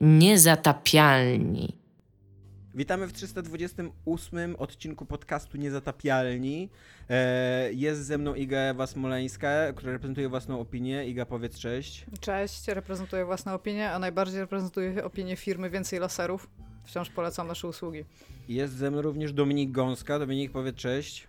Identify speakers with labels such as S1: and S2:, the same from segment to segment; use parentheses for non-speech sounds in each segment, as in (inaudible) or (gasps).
S1: Niezatapialni.
S2: Witamy w 328 odcinku podcastu Niezatapialni. E, jest ze mną Iga Ewa Smoleńska, która reprezentuje własną opinię. Iga, powiedz cześć.
S3: Cześć, reprezentuję własną opinię, a najbardziej reprezentuję opinię firmy Więcej Laserów. Wciąż polecam nasze usługi.
S2: Jest ze mną również Dominik Gąska. Dominik, powiedz cześć.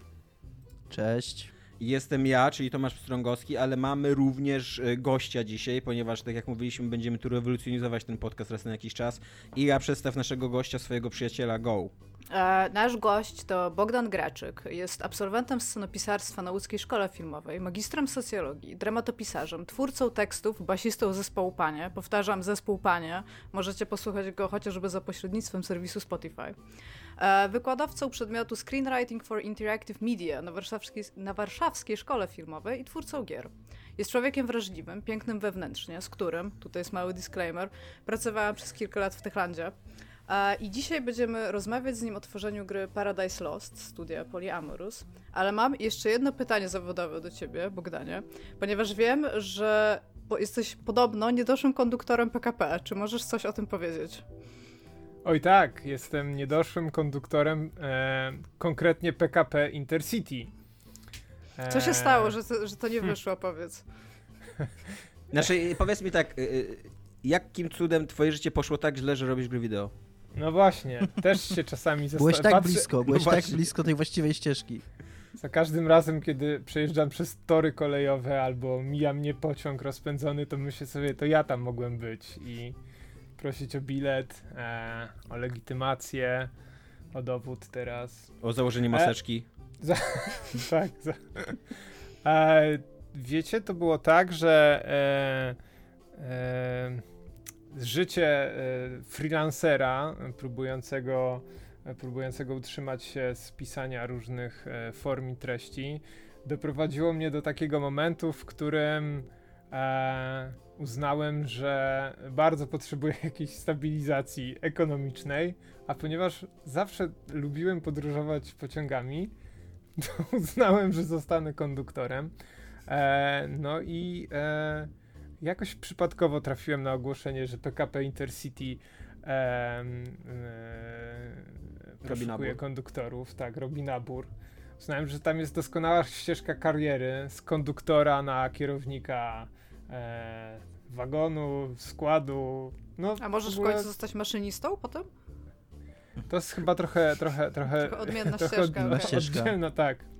S4: Cześć.
S2: Jestem ja, czyli Tomasz Pstrągowski, ale mamy również e, gościa dzisiaj, ponieważ tak jak mówiliśmy, będziemy tu rewolucjonizować ten podcast raz na jakiś czas. I ja przedstaw naszego gościa, swojego przyjaciela Go.
S3: E, nasz gość to Bogdan Graczyk. Jest absolwentem scenopisarstwa na łódzkiej szkole filmowej, magistrem socjologii, dramatopisarzem, twórcą tekstów, basistą zespołu Panie. Powtarzam, zespół Panie. Możecie posłuchać go chociażby za pośrednictwem serwisu Spotify. E, wykładowcą przedmiotu Screenwriting for Interactive Media na warszawskiej, na warszawskiej szkole filmowej i twórcą gier. Jest człowiekiem wrażliwym, pięknym wewnętrznie, z którym, tutaj jest mały disclaimer, pracowałam przez kilka lat w Techlandzie. I dzisiaj będziemy rozmawiać z nim o tworzeniu gry Paradise Lost studia Polyamorous. Ale mam jeszcze jedno pytanie zawodowe do ciebie, Bogdanie, ponieważ wiem, że jesteś podobno niedoszłym konduktorem PKP. Czy możesz coś o tym powiedzieć?
S5: Oj tak, jestem niedoszłym konduktorem, e, konkretnie PKP Intercity.
S3: E... Co się stało, że to, że to nie hmm. wyszło, powiedz?
S2: Znaczy, powiedz mi tak, y, y, jakim cudem twoje życie poszło tak źle, że robisz gry wideo?
S5: No właśnie, też się czasami
S4: zastanawiam. Byłeś tak blisko, byłeś no tak blisko tej właściwej ścieżki.
S5: Za każdym razem, kiedy przejeżdżam przez tory kolejowe albo mija mnie pociąg rozpędzony, to myślę sobie, to ja tam mogłem być i prosić o bilet, e, o legitymację, o dowód teraz.
S2: O założenie e, maseczki.
S5: E, za, (laughs) tak. Za, e, wiecie, to było tak, że e, e, życie e, freelancera próbującego, próbującego utrzymać się z pisania różnych form i treści doprowadziło mnie do takiego momentu, w którym uznałem, że bardzo potrzebuję (laughs) jakiejś stabilizacji ekonomicznej, a ponieważ zawsze lubiłem podróżować pociągami, (laughs) to uznałem, że zostanę konduktorem. E, no i e, jakoś przypadkowo trafiłem na ogłoszenie, że PKP Intercity e, e, poszukuje konduktorów, tak, robi nabór. Uznałem, że tam jest doskonała ścieżka kariery z konduktora na kierownika e, wagonu, składu. No,
S3: A możesz w, ogóle... w końcu zostać maszynistą potem?
S5: To jest chyba trochę, trochę, trochę,
S3: trochę odmienna (laughs) trochę ścieżka. Odmienna
S4: ścieżka.
S5: Oddzielna, tak.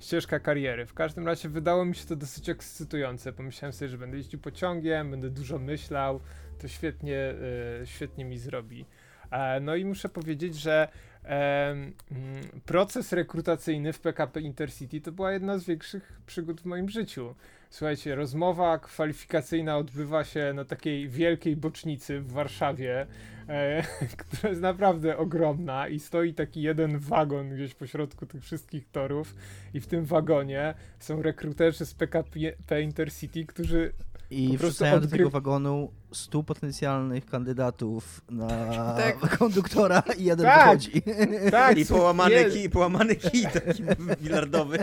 S5: Ścieżka kariery. W każdym razie wydało mi się to dosyć ekscytujące. Pomyślałem sobie, że będę jeździł pociągiem, będę dużo myślał, to świetnie, y, świetnie mi zrobi. E, no i muszę powiedzieć, że e, proces rekrutacyjny w PKP Intercity to była jedna z większych przygód w moim życiu. Słuchajcie, rozmowa kwalifikacyjna odbywa się na takiej wielkiej bocznicy w Warszawie, e, (laughs) która jest naprawdę ogromna i stoi taki jeden wagon gdzieś pośrodku tych wszystkich torów i w tym wagonie są rekruterzy z PKP Intercity, którzy
S4: i wrzucają odgry... do tego wagonu 100 potencjalnych kandydatów na (laughs) tak. konduktora i jeden tak. wychodzi. (laughs)
S2: Tak, I połamany, ki, połamany kij taki bilardowy.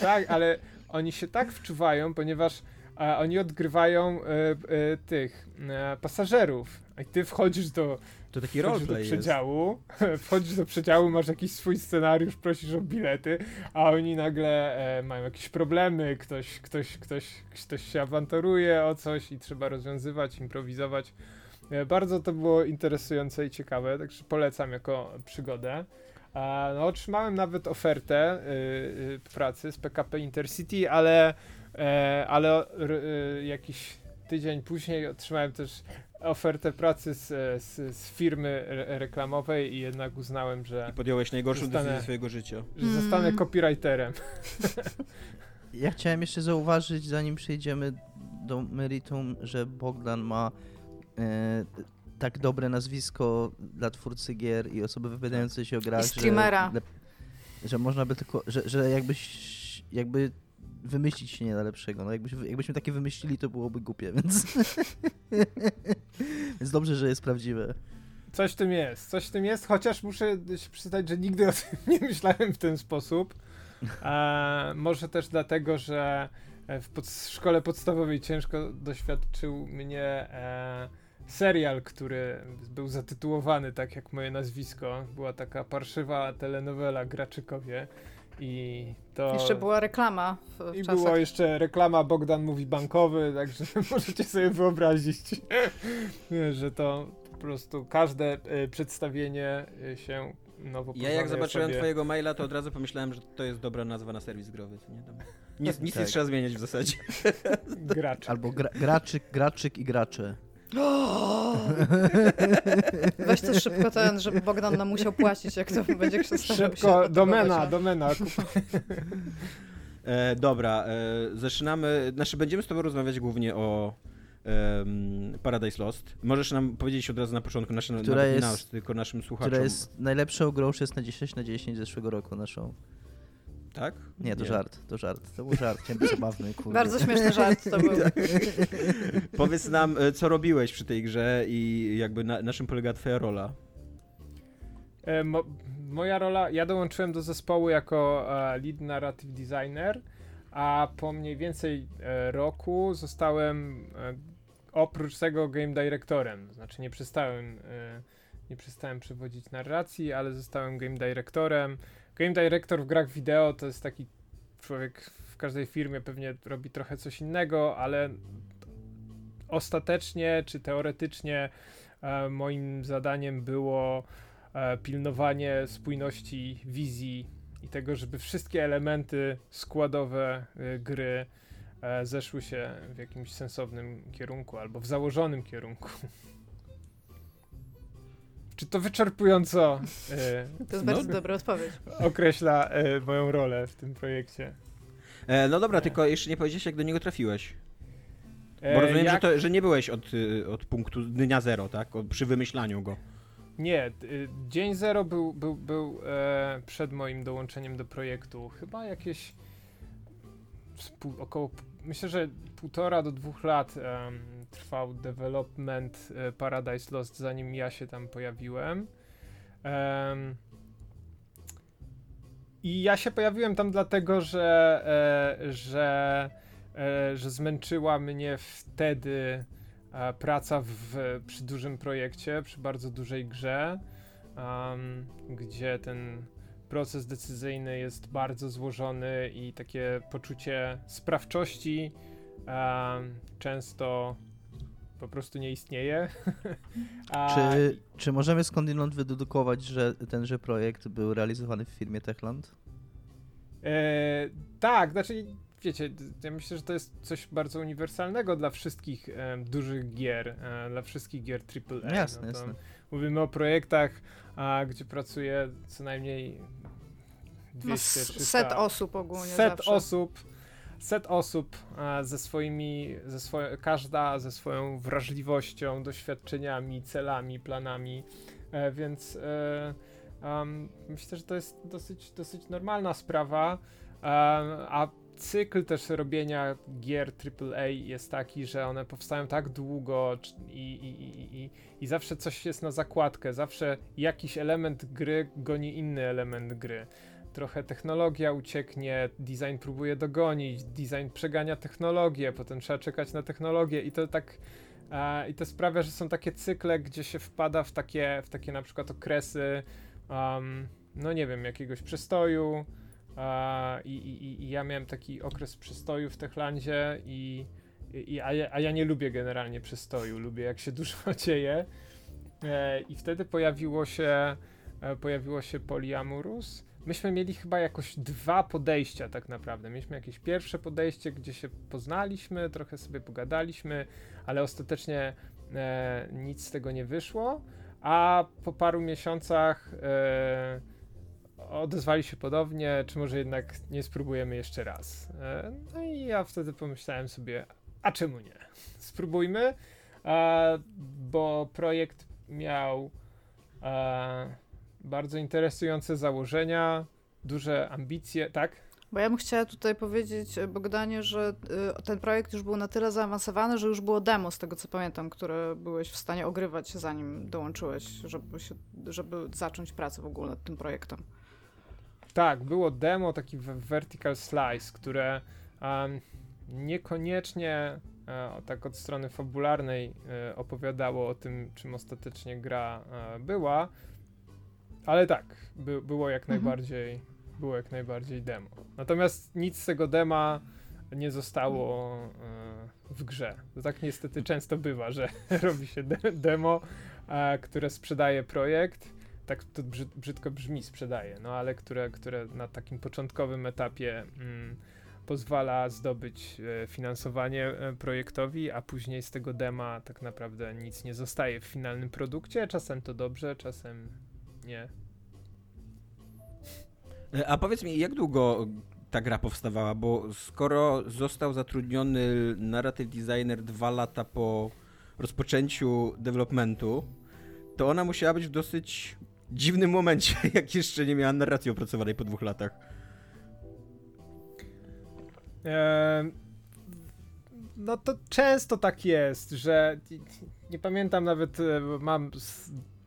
S5: Tak, ale oni się tak wczuwają, ponieważ a, oni odgrywają e, e, tych e, pasażerów. I ty wchodzisz do,
S2: to taki roleplay
S5: do przedziału, (laughs) wchodzisz do przedziału, masz jakiś swój scenariusz, prosisz o bilety, a oni nagle e, mają jakieś problemy, ktoś, ktoś, ktoś, ktoś się awanturuje o coś i trzeba rozwiązywać, improwizować. E, bardzo to było interesujące i ciekawe, także polecam jako przygodę. No, otrzymałem nawet ofertę y, y, pracy z PKP Intercity, ale, e, ale jakiś tydzień później otrzymałem też ofertę pracy z, z, z firmy re reklamowej i jednak uznałem, że.
S2: I podjąłeś najgorszą zostanę, decyzję swojego życia.
S5: Że mm. zostanę copywriterem. (laughs)
S4: Ja chciałem jeszcze zauważyć, zanim przejdziemy do meritum, że Bogdan ma e, tak dobre nazwisko dla twórcy gier i osoby wypowiadającej się o grach, I
S3: streamera.
S4: Że, że można by tylko, że, że jakbyś jakby wymyślić się nie da lepszego. No jakbyś, jakbyśmy takie wymyślili, to byłoby głupie, więc (laughs) więc dobrze, że jest prawdziwe.
S5: Coś w tym jest, coś w tym jest, chociaż muszę się przyznać, że nigdy o tym (laughs) nie myślałem w ten sposób. E, może też dlatego, że w pod szkole podstawowej ciężko doświadczył mnie e, serial, który był zatytułowany tak jak moje nazwisko. Była taka parszywa telenowela Graczykowie. I to.
S3: Jeszcze była reklama w
S5: I
S3: czasach.
S5: było jeszcze reklama Bogdan mówi bankowy, także (laughs) możecie sobie wyobrazić, (laughs) że to po prostu każde e, przedstawienie e, się nowo
S2: Ja jak zobaczyłem
S5: osobie-
S2: twojego maila, to od razu pomyślałem, że to jest dobra nazwa na serwis growy. Nie? Tam nic nic nie
S4: Tak.
S2: trzeba zmieniać w zasadzie.
S4: Albo gra, graczyk, graczyk i gracze. (gasps)
S3: Weź to szybko ten, żeby Bogdan nam musiał płacić, jak to będzie się
S5: Szybko, domena, domena.
S2: E, dobra, e, zaczynamy. Znaczy, będziemy z Tobą rozmawiać głównie o Paradise Lost. Możesz nam powiedzieć od razu na początku, naszym,
S4: Która
S2: nawet
S4: jest-
S2: nasz, tylko naszym słuchaczom.
S4: Która jest najlepszą grą 6 na 10 na 10 zeszłego roku naszą.
S2: Tak?
S4: Nie, to żart, to żart. To był żart, być zabawny, (laughs) kurde.
S3: Bardzo śmieszny żart to był. (laughs) (laughs)
S2: Powiedz nam, e, co robiłeś przy tej grze i jakby na, na czym polega Twoja rola.
S5: E, mo, moja rola, ja dołączyłem do zespołu jako e, lead narrative designer, a po mniej więcej e, roku zostałem e, oprócz tego game directorem. Znaczy nie przestałem, e, nie przestałem przewodzić narracji, ale zostałem game directorem. Game director w grach wideo to jest taki człowiek w każdej firmie pewnie robi trochę coś innego, ale ostatecznie czy teoretycznie e, moim zadaniem było e, pilnowanie spójności wizji i tego, żeby wszystkie elementy składowe e, gry zeszły się w jakimś sensownym kierunku albo w założonym kierunku. (laughs) Czy to wyczerpująco e,
S3: To jest
S2: No.
S3: bardzo dobra odpowiedź.
S5: określa e, moją rolę w tym projekcie?
S2: E, no dobra,
S5: Nie.
S2: tylko jeszcze nie powiedziałeś, jak do niego trafiłeś.
S5: E,
S2: Bo rozumiem,
S5: jak-
S2: że, to, że nie byłeś od, y, od punktu dnia zero, tak? O, przy wymyślaniu go.
S5: Nie, y, dzień zero był, był, był e, przed moim dołączeniem do projektu. Chyba jakieś około, myślę, że półtora do dwóch lat em, trwał development e, Paradise Lost, zanim ja się tam pojawiłem. Em, I ja się pojawiłem tam dlatego, że, e, że, e, że zmęczyła mnie wtedy e, praca w, przy dużym projekcie, przy bardzo dużej grze, em, gdzie ten proces decyzyjny jest bardzo złożony i takie poczucie sprawczości często po prostu nie istnieje. (laughs) A,
S4: Czy, czy możemy skądinąd wydedukować, że tenże projekt był realizowany w firmie Techland?
S5: E, tak, znaczy, wiecie, ja myślę, że to jest coś bardzo uniwersalnego dla wszystkich em, dużych gier, e, dla wszystkich gier AAA.
S4: Jasne,
S5: no
S4: jasne.
S5: Mówimy o projektach, a, gdzie pracuje co najmniej 200,
S3: No, s-
S5: 300,
S3: set osób ogólnie
S5: set
S3: zawsze.
S5: osób, set osób a, ze swoimi, ze swoje, każda ze swoją wrażliwością, doświadczeniami, celami, planami, e, więc e, myślę, że to jest dosyć, dosyć normalna sprawa, a cykl też robienia gier AAA jest taki, że one powstają tak długo i, i, i, i, i zawsze coś jest na zakładkę, zawsze jakiś element gry goni inny element gry trochę technologia ucieknie, design próbuje dogonić, design przegania technologię, potem trzeba czekać na technologię i to tak e, i to sprawia, że są takie cykle, gdzie się wpada w takie, w takie na przykład okresy um, no nie wiem, jakiegoś przestoju e, i, i, i ja miałem taki okres przestoju w Techlandzie i, i a, ja, a ja nie lubię generalnie przestoju, lubię jak się (laughs) dużo dzieje. E, i wtedy pojawiło się e, pojawiło się Polyamorous myśmy mieli chyba jakoś dwa podejścia tak naprawdę. Mieliśmy jakieś pierwsze podejście, gdzie się poznaliśmy, trochę sobie pogadaliśmy, ale ostatecznie e, nic z tego nie wyszło, a po paru miesiącach e, odezwali się podobnie, czy może jednak nie spróbujemy jeszcze raz. E, no i ja wtedy pomyślałem sobie, a czemu nie? (laughs) Spróbujmy, e, bo projekt miał e, bardzo interesujące założenia, duże ambicje, tak?
S3: Bo ja bym chciała tutaj powiedzieć, e, Bogdanie, że y, ten projekt już był na tyle zaawansowany, że już było demo, z tego co pamiętam, które byłeś w stanie ogrywać, zanim dołączyłeś, żeby, się, żeby zacząć pracę w ogóle nad tym projektem.
S5: Tak, było demo, taki vertical slice, które um, niekoniecznie e, tak od strony fabularnej e, opowiadało o tym, czym ostatecznie gra e, była. Ale tak, by, było jak
S3: Mhm.
S5: najbardziej było jak najbardziej demo. Natomiast nic z tego dema nie zostało e, w grze. To tak niestety często bywa, że (laughs) robi się de demo, e, które sprzedaje projekt. Tak to brzyd brzydko brzmi, sprzedaje, no ale które, które na takim początkowym etapie mm, pozwala zdobyć e, finansowanie projektowi, a później z tego dema tak naprawdę nic nie zostaje w finalnym produkcie. Czasem to dobrze, czasem nie.
S2: E, A powiedz mi, jak długo ta gra powstawała? Bo skoro został zatrudniony narrative designer dwa lata po rozpoczęciu developmentu, to ona musiała być w dosyć dziwnym momencie, (laughs) jak jeszcze nie miała narracji opracowanej po dwóch latach.
S5: Eee, no to często tak jest, że nie pamiętam nawet, e, mam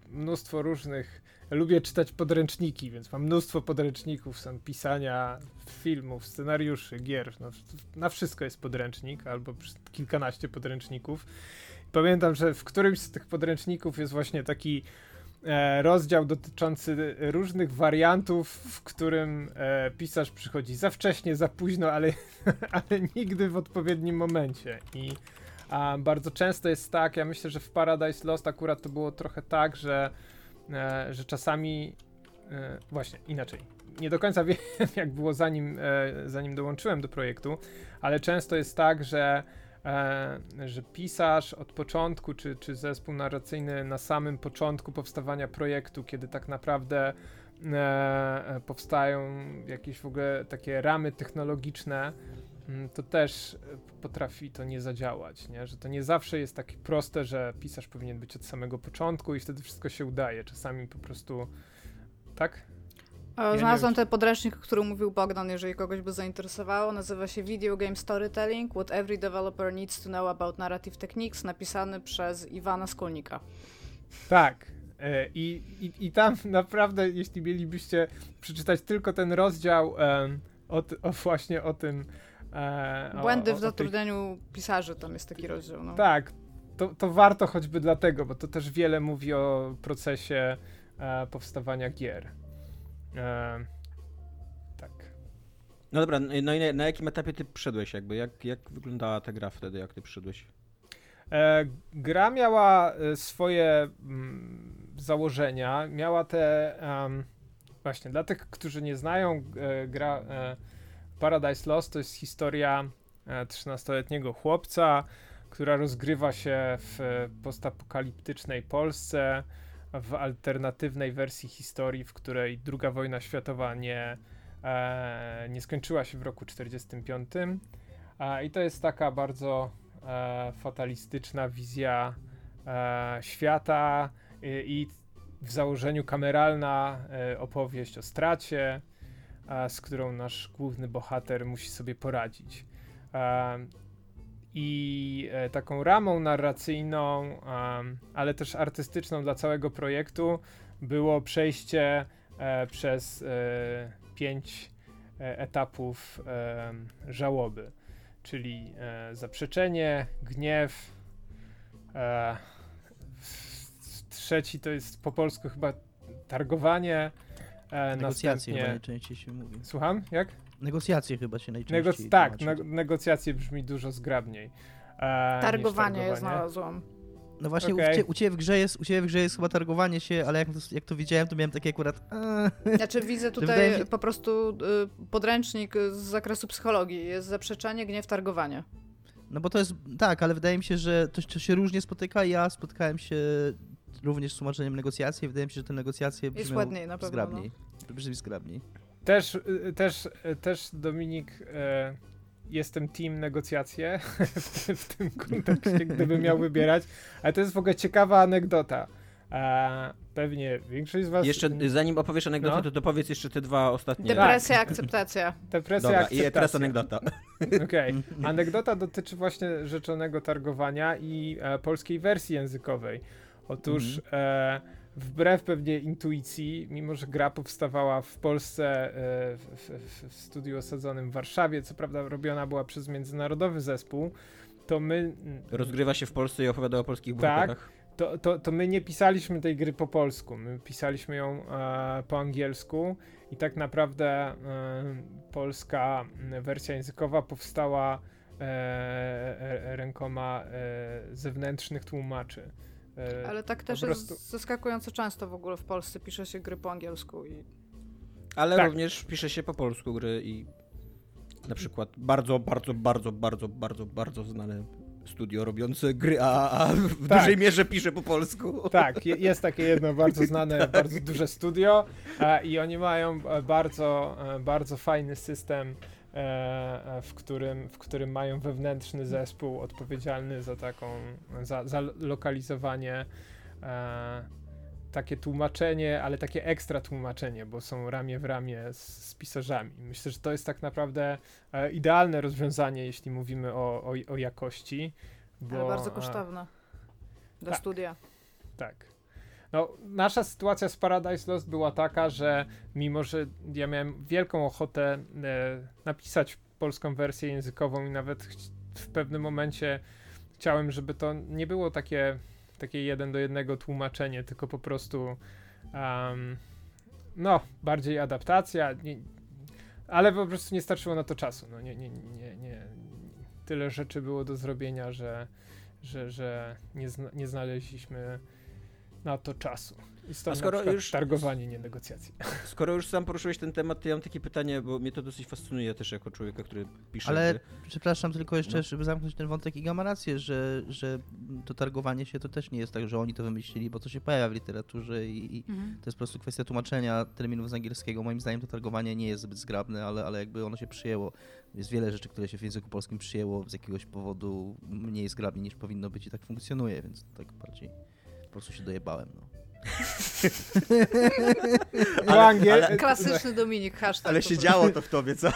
S5: mnóstwo różnych. Lubię czytać podręczniki, więc mam mnóstwo podręczników, są pisania filmów, scenariuszy, gier. No, na wszystko jest podręcznik, albo kilkanaście podręczników. Pamiętam, że w którymś z tych podręczników jest właśnie taki e, rozdział dotyczący różnych wariantów, w którym e, pisarz przychodzi za wcześnie, za późno, ale, (laughs) ale nigdy w odpowiednim momencie. I a, bardzo często jest tak, ja myślę, że w Paradise Lost akurat to było trochę tak, że, że czasami e, właśnie inaczej. Nie do końca (laughs) wiem, jak było zanim, e, zanim dołączyłem do projektu, ale często jest tak, że e, że pisarz od początku, czy, czy zespół narracyjny na samym początku powstawania projektu, kiedy tak naprawdę e, e, powstają jakieś w ogóle takie ramy technologiczne, to też e, potrafi to nie zadziałać, nie? że to nie zawsze jest takie proste, że pisarz powinien być od samego początku i wtedy wszystko się udaje. Czasami po prostu tak? Nie
S3: Znalazłam ten podręcznik, o którym mówił Bogdan, jeżeli kogoś by zainteresowało. Nazywa się Video Game Storytelling What Every Developer Needs to Know About Narrative Techniques, napisany przez Iwana Skolnika.
S5: Tak. E, I, i, I tam (laughs) naprawdę, jeśli mielibyście przeczytać tylko ten rozdział em, o, o właśnie o tym. E, o-
S3: Błędy
S5: o,
S3: w
S5: o tej-
S3: zatrudnianiu pisarzy, tam jest taki rozdział. No.
S5: Tak, to, to warto choćby dlatego, bo to też wiele mówi o procesie e, powstawania gier. E, tak.
S2: No dobra, no i na, na jakim etapie ty przyszedłeś jakby? Jak, jak wyglądała ta gra wtedy, jak ty przyszedłeś?
S5: E, gra miała e, swoje mm, założenia, miała te em, właśnie dla tych, którzy nie znają e, gra e, Paradise Lost to jest historia e, 13-letniego chłopca, która rozgrywa się w e, postapokaliptycznej Polsce w alternatywnej wersji historii, w której II wojna światowa nie, e, nie skończyła się w roku 45. A, I to jest taka bardzo e, fatalistyczna wizja e, świata i, w założeniu kameralna e, opowieść o stracie, e, z którą nasz główny bohater musi sobie poradzić. I e, taką ramą narracyjną, ale też artystyczną dla całego projektu było przejście e, przez e, pięć etapów żałoby czyli zaprzeczenie, gniew. Trzeci to jest po polsku chyba targowanie. E,
S4: Negocjacje chyba
S5: następnie...
S4: najczęściej się mówi.
S5: Słucham? Jak?
S4: Negocjacje chyba się najczęściej
S5: Negoc- tak, ne- negocjacje brzmi dużo zgrabniej. E,
S3: Targowanie ja
S5: targowanie.
S3: znalazłam.
S4: No właśnie
S5: Okej.
S4: u, cie, u, ciebie w grze jest, u ciebie w grze jest chyba targowanie się, ale jak to, jak to widziałem, to miałem takie akurat... eee.
S3: Znaczy widzę (laughs) tutaj
S4: się-
S3: po prostu y, podręcznik z zakresu psychologii. Jest zaprzeczenie, gniew, targowanie.
S4: No bo to jest, tak, ale wydaje mi się, że to, to się różnie spotyka. Ja spotkałem się również z tłumaczeniem negocjacji. Wydaje mi się, że te negocjacje
S3: Jest
S4: brzmią
S3: ładniej na pewno,
S4: zgrabniej. Brzmi zgrabniej.
S5: Też, y, też, y, też Dominik, e, jestem team negocjacje (laughs) w, tym- w tym kontekście, (laughs) gdybym miał wybierać, ale to jest w ogóle ciekawa anegdota. E, pewnie większość z was...
S2: Jeszcze y, zanim opowiesz anegdotę,
S5: No.
S2: to dopowiedz jeszcze te dwa ostatnie.
S3: Depresja, akceptacja.
S5: Depresja,
S2: Dobra, i teraz
S5: akceptacja.
S2: anegdota. (laughs)
S5: Okej. Anegdota dotyczy właśnie rzeczonego targowania i e, polskiej wersji językowej. Otóż e, wbrew pewnie intuicji, mimo że gra powstawała w Polsce e, w, w, studiu osadzonym w Warszawie, co prawda robiona była przez międzynarodowy zespół, to my...
S2: Rozgrywa się w Polsce i opowiada o polskich
S5: Tak.
S2: bohaterach.
S5: To, to, to my nie pisaliśmy tej gry po polsku, my pisaliśmy ją e, po angielsku i tak naprawdę e, polska wersja językowa powstała e, e, rękoma e, zewnętrznych tłumaczy. E,
S3: Ale tak też
S5: po
S3: jest
S5: prostu-
S3: zaskakująco często w ogóle w Polsce pisze się gry po angielsku i
S2: Ale
S5: Tak.
S2: również pisze się po polsku gry i na przykład bardzo, bardzo, bardzo, bardzo, bardzo, bardzo znane studio robiące gry AAA w
S5: Tak.
S2: dużej mierze pisze po polsku.
S5: Tak, je- jest takie jedno bardzo (laughs) znane, bardzo duże studio e, i oni mają e, bardzo, bardzo fajny system, w którym, w którym mają wewnętrzny zespół odpowiedzialny za taką, za, za lokalizowanie, e, takie tłumaczenie, ale takie ekstra tłumaczenie, bo są ramię w ramię z, z pisarzami. Myślę, że to jest tak naprawdę e, idealne rozwiązanie, jeśli mówimy o, o, o jakości. Bo,
S3: ale bardzo
S5: e,
S3: kosztowne do
S5: tak.
S3: studia.
S5: tak. No, nasza sytuacja z Paradise Lost była taka, że mimo, że ja miałem wielką ochotę e, napisać polską wersję językową i nawet w pewnym momencie chciałem, żeby to nie było takie, takie jeden do jednego tłumaczenie, tylko po prostu em, no, bardziej adaptacja, nie, ale po prostu nie starczyło na to czasu. No, nie, nie, nie, nie. Tyle rzeczy było do zrobienia, że, że, że nie, zna, nie znaleźliśmy na to czasu. I stąd
S2: A skoro już-
S5: targowanie, nie negocjacje. (laughs)
S2: Skoro już sam poruszyłeś ten temat, to ja mam takie pytanie, bo mnie to dosyć fascynuje też jako człowieka, który pisze
S4: Ale
S2: gry.
S4: przepraszam, tylko jeszcze,
S2: No.
S4: żeby zamknąć ten wątek, Iga ma rację, że, że to targowanie się to też nie jest tak, że oni to wymyślili, bo to się pojawia w literaturze i, i
S3: Mhm.
S4: to jest po prostu kwestia tłumaczenia terminów z angielskiego. Moim zdaniem to targowanie nie jest zbyt zgrabne, ale, ale jakby ono się przyjęło. Jest wiele rzeczy, które się w języku polskim przyjęło z jakiegoś powodu mniej zgrabnie niż powinno być i tak funkcjonuje, więc tak bardziej prostu się dojebałem. No. (laughs)
S5: Ale,
S2: ale-
S3: Klasyczny Dominik, hashtag.
S2: Ale się działo to w tobie, co? (laughs)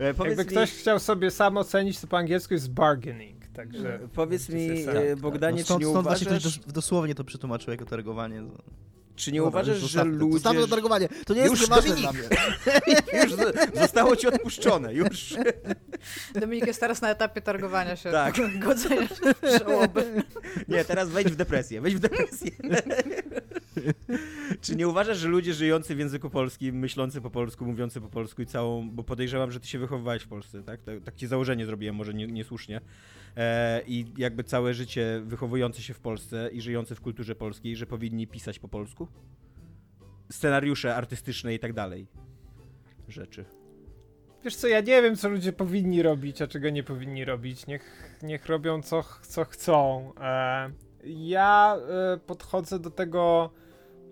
S2: E,
S5: Jakby
S2: mi,
S5: ktoś chciał sobie sam ocenić, to po angielsku jest bargaining, także...
S2: powiedz mi, e,
S5: sam.
S2: Bogdanie,
S4: no stąd,
S2: czy nie
S4: stąd właśnie
S2: uważasz,
S4: ktoś dos- dosłownie to przetłumaczył jako targowanie.
S2: Czy nie
S4: Dobra,
S2: uważasz że
S4: zostawmy
S2: ludzie...
S4: Zostawmy to targowanie. To nie jest
S2: Już
S4: nieważne
S2: Dominik.
S4: dla mnie. (laughs)
S2: już zo- zostało ci odpuszczone, już. (laughs)
S3: Dominik jest teraz na etapie targowania się,
S2: Tak. (laughs)
S3: godzenia żałoby.
S2: Nie, teraz wejdź w depresję, wejdź w depresję. Czy nie uważasz, że ludzie żyjący w języku polskim, myślący po polsku, mówiący po polsku i całą, bo podejrzewam, że ty się wychowywałeś w Polsce, tak? Tak, tak ci założenie zrobiłem, może nie, niesłusznie. E, I jakby całe życie wychowujący się w Polsce i żyjący w kulturze polskiej, że powinni pisać po polsku? Scenariusze artystyczne i tak dalej. Rzeczy.
S5: Wiesz co, ja nie wiem, co ludzie powinni robić, a czego nie powinni robić. Niech, niech robią, co, co chcą. E, ja e, podchodzę do tego,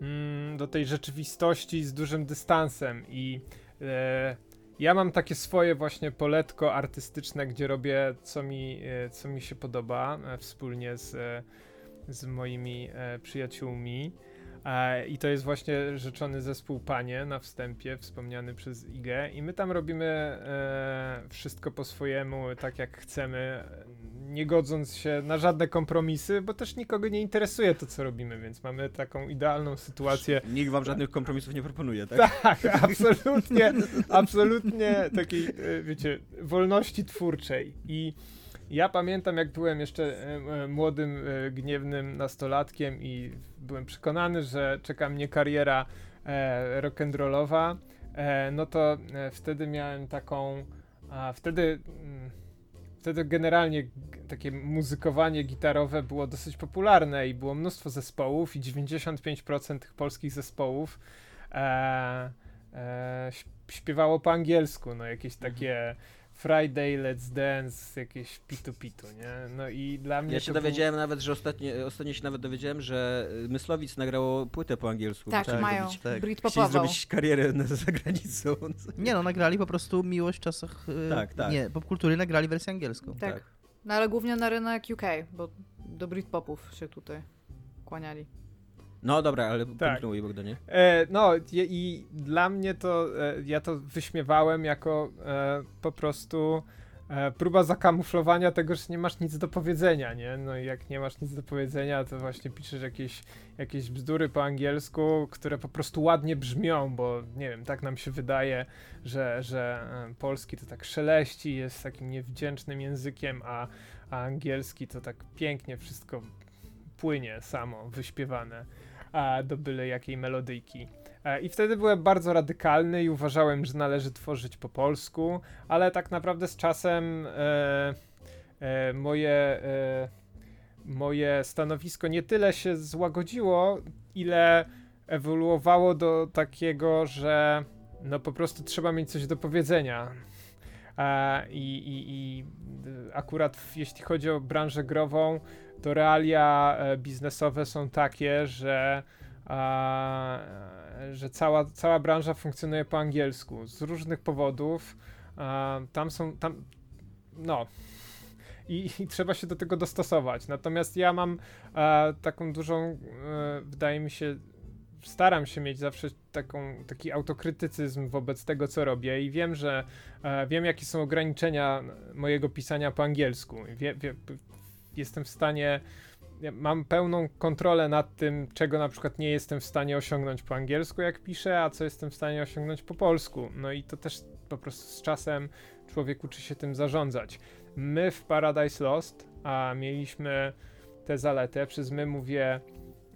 S5: mm, do tej rzeczywistości z dużym dystansem i e, ja mam takie swoje właśnie poletko artystyczne, gdzie robię, co mi, e, co mi się podoba, e, wspólnie z, e, z moimi przyjaciółmi. I to jest właśnie rzeczony zespół Panie na wstępie, wspomniany przez Igę. I my tam robimy e, wszystko po swojemu, tak jak chcemy, nie godząc się na żadne kompromisy, bo też nikogo nie interesuje to, co robimy, więc mamy taką idealną sytuację.
S2: Nikt wam żadnych kompromisów nie proponuje, tak?
S5: Tak, (laughs) absolutnie, absolutnie takiej, e, wiecie, wolności twórczej. I ja pamiętam, jak byłem jeszcze e, e, młodym, e, gniewnym nastolatkiem i byłem przekonany, że czeka mnie kariera rock'n'rollowa, no to wtedy miałem taką, wtedy, mm, wtedy generalnie takie muzykowanie gitarowe było dosyć popularne i było mnóstwo zespołów i 95% tych polskich zespołów e, e, śp- śpiewało po angielsku, no jakieś takie Friday, Let's Dance, jakieś pitu pitu, nie? No i dla mnie
S2: Ja się
S5: to był-
S2: dowiedziałem nawet, że ostatnio, ostatnio się nawet dowiedziałem, że y, Myslowic nagrało płytę po angielsku.
S3: Tak,
S2: Chcieli
S3: mają.
S2: zrobić-
S4: tak.
S2: Chcieli
S3: Britpopową.
S2: zrobić karierę na, za granicą. (laughs)
S4: Nie no, nagrali po prostu Miłość w czasach... y,
S2: Tak, tak.
S4: Nie, popkultury nagrali wersję angielską.
S3: Tak.
S2: tak.
S3: No ale głównie na rynek UK, bo do Britpopów się tutaj kłaniali.
S2: No dobra, ale
S5: Tak.
S2: kontynuuj Bogdanie.
S5: E, no i, i dla mnie to, e, ja to wyśmiewałem jako e, po prostu e, próba zakamuflowania tego, że nie masz nic do powiedzenia, nie? No i jak nie masz nic do powiedzenia, to właśnie piszesz jakieś, jakieś bzdury po angielsku, które po prostu ładnie brzmią, bo nie wiem, tak nam się wydaje, że, że e, polski to tak szeleści, jest takim niewdzięcznym językiem, a, a angielski to tak pięknie wszystko płynie samo, wyśpiewane do byle jakiej melodyjki. E, I wtedy byłem bardzo radykalny i uważałem, że należy tworzyć po polsku, ale tak naprawdę z czasem e, e, moje, e, moje stanowisko nie tyle się złagodziło, ile ewoluowało do takiego, że no po prostu trzeba mieć coś do powiedzenia. E, I, i, I akurat jeśli chodzi o branżę grową, to realia e, biznesowe są takie, że a, że cała, cała branża funkcjonuje po angielsku z różnych powodów. A, tam są, tam, no. I, I, trzeba się do tego dostosować. Natomiast ja mam taką dużą, e, wydaje mi się, staram się mieć zawsze taką, taki autokrytycyzm wobec tego, co robię i wiem, że e, wiem, jakie są ograniczenia mojego pisania po angielsku. Wie, wie, jestem w stanie mam pełną kontrolę nad tym, czego na przykład nie jestem w stanie osiągnąć po angielsku, jak piszę, a co jestem w stanie osiągnąć po polsku. No i to też po prostu z czasem człowiek uczy się tym zarządzać. My w Paradise Lost a mieliśmy tę zaletę, przez my mówię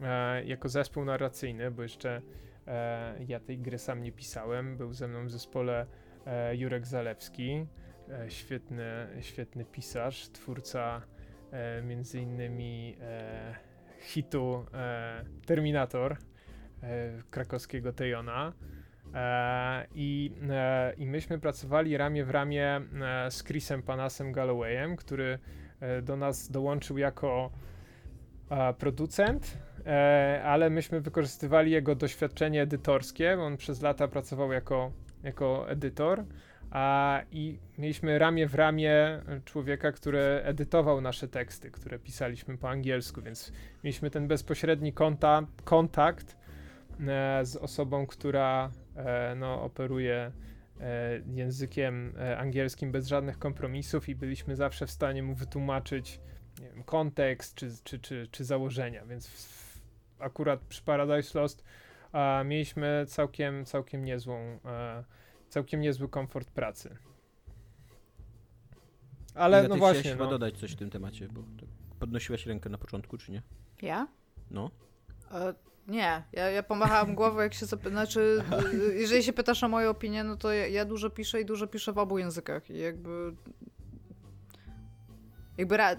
S5: e, jako zespół narracyjny, bo jeszcze e, ja tej gry sam nie pisałem. Był ze mną w zespole e, Jurek Zalewski, e, świetny, świetny pisarz, twórca e, między innymi e, hitu e, Terminator e, krakowskiego Tejona. E, I, e, I myśmy pracowali ramię w ramię z Chrisem Panasem Gallowayem, który do nas dołączył jako producent, ale myśmy wykorzystywali jego doświadczenie edytorskie. On przez lata pracował jako, jako edytor a, I mieliśmy ramię w ramię człowieka, który edytował nasze teksty, które pisaliśmy po angielsku, więc mieliśmy ten bezpośredni konta, kontakt e, z osobą, która e, no, operuje e, językiem e, angielskim bez żadnych kompromisów i byliśmy zawsze w stanie mu wytłumaczyć wiem, kontekst czy, czy, czy, czy założenia, więc w, akurat przy Paradise Lost mieliśmy całkiem, całkiem niezłą e, całkiem niezły komfort pracy.
S2: Ale Ile no właśnie. chyba no. dodać coś w tym temacie, bo podnosiłaś rękę na początku, czy nie?
S3: Ja?
S2: No.
S3: E, nie, ja, ja pomachałam głową, jak się zapyta, znaczy, jeżeli się pytasz o moją opinię, no to ja, ja, dużo piszę i dużo piszę w obu językach i jakby jakby ra...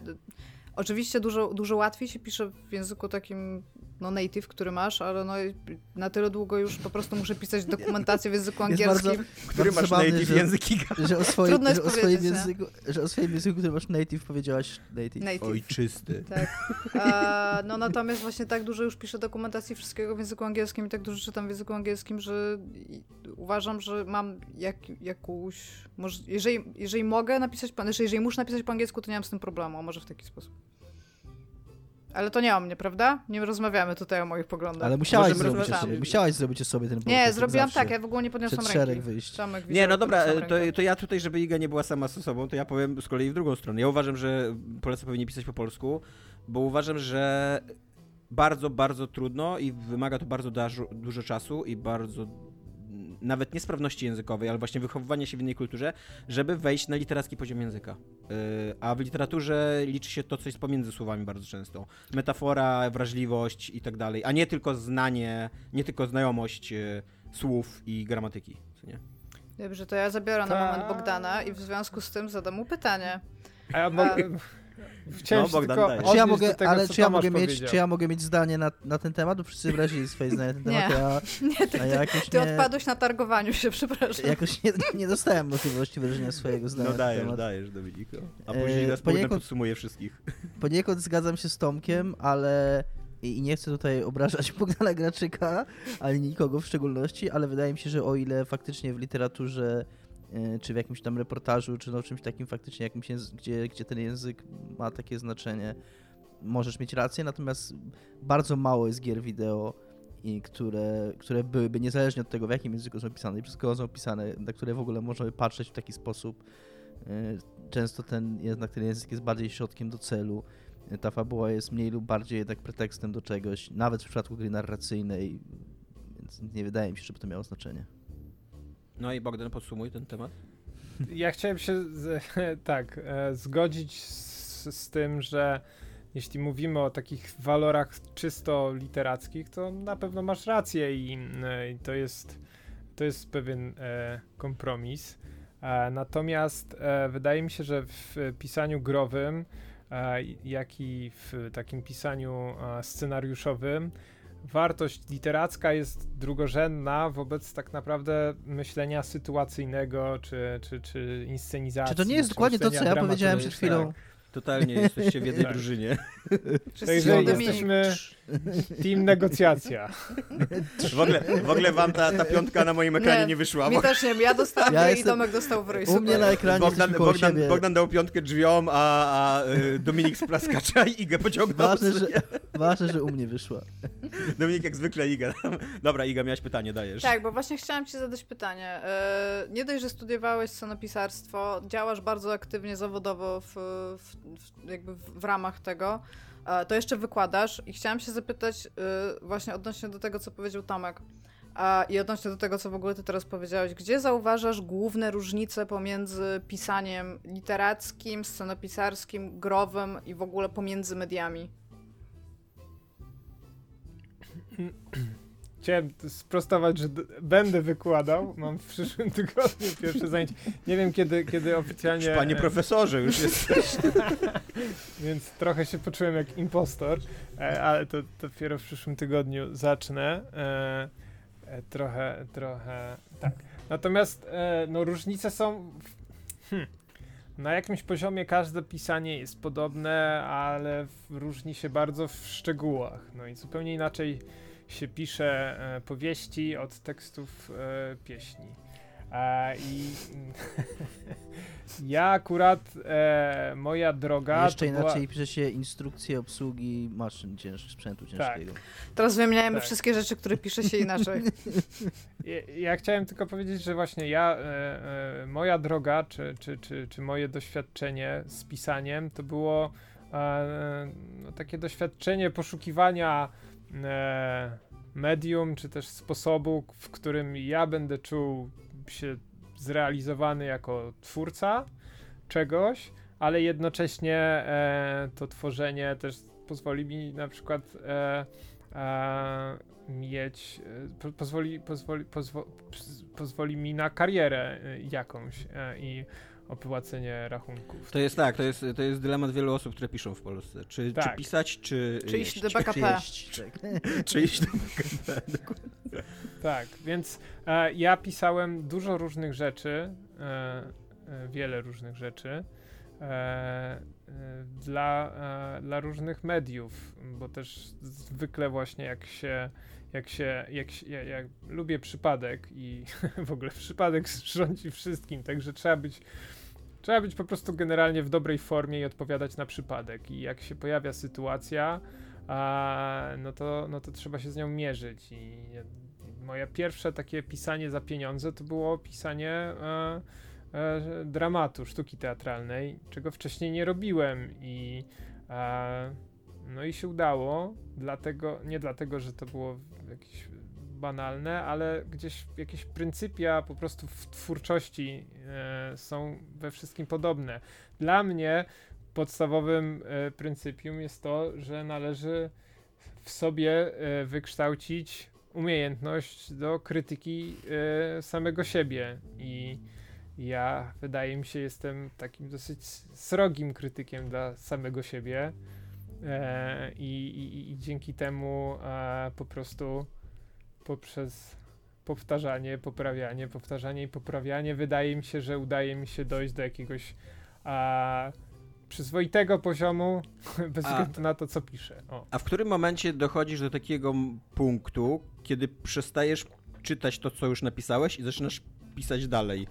S3: oczywiście dużo, dużo łatwiej się pisze w języku takim no native, który masz, ale no na tyle długo już po prostu muszę pisać dokumentację w języku angielskim. Bardzo, (laughs)
S2: który masz zabawny, native że, język
S4: że o, swoim, że, o swoim języku, że o swoim języku, który masz native powiedziałaś native. native.
S2: Ojczysty.
S3: Tak. A, no natomiast właśnie tak dużo już piszę dokumentacji wszystkiego w języku angielskim i tak dużo czytam w języku angielskim, że uważam, że mam jak, jakąś... Może, jeżeli, jeżeli mogę napisać, znaczy jeżeli muszę napisać po angielsku, to nie mam z tym problemu, a może w taki sposób. Ale to nie o mnie, prawda? Nie rozmawiamy tutaj o moich poglądach.
S4: Ale musiałaś, zrobić, sobie, musiałaś zrobić sobie ten
S3: Nie, zrobiłam tak, ja w ogóle nie podniosłam ręki.
S4: szereg wyjść.
S2: nie, no dobra, to, to, ja tutaj, żeby Iga nie była sama ze sobą, to ja powiem z kolei w drugą stronę. Ja uważam, że Polacy powinni pisać po polsku, bo uważam, że bardzo, bardzo trudno i wymaga to bardzo dużo czasu i bardzo nawet niesprawności językowej, ale właśnie wychowywania się w innej kulturze, żeby wejść na literacki poziom języka. Yy, a w literaturze liczy się to, co jest pomiędzy słowami bardzo często. Metafora, wrażliwość i tak dalej, a nie tylko znanie, nie tylko znajomość yy, słów i gramatyki. Nie?
S3: Dobrze, to ja zabiorę na moment. Bogdana i w związku z tym zadam mu pytanie.
S5: A ja mogę... Chciałem no, Bogdan,
S4: tylko czy ja mogę, tego, ale czy ja mogę, mieć, czy ja mogę mieć zdanie na, na ten temat? Bo wszyscy wyrazili swoje zdanie na ten temat.
S3: Nie, a, nie ty, ja jakoś ty nie, odpadłeś na targowaniu się, przepraszam.
S4: Jakoś nie, nie dostałem możliwości wyrażenia swojego zdania.
S2: No dajesz, temat. dajesz, Dominiko. A później nas poniekąd, podsumuję wszystkich.
S4: Poniekąd zgadzam się z Tomkiem, ale i nie chcę tutaj obrażać (laughs) Bogdana Graczyka, ani nikogo w szczególności, ale wydaje mi się, że o ile faktycznie w literaturze E, czy w jakimś tam reportażu, czy no czymś takim faktycznie, jakimś gdzie, gdzie ten język ma takie znaczenie, możesz mieć rację, natomiast bardzo mało jest gier wideo, i które, które byłyby niezależnie od tego, w jakim języku są pisane i przez kogo są pisane, na które w ogóle można by patrzeć w taki sposób. E, często ten jednak ten język jest bardziej środkiem do celu. Ta fabuła jest mniej lub bardziej jednak pretekstem do czegoś, nawet w przypadku gry narracyjnej, więc nie wydaje mi się, żeby to miało znaczenie.
S2: No i Bogdan, podsumuj ten temat.
S5: Ja chciałem się z, (laughs) tak e, zgodzić z, z tym, że jeśli mówimy o takich walorach czysto literackich, to na pewno masz rację i, e, i to, jest, to jest pewien e, kompromis. E, natomiast e, wydaje mi się, że w pisaniu growym, e, jak i w takim pisaniu scenariuszowym, wartość literacka jest drugorzędna wobec tak naprawdę myślenia sytuacyjnego czy, czy, czy inscenizacji.
S4: Czy to nie jest dokładnie to, co ja powiedziałem przed chwilą?
S2: Tak. Totalnie jesteście w (laughs) jednej
S5: tak.
S2: drużynie.
S5: Także jesteśmy team negocjacja.
S2: W ogóle, w ogóle wam ta, ta piątka na moim ekranie nie, nie wyszła.
S3: Mi też nie, ja dostałem ja i Tomek dostał w
S4: U mnie na ekranie
S2: Bogdan, Bogdan, Bogdan, dał piątkę drzwiom, a, a y, Dominik z plaskacza i Igę pociągnął.
S4: Ważne że, ważne, że u mnie wyszła.
S2: Dominik jak zwykle Iga. Dobra, Iga, miałaś pytanie, dajesz.
S3: Tak, bo właśnie chciałam ci zadać pytanie. E, nie dość, że studiowałeś scenopisarstwo, działasz bardzo aktywnie zawodowo w, w jakby w ramach tego, to jeszcze wykładasz i chciałam się zapytać e, właśnie odnośnie do tego, co powiedział Tomek i odnośnie do tego, co w ogóle ty teraz powiedziałeś, gdzie zauważasz główne różnice pomiędzy pisaniem literackim, scenopisarskim, growym i w ogóle pomiędzy mediami? (clears throat)
S5: Chciałem sprostować, że będę wykładał. Mam w przyszłym (laughs) tygodniu pierwsze zajęcie. Nie wiem, kiedy, kiedy oficjalnie.
S2: Panie profesorze, już (laughs) jesteś.
S5: Więc trochę się poczułem jak impostor, e, ale to, to dopiero w przyszłym tygodniu zacznę. E, e, trochę, trochę tak. Natomiast no, różnice są. Hmm, na jakimś poziomie każde pisanie jest podobne, ale różni się bardzo w szczegółach. No i zupełnie inaczej się pisze e, powieści od tekstów e, pieśni. I (laughs) ja akurat, e, moja droga.
S4: Jeszcze inaczej była... pisze się instrukcje obsługi maszyn cięż, sprzętu tak. ciężkiego. Tak.
S3: Teraz wymieniajmy tak. wszystkie rzeczy, które pisze się inaczej. (laughs)
S5: Ja, ja chciałem tylko powiedzieć, że właśnie ja, e, e, moja droga, czy, czy, czy, czy moje doświadczenie z pisaniem, to było no, takie doświadczenie poszukiwania e, medium, czy też sposobu, w którym ja będę czuł się zrealizowany jako twórca czegoś, ale jednocześnie e, to tworzenie też pozwoli mi na przykład e, e, mieć, po, pozwoli, pozwoli, pozwo, pozwoli mi na karierę e, jakąś e, i opłacenie rachunków.
S2: To jest tak, to jest, to jest dylemat wielu osób, które piszą w Polsce. Czy, tak. czy pisać, czy
S3: Czy iść do BKP.
S2: Czy, (laughs) czy iść do BKP,
S5: Tak, więc e, ja pisałem dużo różnych rzeczy, e, e, wiele różnych rzeczy e, e, dla, e, dla różnych mediów, bo też zwykle właśnie jak się jak się, jak, się, ja, ja lubię przypadek i (laughs) w ogóle przypadek (laughs) rządzi wszystkim, także trzeba być Trzeba być po prostu generalnie w dobrej formie i odpowiadać na przypadek. I jak się pojawia sytuacja, a, no, to, no to trzeba się z nią mierzyć. I moje pierwsze takie pisanie za pieniądze to było pisanie e, e, dramatu, sztuki teatralnej, czego wcześniej nie robiłem. I e, no i się udało, dlatego, nie dlatego, że to było jakieś banalne, ale gdzieś jakieś pryncypia po prostu w twórczości e, są we wszystkim podobne. Dla mnie podstawowym e, pryncypium jest to, że należy w sobie e, wykształcić umiejętność do krytyki samego siebie i ja wydaje mi się jestem takim dosyć srogim krytykiem dla samego siebie i, i, i, dzięki temu po prostu poprzez powtarzanie, poprawianie, powtarzanie i poprawianie, wydaje mi się, że udaje mi się dojść do jakiegoś a, przyzwoitego poziomu, (laughs) bez a, względu na to, co piszę. O.
S2: A w którym momencie dochodzisz do takiego punktu, kiedy przestajesz czytać to, co już napisałeś i zaczynasz pisać dalej?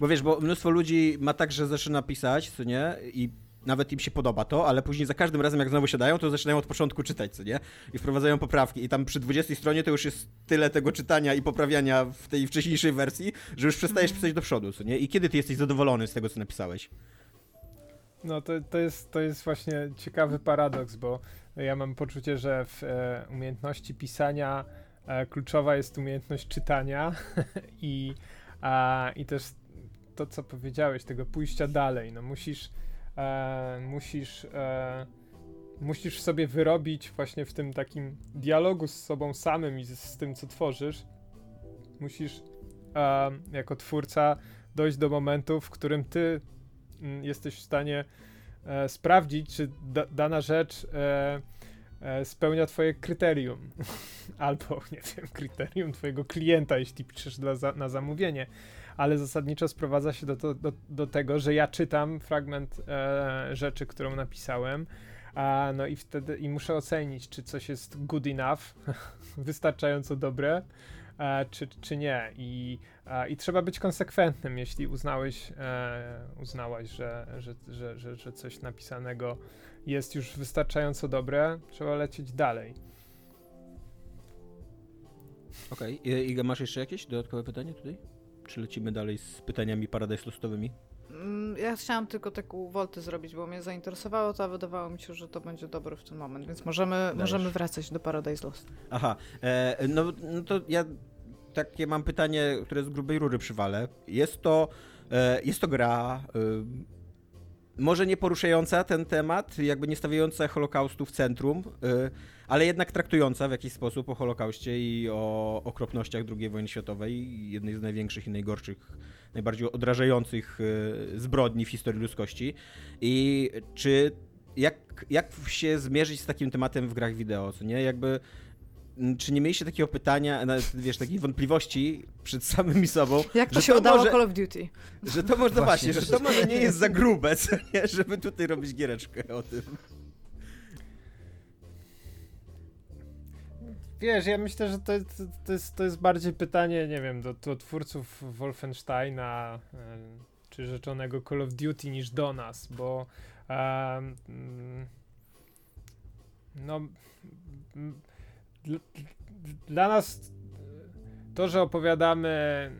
S2: Bo wiesz, bo mnóstwo ludzi ma tak, że zaczyna pisać, co nie? I nawet im się podoba to, ale później za każdym razem, jak znowu siadają, to zaczynają od początku czytać, co nie? I wprowadzają poprawki. I tam przy 20 stronie to już jest tyle tego czytania i poprawiania w tej wcześniejszej wersji, że już przestajesz pisać do przodu, co nie? I kiedy ty jesteś zadowolony z tego, co napisałeś?
S5: No to, to, jest, to jest właśnie ciekawy paradoks, bo ja mam poczucie, że w e, umiejętności pisania e, kluczowa jest umiejętność czytania (laughs) i, a, i też to, co powiedziałeś, tego pójścia dalej. No musisz, e, musisz, e, musisz sobie wyrobić właśnie w tym takim dialogu z sobą samym i z, z tym, co tworzysz. Musisz e, jako twórca dojść do momentu, w którym ty m, mm, jesteś w stanie e, sprawdzić, czy da, dana rzecz e, e, spełnia twoje kryterium. (laughs) Albo, nie wiem, (laughs) kryterium twojego klienta, jeśli piszesz za, na zamówienie ale zasadniczo sprowadza się do, to, do, do tego, że ja czytam fragment e, rzeczy, którą napisałem, a, no i wtedy i muszę ocenić, czy coś jest good enough, (laughs) wystarczająco dobre, e, czy, czy nie. I, I trzeba być konsekwentnym, jeśli uznałeś, e, uznałaś, że, że, że, że, że coś napisanego jest już wystarczająco dobre, trzeba lecieć dalej.
S2: Okej, okay. Iga, masz jeszcze jakieś dodatkowe pytanie tutaj? Czy lecimy dalej z pytaniami Paradise Lostowymi?
S3: Mm, ja chciałam tylko taką woltę zrobić, bo mnie zainteresowało to, a wydawało mi się, że to będzie dobre w ten moment, więc możemy, możemy wracać do Paradise Lost.
S2: Aha, e, no, no to ja takie mam pytanie, które z grubej rury przywalę. Jest to, e, jest to gra, e, może nie poruszająca ten temat, jakby nie stawiająca Holokaustu w centrum, y, ale jednak traktująca w jakiś sposób o Holokauście i o okropnościach II wojny światowej, jednej z największych i najgorszych, najbardziej odrażających y, zbrodni w historii ludzkości. I czy jak, jak się zmierzyć z takim tematem w grach wideo, co nie? Jakby czy nie mieliście takiego pytania, wiesz, takiej wątpliwości przed (laughs) samymi sobą?
S3: Jak to się to udało może, Call of Duty?
S2: Że to można właśnie, właśnie, że to może nie jest za grube, co nie? Żeby tutaj robić giereczkę o tym.
S5: Wiesz, ja myślę, że to, to, jest, to jest bardziej pytanie, nie wiem, do, do twórców Wolfensteina e, czy rzeczonego Call of Duty niż do nas, bo um, no dla nas to, że opowiadamy,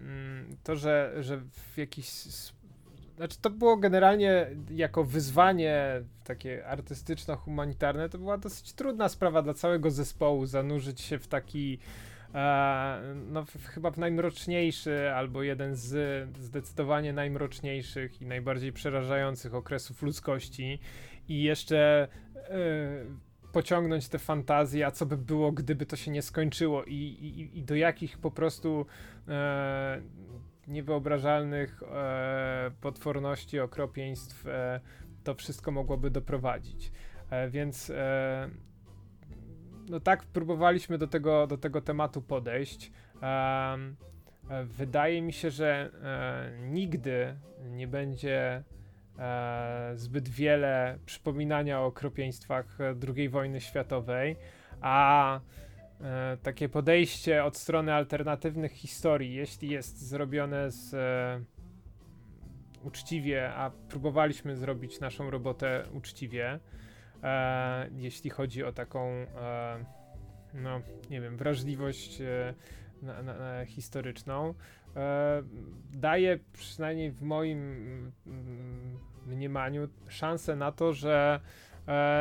S5: mm, to, że, że w jakiś. Znaczy, to było generalnie jako wyzwanie takie artystyczno-humanitarne, to była dosyć trudna sprawa dla całego zespołu zanurzyć się w taki. E, no, chyba w najmroczniejszy, albo jeden z zdecydowanie najmroczniejszych i najbardziej przerażających okresów ludzkości. I jeszcze e, pociągnąć te fantazje, a co by było, gdyby to się nie skończyło i, i, i do jakich po prostu e, niewyobrażalnych e, potworności, okropieństw e, to wszystko mogłoby doprowadzić. E, więc e, no tak próbowaliśmy do tego, do tego tematu podejść. E, wydaje mi się, że nigdy nie będzie e, zbyt wiele przypominania o okropieństwach e, II wojny światowej, a e, takie podejście od strony alternatywnych historii, jeśli jest zrobione z e, uczciwie, a próbowaliśmy zrobić naszą robotę uczciwie, e, jeśli chodzi o taką, e, no nie wiem, wrażliwość na, na, na historyczną, e, daje przynajmniej w moim mm, mniemaniu szansę na to, że, e,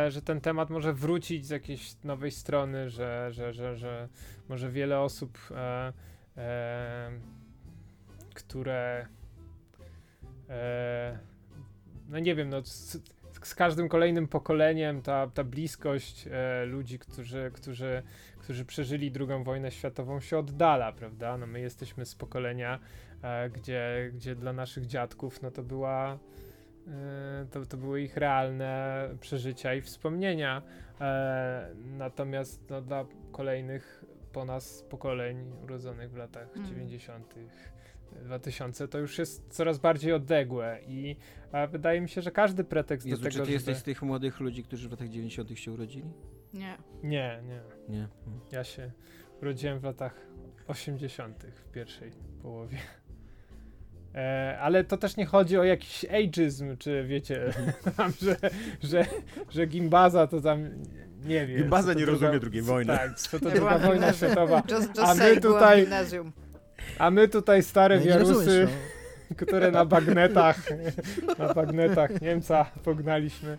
S5: że ten temat może wrócić z jakiejś nowej strony, że, że, że, że może wiele osób, e, e, które e, no nie wiem, no z, z każdym kolejnym pokoleniem ta, ta bliskość e, ludzi, którzy, którzy, którzy przeżyli II wojnę światową się oddala, prawda? No my jesteśmy z pokolenia, e, gdzie, gdzie dla naszych dziadków no to była e, to, to były ich realne przeżycia i wspomnienia. E, natomiast no, dla kolejnych po nas pokoleń urodzonych w latach mm. 90. 2000 to już jest coraz bardziej odległe i a wydaje mi się, że każdy pretekst
S2: Jezu,
S5: do tego,
S2: czy ty
S5: żeby...
S2: jesteś z tych młodych ludzi, którzy w latach 90 się urodzili?
S3: Nie.
S5: Nie, nie.
S2: Nie.
S5: Ja się urodziłem w latach 80 w pierwszej połowie. E, ale to też nie chodzi o jakiś ageism, czy wiecie, (laughs) tam, że, że, że Gimbaza to tam nie wiem.
S2: Gimbaza nie rozumie drugiej wojny.
S5: Tak, co to druga wojna (laughs) światowa. Just, just a my tutaj, a my tutaj stare no wiarusy. (laughs) które na bagnetach, na bagnetach Niemca pognaliśmy.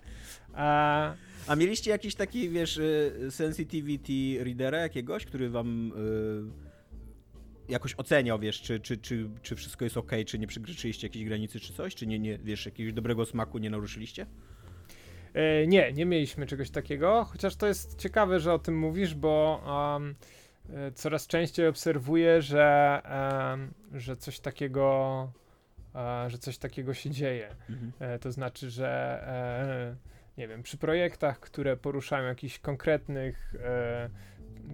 S5: A,
S2: A mieliście jakiś taki, wiesz, y, sensitivity readera jakiegoś, który wam y, jakoś oceniał, wiesz, czy, czy, czy, czy wszystko jest ok, czy nie przekroczyliście jakiejś granicy, czy coś, czy nie, nie wiesz, jakiegoś dobrego smaku nie naruszyliście?
S5: E, nie, nie mieliśmy czegoś takiego, chociaż to jest ciekawe, że o tym mówisz, bo um, coraz częściej obserwuję, że, em, że coś takiego e, że coś takiego się dzieje.
S2: Mhm.
S5: E, to znaczy, że nie wiem, przy projektach, które poruszają jakiś konkretnych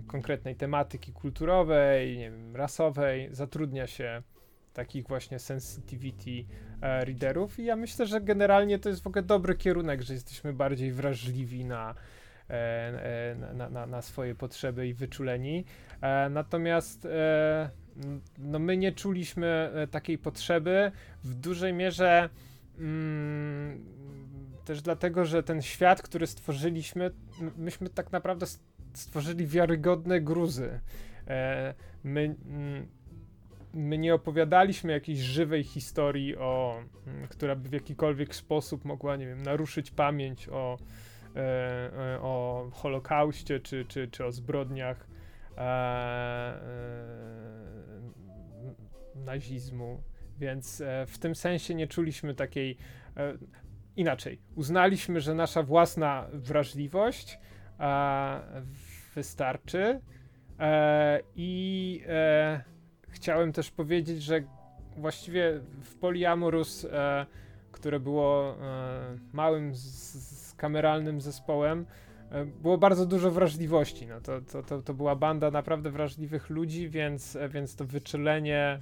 S5: konkretnej tematyki kulturowej, nie wiem, rasowej, zatrudnia się takich właśnie sensitivity e, readerów i ja myślę, że generalnie to jest w ogóle dobry kierunek, że jesteśmy bardziej wrażliwi na, e, e, na, na, na swoje potrzeby i wyczuleni. Natomiast no my nie czuliśmy takiej potrzeby w dużej mierze mm, też dlatego, że ten świat, który stworzyliśmy, myśmy tak naprawdę stworzyli wiarygodne gruzy. E, my, mm, my nie opowiadaliśmy jakiejś żywej historii, o, mm, która by w jakikolwiek sposób mogła, nie wiem, naruszyć pamięć o, e, e, o Holokauście czy, czy, czy o zbrodniach nazizmu. Więc w tym sensie nie czuliśmy takiej. Inaczej, uznaliśmy, że nasza własna wrażliwość wystarczy. E, I e, chciałem też powiedzieć, że właściwie w Polyamorous, e, które było małym z, kameralnym zespołem, było bardzo dużo wrażliwości. No to, to, to, to była banda naprawdę wrażliwych ludzi, więc, więc to wyczulenie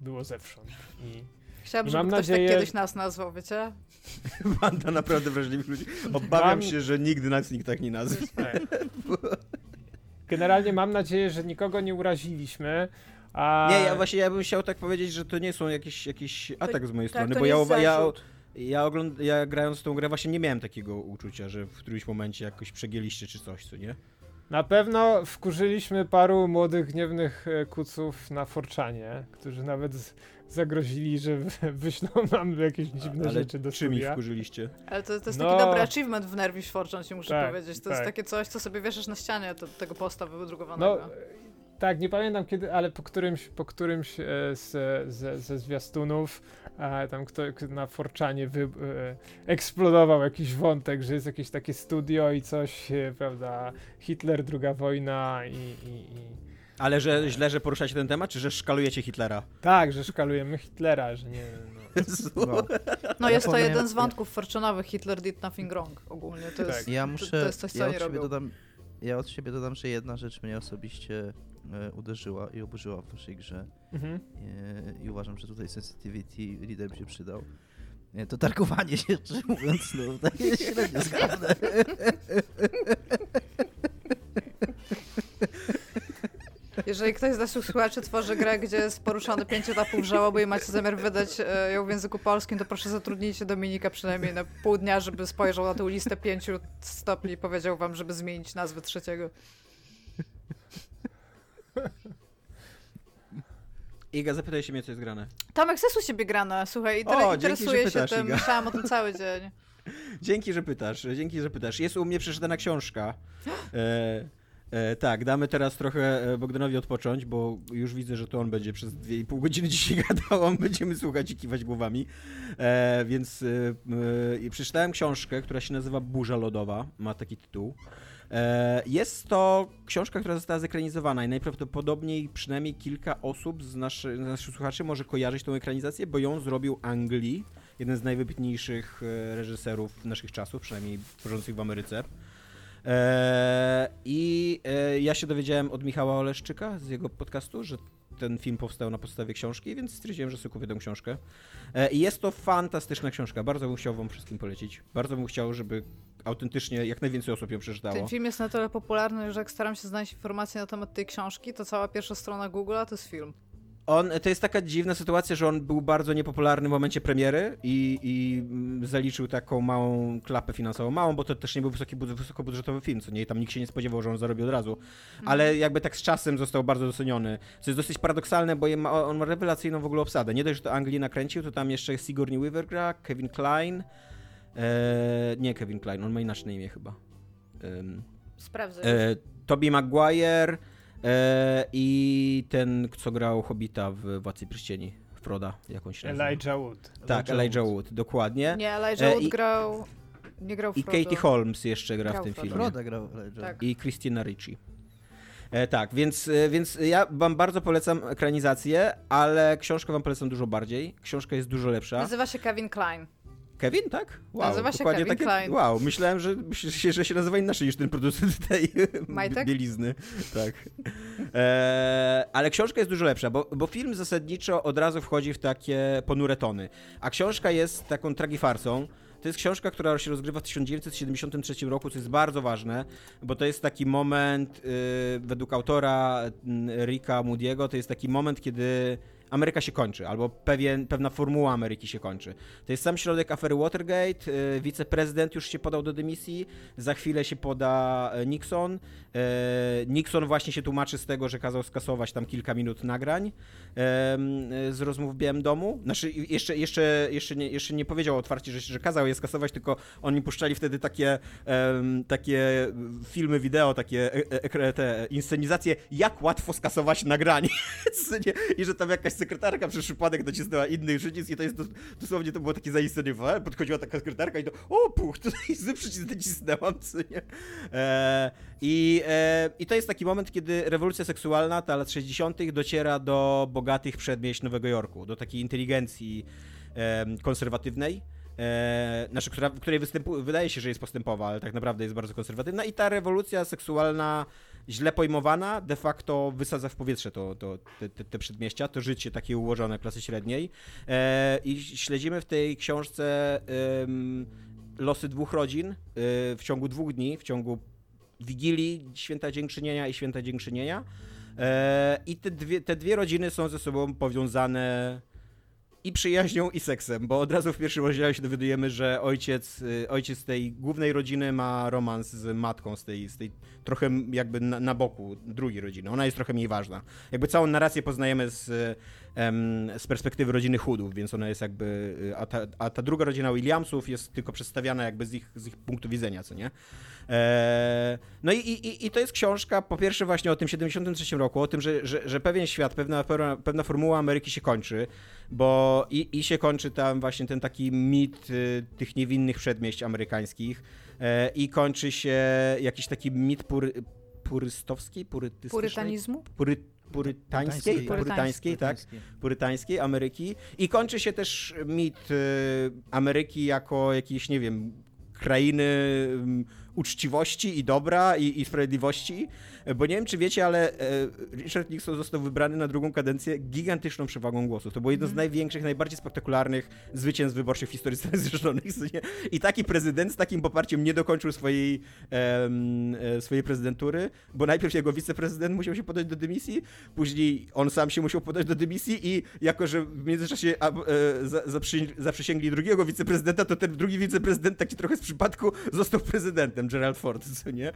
S5: było zewsząd. I
S3: Chciałabym, żeby
S5: mam
S3: ktoś
S5: nadzieję-
S3: tak kiedyś nas nazwał, wiecie? (laughs)
S2: Banda naprawdę wrażliwych ludzi. Obawiam
S5: Mam-
S2: się, że nigdy nas nikt tak nie nazwie. (laughs)
S5: Tak. Generalnie mam nadzieję, że nikogo nie uraziliśmy. A...
S2: Nie, ja właśnie ja bym chciał tak powiedzieć, że to nie są jakiś, jakiś atak z mojej
S3: tak,
S2: strony,
S3: to
S2: bo ja, ja, ja, ogląd- ja grając w tą grę właśnie nie miałem takiego uczucia, że w którymś momencie jakoś przegięliście czy coś, co nie?
S5: Na pewno wkurzyliśmy paru młodych, gniewnych e, kuców na Forczanie, którzy nawet z- zagrozili, że wy- (laughs) wyślą nam jakieś dziwne
S2: Ale
S5: rzeczy do
S2: czym ich
S5: studia.
S2: wkurzyliście?
S3: Ale to, to jest
S5: No.
S3: taki dobry achievement w Nervish Fortune, ci muszę
S5: Tak,
S3: powiedzieć. To
S5: tak.
S3: jest takie coś, co sobie wieszasz na ścianie to, tego posta
S5: No,
S3: wydrukowanego.
S5: e, tak, nie pamiętam kiedy, ale po którymś, po którymś e, z, ze, zwiastunów e, tam kto, na Forczanie wy, e, eksplodował jakiś wątek, że jest jakieś takie studio i coś, e, prawda, Hitler, druga wojna i, i, i
S2: Ale że źle, że poruszacie ten temat, czy że szkalujecie Hitlera?
S5: tak, że szkalujemy Hitlera, że nie no. (laughs)
S4: No.
S3: No jest to jeden z wątków fortunowych. Hitler did nothing wrong ogólnie. To jest,
S5: Tak.
S4: Ja muszę.
S3: to jest coś, co
S4: ja, siebie
S3: robią.
S4: dodam, ja od siebie dodam, że jedna rzecz mnie osobiście e, uderzyła i oburzyła w waszej grze.
S5: Mhm.
S4: E, I uważam, że tutaj sensitivity by się przydał. E, To targowanie się, (laughs) szczerze mówiąc, no, takie średnio zgrabne. (laughs)
S3: Jeżeli ktoś z naszych słuchaczy tworzy grę, gdzie jest poruszany pięć etapów żałoby i macie zamiar wydać e, ją w języku polskim, to proszę zatrudnijcie Dominika przynajmniej na pół dnia, żeby spojrzał na tę listę pięciu stopni i powiedział wam, żeby zmienić nazwę trzeciego.
S2: Iga, zapytaj się mnie, co jest grane.
S3: Tomek, co jest u grane? Słuchaj,
S2: O,
S3: inter-
S2: dzięki,
S3: interesuję
S2: że
S3: się
S2: pytasz,
S3: tym,
S2: Iga.
S3: myślałam o tym cały dzień. (laughs)
S2: Dzięki, że pytasz, dzięki, że pytasz. Jest u mnie przeczytana książka. E, e, tak, damy teraz trochę e, Bogdanowi odpocząć, bo już widzę, że to on będzie przez 2,5 godziny (laughs) dzisiaj gadał, będziemy słuchać i kiwać głowami. E, więc e, e, przeczytałem książkę, która się nazywa Burza Lodowa, ma taki tytuł. E, Jest to książka, która została zekranizowana i najprawdopodobniej przynajmniej kilka osób z, naszy, z naszych słuchaczy może kojarzyć tą ekranizację, bo ją zrobił Angli, jeden z najwybitniejszych reżyserów naszych czasów, przynajmniej tworzących w Ameryce. E, I e, ja się dowiedziałem od Michała Oleszczyka z jego podcastu, że ten film powstał na podstawie książki, więc stwierdziłem, że sobie kupię tę książkę. E, I jest to fantastyczna książka. Bardzo bym chciał wam wszystkim polecić. Bardzo bym chciał, żeby autentycznie jak najwięcej osób ją przeczytało.
S3: Ten film jest na tyle popularny, że jak staram się znaleźć informacje na temat tej książki, to cała pierwsza strona Google'a to jest film.
S2: On, to jest taka dziwna sytuacja, że on był bardzo niepopularny w momencie premiery i, i mm, zaliczył taką małą klapę finansową. Małą, bo to też nie był wysoki, wysokobudżetowy film, co nie? Tam nikt się nie spodziewał, że on zarobi od razu. Ale mhm. jakby tak z czasem został bardzo doceniony. Co jest dosyć paradoksalne, bo ma, on ma rewelacyjną w ogóle obsadę. Nie dość, że to Anglii nakręcił, to tam jeszcze Sigourney Weaver gra, Kevin Klein. Eee, nie Kevin Klein, on ma inaczej na imię chyba.
S3: Ehm, Sprawdzę. E,
S2: Toby Maguire i ten, co grał Hobita w Władcy Pierścieni. Froda, jakąś
S5: Elijah Wood.
S2: Tak, Elijah, Elijah Wood. dokładnie.
S3: Nie, Elijah e, Wood i, grał... Nie grał
S2: I Katie Holmes jeszcze gra grał w tym
S4: Frodo.
S2: filmie.
S4: Froda grał Elijah.
S2: Tak. I Christina Ricci. E, tak, więc, e, więc ja wam bardzo polecam ekranizację, ale książkę wam polecam dużo bardziej. Książka jest dużo lepsza.
S3: Nazywa się Kevin Klein.
S2: Kevin, tak?
S3: Wow, nazywa się Kevin takie, Klein.
S2: Wow, myślałem, że, że się nazywa inaczej niż ten producent tej Majtek? (laughs) bielizny. Tak. E, ale książka jest dużo lepsza, bo, bo film zasadniczo od razu wchodzi w takie ponure tony. A książka jest taką tragifarsą. To jest książka, która się rozgrywa w 1973 roku, co jest bardzo ważne, bo to jest taki moment, yy, według autora Ricka Moody'ego, to jest taki moment, kiedy Ameryka się kończy, albo pewien, pewna formuła Ameryki się kończy. To jest sam środek afery Watergate, yy, wiceprezydent już się podał do dymisji, za chwilę się poda e, Nixon. Yy, Nixon właśnie się tłumaczy z tego, że kazał skasować tam kilka minut nagrań yy, z rozmów w Białym Domu. Znaczy, jeszcze, jeszcze, jeszcze, nie, jeszcze nie powiedział otwarcie, że, że kazał je skasować, tylko oni puszczali wtedy takie, takie filmy wideo, takie e, te inscenizacje, jak łatwo skasować nagranie. (laughs) I że tam jakaś sekretarka przez przypadek nacisnęła inny przycisk i to jest dosłownie to było takie zainstalowane. Podchodziła taka sekretarka i to o puch, (laughs) tutaj zły przycisk nacisnęłam, co nie? E, i, e, I to jest taki moment, kiedy rewolucja seksualna, ta lat 60. dociera do bogatych przedmieść Nowego Jorku, do takiej inteligencji e, konserwatywnej. E, znaczy, która, której występu, wydaje się, że jest postępowa, ale tak naprawdę jest bardzo konserwatywna i ta rewolucja seksualna źle pojmowana de facto wysadza w powietrze to, to, te, te, przedmieścia, to życie takie ułożone klasy średniej. E, I śledzimy w tej książce losy dwóch rodzin e, w ciągu dwóch dni, w ciągu Wigilii, Święta Dziękczynienia i Święta Dziękczynienia. E, I te dwie, te dwie rodziny są ze sobą powiązane i przyjaźnią, i seksem, bo od razu w pierwszym rozdziale się dowiadujemy, że ojciec, y, ojciec tej głównej rodziny ma romans z matką z tej, z tej trochę jakby na, na boku drugiej rodziny. Ona jest trochę mniej ważna. Jakby całą narrację poznajemy z z perspektywy rodziny Hoodów, więc ona jest jakby, y, a ta, a ta druga rodzina Williamsów jest tylko przedstawiana jakby z ich, z ich punktu widzenia, co nie? Eee, no i, i, i to jest książka po pierwsze właśnie o tym 73 roku, o tym, że, że, że pewien świat, pewna, pewna formuła Ameryki się kończy, bo i, i się kończy tam właśnie ten taki mit y, tych niewinnych przedmieść amerykańskich e, i kończy się jakiś taki mit pury, purystowski,
S3: purytanizmu?
S2: Pury, purytańskiej, purytańskiej, tak, purytańskiej Ameryki. I kończy się też mit y, Ameryki jako jakiejś, nie wiem, krainy uczciwości i dobra i, i sprawiedliwości, bo nie wiem, czy wiecie, ale e, Richard Nixon został wybrany na drugą kadencję gigantyczną przewagą głosów. To było jedno z mhm. największych, najbardziej spektakularnych zwycięstw wyborczych w historii Stanów Zjednoczonych. (laughs) I taki prezydent z takim poparciem nie dokończył swojej, e, swojej prezydentury, bo najpierw jego wiceprezydent musiał się podać do dymisji, później on sam się musiał podać do dymisji i jako, że w międzyczasie a, e, zaprzysięgli drugiego wiceprezydenta, to ten drugi wiceprezydent taki trochę z przypadku został prezydentem, Gerald Ford, co nie?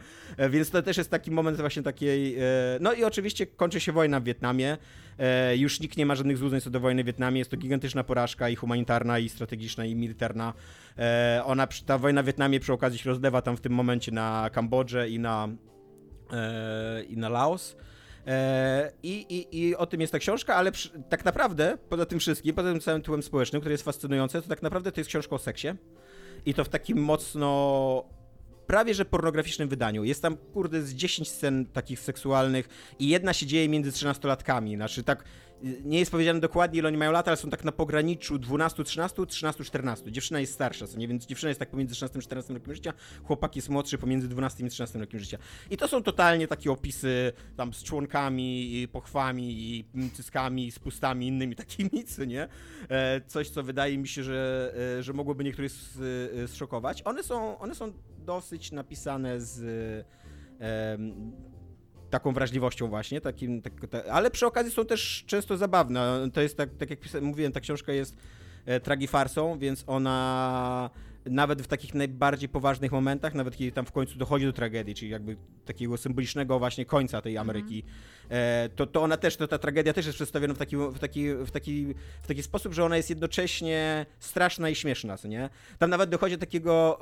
S2: Więc to też jest taki moment właśnie właśnie takiej. E, no i oczywiście kończy się wojna w Wietnamie. E, już nikt nie ma żadnych złudzeń co do wojny w Wietnamie. Jest to gigantyczna porażka i humanitarna, i strategiczna, i militarna. E, ona, ta wojna w Wietnamie przy okazji się rozlewa tam w tym momencie na Kambodżę i na, i na Laos. I, i, I o tym jest ta książka, ale przy, tak naprawdę, poza tym wszystkim, poza tym całym tłem społecznym, który jest fascynujący, to tak naprawdę to jest książka o seksie. I to w takim mocno prawie że pornograficznym wydaniu. Jest tam, kurde, z 10 scen takich seksualnych i jedna się dzieje między 13-latkami. Znaczy tak, nie jest powiedziane dokładnie, ile oni mają lat, ale są tak na pograniczu 12-13, 13-14. Dziewczyna jest starsza, co nie? Więc dziewczyna jest tak pomiędzy 13-14 rokiem życia, chłopak jest młodszy pomiędzy 12 i 13 rokiem życia. I to są totalnie takie opisy tam z członkami, i pochwami, i cyskami, i spustami, innymi takimi, co nie? E, coś, co wydaje mi się, że, e, że mogłoby niektórych e, zszokować. One są, one są dosyć napisane z taką wrażliwością właśnie, takim, tak, ta, ale przy okazji są też często zabawne. To jest tak, tak jak mówiłem, ta książka jest e, tragifarsą, więc ona nawet w takich najbardziej poważnych momentach, nawet kiedy tam w końcu dochodzi do tragedii, czyli jakby takiego symbolicznego właśnie końca tej Ameryki, e, to, to ona też, to ta tragedia też jest przedstawiona w taki, w, taki, w, taki, w taki sposób, że ona jest jednocześnie straszna i śmieszna, co nie? Tam nawet dochodzi do takiego...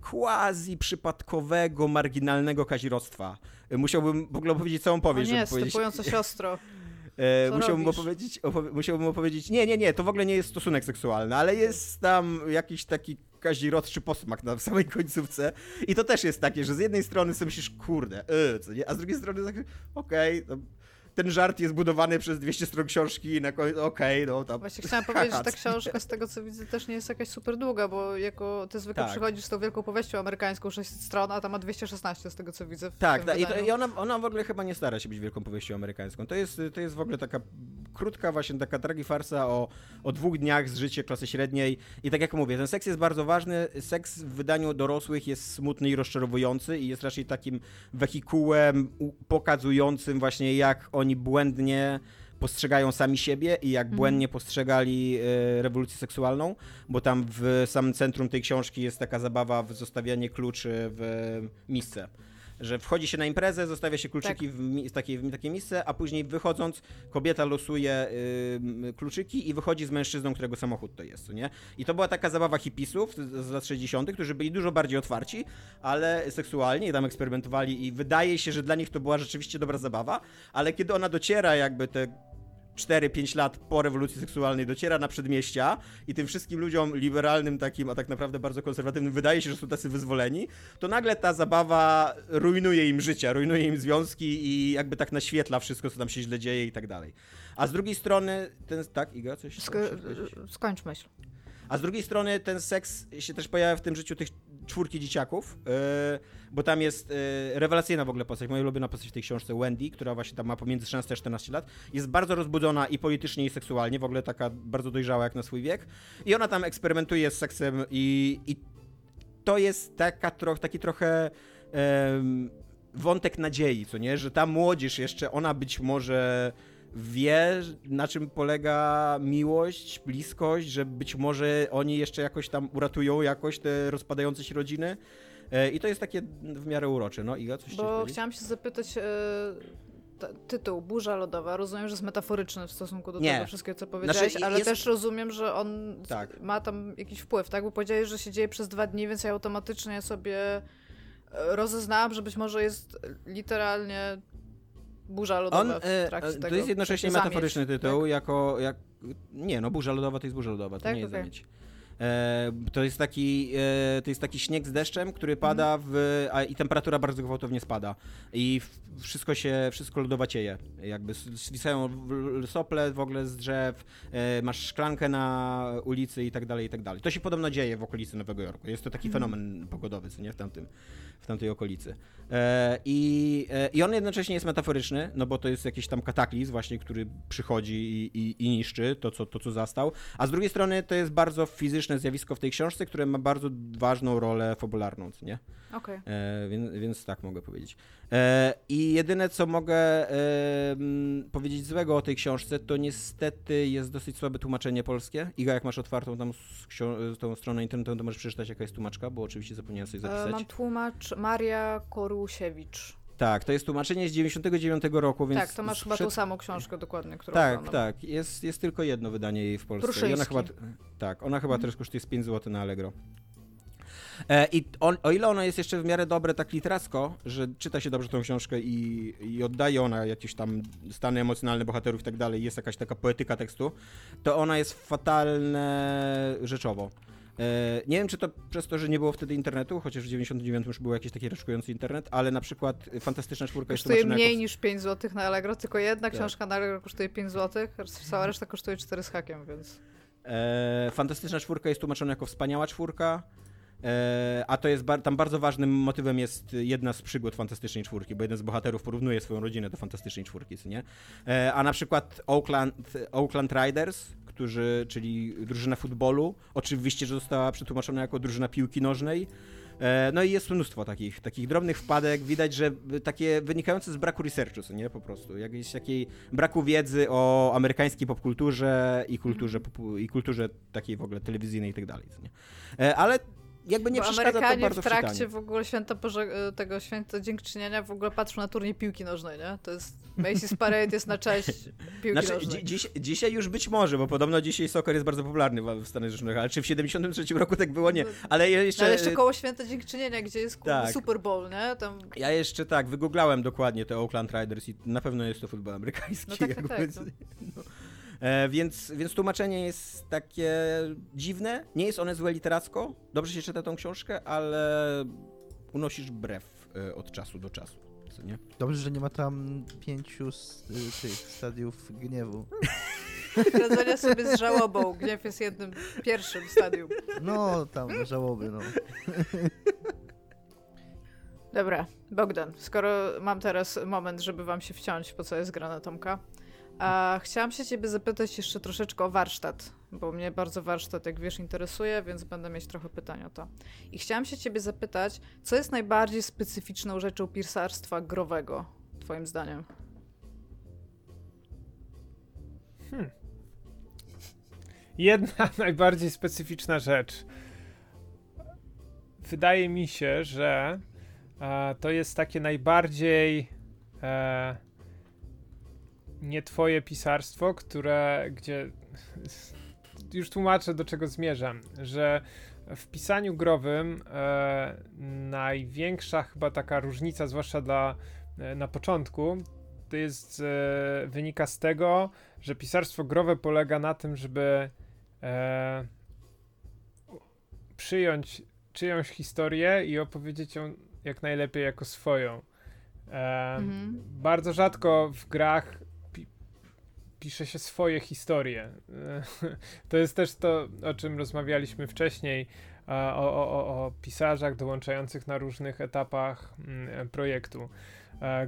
S2: quasi przypadkowego, marginalnego kazirodztwa. Musiałbym w ogóle opowiedzieć całą powieść,
S3: o nie,
S2: żeby powiedzieć...
S3: siostro. (laughs)
S2: E, musiałbym opowiedzieć, opowie- musiałbym opowiedzieć, nie, nie, nie, to w ogóle nie jest stosunek seksualny, ale jest tam jakiś taki kazirodczy posmak na samej końcówce i to też jest takie, że z jednej strony sobie myślisz, kurde, yy, co nie, a z drugiej strony tak, okej, okay, ten żart jest budowany przez 200 stron książki i na końcu, okej, okay, no tam...
S3: Właśnie chciałam powiedzieć, że ta (laughs) książka z tego co widzę też nie jest jakaś super długa, bo jako ty zwykle tak. przychodzisz z tą wielką powieścią amerykańską 600 stron, a ta ma 216 z tego co widzę.
S2: tak, tak i, to, i, ona, ona w ogóle chyba nie stara się być wielką powieścią amerykańską. To jest, to jest w ogóle taka krótka właśnie taka tragi farsa o, o dwóch dniach z życia klasy średniej i tak jak mówię, ten seks jest bardzo ważny, seks w wydaniu dorosłych jest smutny i rozczarowujący i jest raczej takim wehikułem pokazującym właśnie jak oni błędnie postrzegają sami siebie i jak mhm. błędnie postrzegali e, rewolucję seksualną, bo tam w samym centrum tej książki jest taka zabawa w zostawianie kluczy w miejsce że wchodzi się na imprezę, zostawia się kluczyki tak. w, takie, w takie miejsce, a później wychodząc kobieta losuje y, kluczyki i wychodzi z mężczyzną, którego samochód to jest, nie? I to była taka zabawa hipisów z lat 60., którzy byli dużo bardziej otwarci, ale seksualnie tam eksperymentowali i wydaje się, że dla nich to była rzeczywiście dobra zabawa, ale kiedy ona dociera jakby te 4-5 lat po rewolucji seksualnej dociera na przedmieścia i tym wszystkim ludziom liberalnym, takim, a tak naprawdę bardzo konserwatywnym, wydaje się, że są tacy wyzwoleni, to nagle ta zabawa rujnuje im życie, rujnuje im związki i jakby tak naświetla wszystko, co tam się źle dzieje i tak dalej. A z drugiej strony, ten, tak, Iga, coś? Sk
S3: skończ myśl.
S2: A z drugiej strony ten seks się też pojawia w tym życiu tych czwórki dzieciaków, yy, bo tam jest yy, rewelacyjna w ogóle postać, moja ulubiona postać w tej książce, Wendy, która właśnie tam ma pomiędzy 16 a 14 lat, jest bardzo rozbudzona i politycznie i seksualnie, w ogóle taka bardzo dojrzała jak na swój wiek i ona tam eksperymentuje z seksem i, i to jest taka, tro, taki trochę... Wątek nadziei, co nie? Że ta młodzież jeszcze, ona być może wie, na czym polega miłość, bliskość, że być może oni jeszcze jakoś tam uratują jakoś te rozpadające się rodziny. E, I to jest takie w miarę urocze. No Iga, coś
S3: Bo chciałam się zapytać, e, tytuł Burza Lodowa, rozumiem, że jest metaforyczny w stosunku do Nie. tego wszystkiego, co powiedziałeś, znaczy, ale jest... też rozumiem, że on tak. ma tam jakiś wpływ, tak? Bo powiedziałeś, że się dzieje przez dwa dni, więc ja automatycznie sobie e, rozeznałam, że być może jest literalnie burza lodowa On, w e, trakcie tego.
S2: To jest jednocześnie metaforyczny tytuł, tak? jako... Jak, nie, no burza lodowa to jest burza lodowa, to tak? nie jest okay. zamieć. E, to jest taki, e, to jest taki śnieg z deszczem, który pada w, a, i temperatura bardzo gwałtownie spada. I wszystko się, wszystko lodowacieje. Jakby zwisają sople w ogóle z drzew, e, masz szklankę na ulicy i tak dalej, i tak dalej. To się podobno dzieje w okolicy Nowego Jorku. Jest to taki mm. fenomen pogodowy, co nie, w tamtym, w tamtej okolicy. I, I on jednocześnie jest metaforyczny, no bo to jest jakiś tam kataklizm właśnie, który przychodzi i, i, i niszczy to co, to, co zastał. A z drugiej strony to jest bardzo fizyczny zjawisko w tej książce, które ma bardzo ważną rolę fabularną, nie?
S3: Okay.
S2: E, więc, więc tak mogę powiedzieć. E, I jedyne, co mogę e, powiedzieć złego o tej książce, to niestety jest dosyć słabe tłumaczenie polskie. Iga, jak masz otwartą tam tą stronę internetową, to możesz przeczytać, jaka jest tłumaczka, bo oczywiście zapomniałem sobie zapisać. E,
S3: mam tłumacz Maria Korusiewicz.
S2: Tak, to jest tłumaczenie z 99 roku, więc...
S3: Tak, to masz chyba tą samą książkę dokładnie, którą
S2: Tak, oglądam. tak. Jest, jest tylko jedno wydanie jej w Polsce.
S3: Pruszyński. I
S2: ona chyba, tak, ona chyba mhm. też kosztuje z 5 zł na Allegro. E, I on, o ile ona jest jeszcze w miarę dobre tak literacko, że czyta się dobrze tą książkę i, i oddaje ona jakieś tam stany emocjonalne bohaterów i tak dalej, jest jakaś taka poetyka tekstu, to ona jest fatalne rzeczowo. E, nie wiem, czy to przez to, że nie było wtedy internetu, chociaż w 99 już był jakiś taki raczkujący internet, ale na przykład Fantastyczna Czwórka
S3: kosztuje jest mniej jako... niż 5 zł na Allegro, tylko jedna tak. książka na Allegro kosztuje 5 zł, cała reszta kosztuje 4 z hakiem, więc...
S2: E, Fantastyczna Czwórka jest tłumaczona jako Wspaniała Czwórka, a to jest tam bardzo ważnym motywem jest jedna z przygód Fantastycznej Czwórki, bo jeden z bohaterów porównuje swoją rodzinę do Fantastycznej Czwórki, nie? E, a na przykład Oakland, Oakland Riders, którzy, czyli drużyna futbolu, oczywiście, że została przetłumaczona jako drużyna piłki nożnej, E, no i jest mnóstwo takich, takich drobnych wpadek. Widać, że takie wynikające z braku researchu, nie? Po prostu. Jakiejś takiej braku wiedzy o amerykańskiej popkulturze i kulturze, i kulturze takiej w ogóle telewizyjnej i tak dalej? E, ale jakby nie Bo przeszkadza
S3: Amerykanie
S2: to bardzo
S3: w trakcie w, w ogóle święta Boże, e, tego święta dziękczynienia w ogóle patrzą na turniej piłki nożnej, nie? To jest Macy's Parade jest na cześć (laughs) piłki znaczy, nożnej.
S2: Dziś, dzisiaj już być może, bo podobno dzisiaj soccer jest bardzo popularny w Stanach Zjednoczonych, ale czy w 73 roku tak było? Nie. No, ale jeszcze... No,
S3: ale jeszcze koło święta dziękczynienia, gdzie jest tak. Super Bowl, nie? Tam...
S2: Ja jeszcze tak, wygooglałem dokładnie te Oakland Riders i na pewno jest to futbol amerykański.
S3: No tak, tak, tak,
S2: no. (laughs) E, więc, więc tłumaczenie jest takie dziwne. Nie jest one złe literacko. Dobrze się czyta tą książkę, ale unosisz brew e, od czasu do czasu. Co nie?
S4: Dobrze, że nie ma tam pięciu z, y, tych stadiów gniewu.
S3: Radzenia sobie z żałobą. Gniew jest jednym pierwszym stadium.
S4: No, tam żałoby, no.
S3: Dobra, Bogdan, skoro mam teraz moment, żeby wam się wciąć, po co jest grana Tomka, a chciałam się ciebie zapytać jeszcze troszeczkę o warsztat, bo mnie bardzo warsztat, jak wiesz, interesuje, więc będę mieć trochę pytań o to. I chciałam się ciebie zapytać, co jest najbardziej specyficzną rzeczą pisarstwa growego, twoim zdaniem?
S5: Hmm. Jedna (laughs) najbardziej specyficzna rzecz. Wydaje mi się, że e, to jest takie najbardziej e, nie twoje pisarstwo, które, gdzie (laughs) już tłumaczę do czego zmierzam, że w pisaniu growym e, największa chyba taka różnica, zwłaszcza dla e, na początku, to jest e, wynika z tego, że pisarstwo growe polega na tym, żeby e, przyjąć czyjąś historię i opowiedzieć ją jak najlepiej jako swoją. E, mhm. Bardzo rzadko w grach pisze się swoje historie. (laughs) To jest też to, o czym rozmawialiśmy wcześniej, o, o, o pisarzach dołączających na różnych etapach mm, projektu.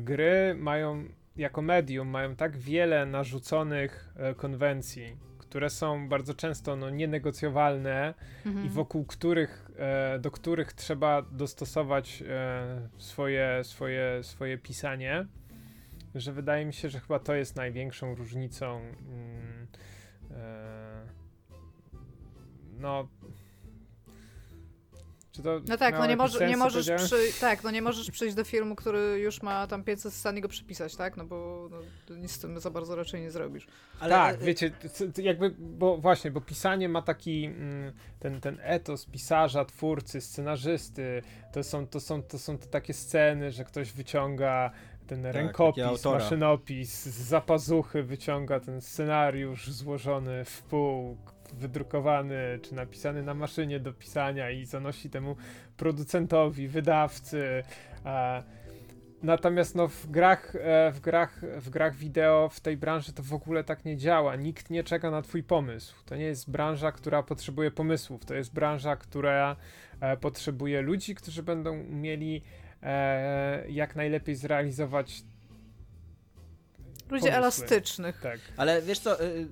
S5: Gry mają, jako medium, mają tak wiele narzuconych e, konwencji, które są bardzo często no, nienegocjowalne mhm. i wokół których, e, do których trzeba dostosować e, swoje, swoje, swoje pisanie że wydaje mi się, że chyba to jest największą różnicą. Mm, e, no.
S3: Czy to no tak, no nie, może, nie możesz przy, tak, no nie możesz przyjść do filmu, który już ma tam 500 scen i go przypisać, tak? No bo no, nic z tym za bardzo raczej nie zrobisz.
S5: Ale... Tak, wiecie, jakby, bo właśnie, bo pisanie ma taki mm, ten, ten etos pisarza, twórcy, scenarzysty, to są, to są, to są te takie sceny, że ktoś wyciąga ten tak, rękopis, maszynopis, z zapazuchy wyciąga ten scenariusz złożony w pół, wydrukowany czy napisany na maszynie do pisania i zanosi temu producentowi, wydawcy. A, natomiast no, w, grach, e, w, grach, w grach wideo w tej branży to w ogóle tak nie działa. Nikt nie czeka na twój pomysł. To nie jest branża, która potrzebuje pomysłów. To jest branża, która e, potrzebuje ludzi, którzy będą mieli e, jak najlepiej zrealizować.
S3: Ludzi elastycznych.
S2: Tak. Ale wiesz co, y,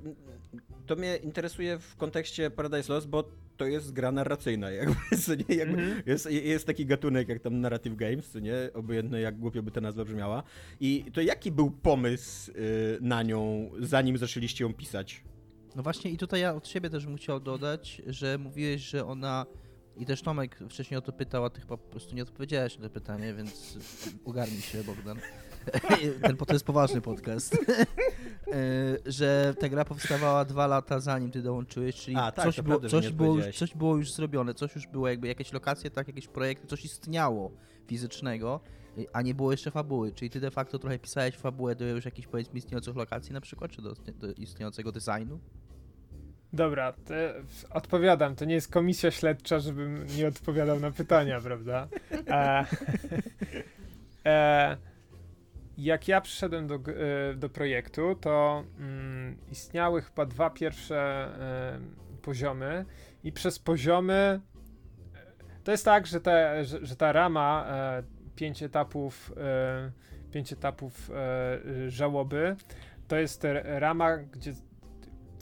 S2: to mnie interesuje w kontekście Paradise Lost, bo to jest gra narracyjna, (laughs) jakby, co nie? Jakby mm -hmm. jest, jest taki gatunek jak tam Narrative Games, co nie? Obojętne jak głupio by ta nazwa brzmiała. I to jaki był pomysł y, na nią, zanim zaczęliście ją pisać?
S4: No właśnie i tutaj ja od siebie też bym chciał dodać, że mówiłeś, że ona i też Tomek wcześniej o to pytał, a ty chyba po prostu nie odpowiedziałeś na to pytanie, więc ugarnij się, Bogdan. (laughs) Ten to jest poważny podcast. (laughs) E, że ta gra powstawała dwa lata zanim ty dołączyłeś, czyli a, tak, coś, było, prawda, coś, było już, coś było już zrobione, coś już było, jakby jakieś lokacje, tak, jakieś projekty, coś istniało fizycznego, a nie było jeszcze fabuły. Czyli ty de facto trochę pisałeś fabułę do już jakichś powiedzmy istniejących lokacji na przykład, czy do, do istniejącego designu?
S5: Dobra, odpowiadam. To nie jest komisja śledcza, żebym nie odpowiadał na pytania, (laughs) prawda? E, (laughs) e, jak ja przyszedłem do, e, do projektu, to mm, istniały chyba dwa pierwsze e, poziomy i przez poziomy e, to jest tak, że, że, że ta rama e, pięć etapów pięć etapów żałoby to jest rama, gdzie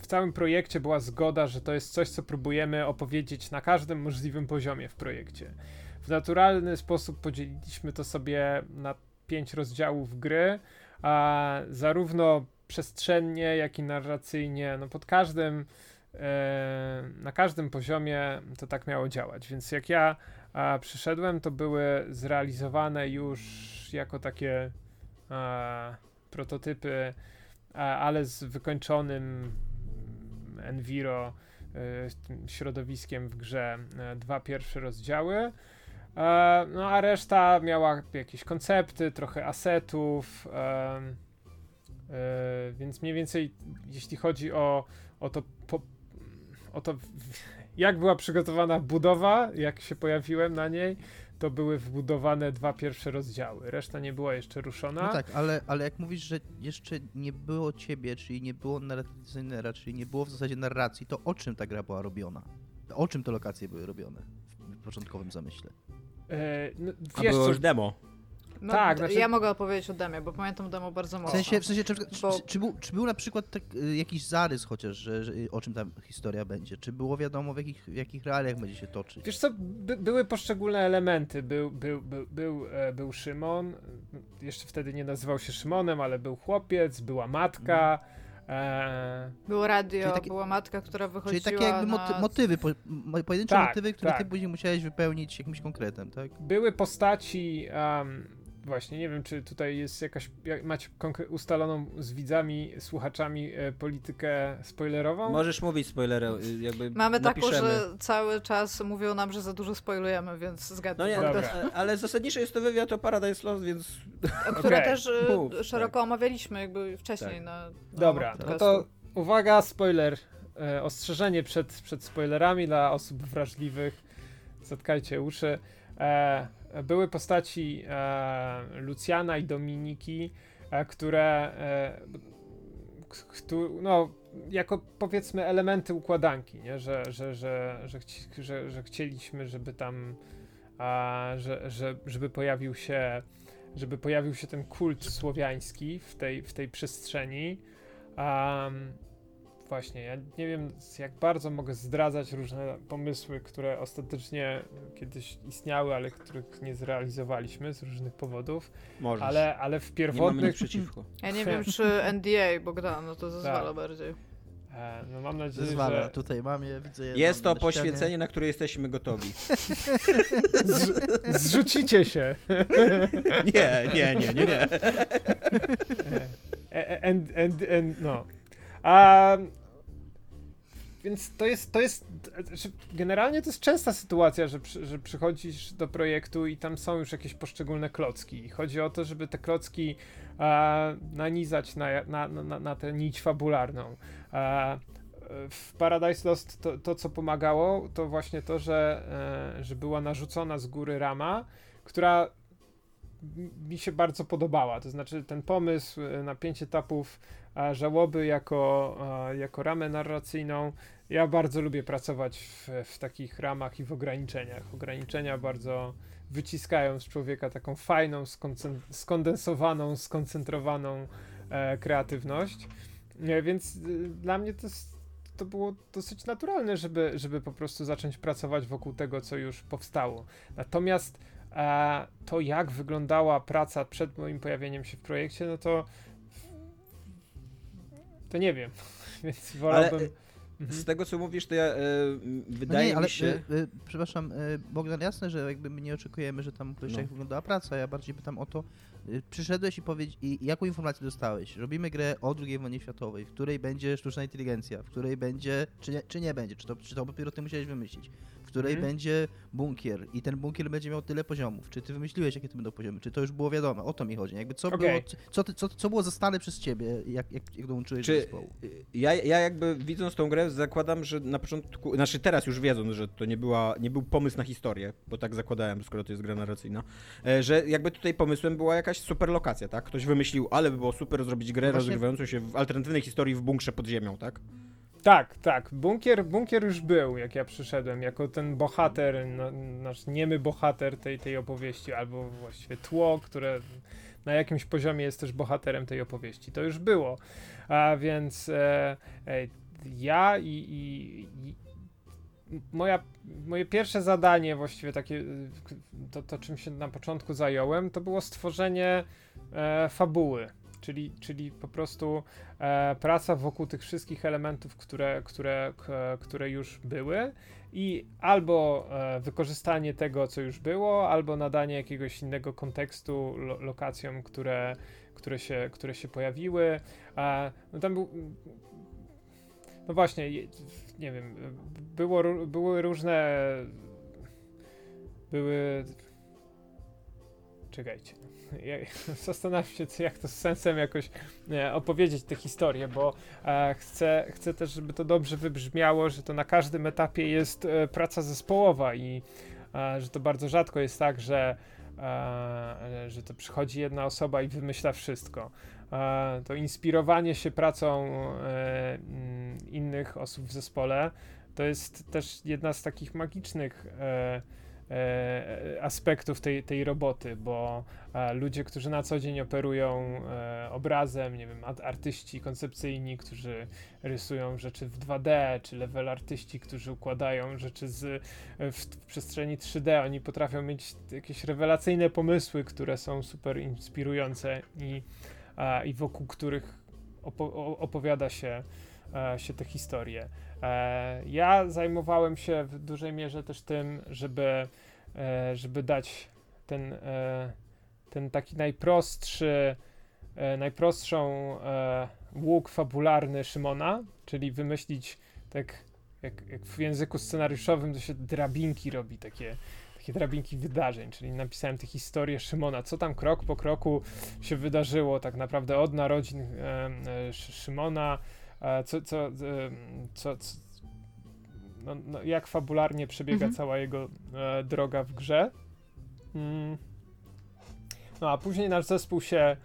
S5: całym projekcie była zgoda, że to jest coś, co próbujemy opowiedzieć na każdym możliwym poziomie w projekcie. w naturalny sposób podzieliliśmy to sobie na pięć rozdziałów gry, a zarówno przestrzennie, jak i narracyjnie, no pod każdym, e, na każdym poziomie to tak miało działać. Więc jak ja przyszedłem, to były zrealizowane już jako takie prototypy, ale z wykończonym Enviro y, środowiskiem w grze e, dwa pierwsze rozdziały. E, no a reszta miała jakieś koncepty, trochę asetów, e, więc mniej więcej jeśli chodzi o, o to, po, o to jak była przygotowana budowa, jak się pojawiłem na niej, to były wbudowane dwa pierwsze rozdziały. Reszta nie była jeszcze ruszona.
S4: No tak, ale, ale jak mówisz, że jeszcze nie było ciebie, czyli nie było narracyjnera, czyli nie było w zasadzie narracji, to o czym ta gra była robiona? O czym te lokacje były robione w początkowym zamyśle?
S5: E, no,
S2: A było już demo.
S3: No,
S5: Tak, znaczy-
S3: Ja mogę opowiedzieć o demie, bo pamiętam demo bardzo
S4: W
S3: mocno.
S4: sensie, w sensie czy,
S3: Bo-
S4: czy, czy, był, czy był na przykład tak, y, jakiś zarys chociaż, że, że, o czym ta historia będzie? Czy było wiadomo w jakich, w jakich realiach będzie się toczyć?
S5: Wiesz co, by, były poszczególne elementy. Był, był, był, był, e, był Szymon, jeszcze wtedy nie nazywał się Szymonem, ale był chłopiec, była matka. E,
S3: Było radio,
S4: Czyli takie-
S3: była matka, która
S4: Czyli
S3: wychodziła
S4: takie jakby
S3: na...
S4: moty, motywy, po, mo- pojedyncze
S5: Tak,
S4: motywy, które
S5: tak.
S4: ty później musiałeś wypełnić jakimś konkretem, tak?
S5: były postaci. em, właśnie, nie wiem, czy tutaj jest jakaś. Jak macie ustaloną z widzami, słuchaczami e, politykę spoilerową?
S2: Możesz mówić spoilerę, y, jakby
S3: Mamy taką,
S2: napiszemy.
S3: że cały czas mówią nam, że za dużo spoilujemy, więc
S2: No
S3: zgadzam
S2: nie,
S3: się.
S5: Dobra.
S2: a- ale zasadniczo jest to wywiad o Paradise Lost, więc
S3: Które
S5: Okej.
S3: też y,
S2: Mów,
S3: szeroko
S2: tak.
S3: omawialiśmy jakby wcześniej
S2: Tak.
S3: na, na
S5: Dobra, no
S3: podcastu.
S5: to uwaga, spoiler. E, ostrzeżenie przed, przed spoilerami dla osób wrażliwych. Zatkajcie uszy. E, były postaci e, Lucjana i Dominiki, e, które e, no, jako powiedzmy elementy układanki, nie? Że, że, że, że, chci, że, że chcieliśmy, żeby tam a, że, że, żeby pojawił się żeby pojawił się ten kult słowiański w tej, w tej przestrzeni. Um, właśnie, ja nie wiem jak bardzo mogę zdradzać różne pomysły, które ostatecznie kiedyś istniały, ale których nie zrealizowaliśmy z różnych powodów,
S2: możesz.
S5: ale, ale w
S2: nie
S5: pierwotnych...
S2: nic przeciwko.
S3: Ja nie wiem, (laughs) czy NDA Bogdan, no to zezwala
S5: Tak.
S3: bardziej.
S5: E, no mam nadzieję,
S4: Zezwala,
S5: że...
S4: tutaj mam je, widzę je
S2: Jest to
S4: na ścianie.
S2: poświęcenie, na które jesteśmy gotowi. (laughs)
S5: Z, zrzucicie się. (laughs)
S2: Nie, nie, nie, nie, nie.
S5: E, e, and, and, and, no. A, więc to jest, to jest, że generalnie to jest częsta sytuacja, że, że przychodzisz do projektu i tam są już jakieś poszczególne klocki. I chodzi o to, żeby te klocki a, nanizać na, na, na, na tę nić fabularną. A, w Paradise Lost to, to, co pomagało, to właśnie to, że, e, że była narzucona z góry rama, która mi się bardzo podobała. To znaczy ten pomysł e, na pięć etapów e, żałoby jako, jako ramę narracyjną. Ja bardzo lubię pracować w, w takich ramach i w ograniczeniach. Ograniczenia bardzo wyciskają z człowieka taką fajną, skondensowaną, skoncentrowaną e, kreatywność. E, więc e, dla mnie to, to było dosyć naturalne, żeby, żeby po prostu zacząć pracować wokół tego, co już powstało. Natomiast e, to, jak wyglądała praca przed moim pojawieniem się w projekcie, no to to nie wiem, (laughs) więc wolałbym...
S2: Ale,
S5: Mhm.
S2: Z tego co mówisz, to ja
S4: No
S2: wydaje
S4: nie, ale
S2: mi się.
S4: y, y, przepraszam, y, Bogdan, jasne, że jakby my nie oczekujemy, że tam ktoś
S2: No.
S4: jak wyglądała praca, ja bardziej pytam o to, y, przyszedłeś i powiedz, i jaką informację dostałeś? Robimy grę o II wojnie światowej, w której będzie sztuczna inteligencja, w której będzie, czy nie, czy nie będzie, czy to, czy to dopiero ty musiałeś wymyślić, której
S5: Mhm.
S4: będzie bunkier i ten bunkier będzie miał tyle poziomów, czy ty wymyśliłeś, jakie to będą poziomy, czy to już było wiadome, o to mi chodzi, jakby co,
S5: Okej.
S4: było, co, ty, co, co było zastane przez ciebie, jak, jak, jak dołączyłeś do
S2: Czy
S4: zespołu?
S2: ja, ja jakby widząc tą grę zakładam, że na początku, znaczy teraz już wiedząc, że to nie, była, nie był pomysł na historię, bo tak zakładałem, skoro to jest gra narracyjna, e, że jakby tutaj pomysłem była jakaś super lokacja, tak? Ktoś wymyślił, ale by było super zrobić grę
S4: Właśnie-
S2: rozgrywającą się w alternatywnej historii w bunkrze pod ziemią, tak?
S5: Tak, tak. Bunkier, bunkier już był, jak ja przyszedłem, jako ten bohater, no, nasz niemy bohater tej, tej opowieści, albo właściwie tło, które na jakimś poziomie jest też bohaterem tej opowieści. To już było. A więc e, e, ja i, i, i moja, moje pierwsze zadanie, właściwie takie, to, to czym się na początku zająłem, to było stworzenie e, fabuły. Czyli, czyli po prostu e, praca wokół tych wszystkich elementów, które, które, które już były i albo e, wykorzystanie tego, co już było, albo nadanie jakiegoś innego kontekstu lo, lokacjom, które, które, się, które się pojawiły. E, no tam był. No właśnie, nie wiem, było, były różne. Były. Czekajcie. (laughs) (laughs) Zastanawiam się, jak to z sensem jakoś nie, opowiedzieć tę historię, bo e, chcę, chcę też, żeby to dobrze wybrzmiało, że to na każdym etapie jest e, praca zespołowa i e, że to bardzo rzadko jest tak, że, e, że to przychodzi jedna osoba i wymyśla wszystko. E, to inspirowanie się pracą e, mm, innych osób w zespole to jest też jedna z takich magicznych E, aspektów tej, tej roboty, bo e, ludzie, którzy na co dzień operują e, obrazem, nie wiem, artyści koncepcyjni, którzy rysują rzeczy w 2D, czy level artyści, którzy układają rzeczy z, w, w przestrzeni 3D, oni potrafią mieć jakieś rewelacyjne pomysły, które są super inspirujące i, i wokół których opo opowiada się, się te historie. E, ja zajmowałem się w dużej mierze też tym, żeby, e, żeby dać ten, e, ten taki najprostszy, najprostszą łuk fabularny Szymona, czyli wymyślić tak jak, jak w języku scenariuszowym to się drabinki robi, takie, takie drabinki wydarzeń, czyli napisałem tę historię Szymona, co tam krok po kroku się wydarzyło tak naprawdę od narodzin e, e, Szymona, co, co, co, co no, no, jak fabularnie przebiega mhm. cała jego e, droga w grze. Mm. No a później nasz zespół się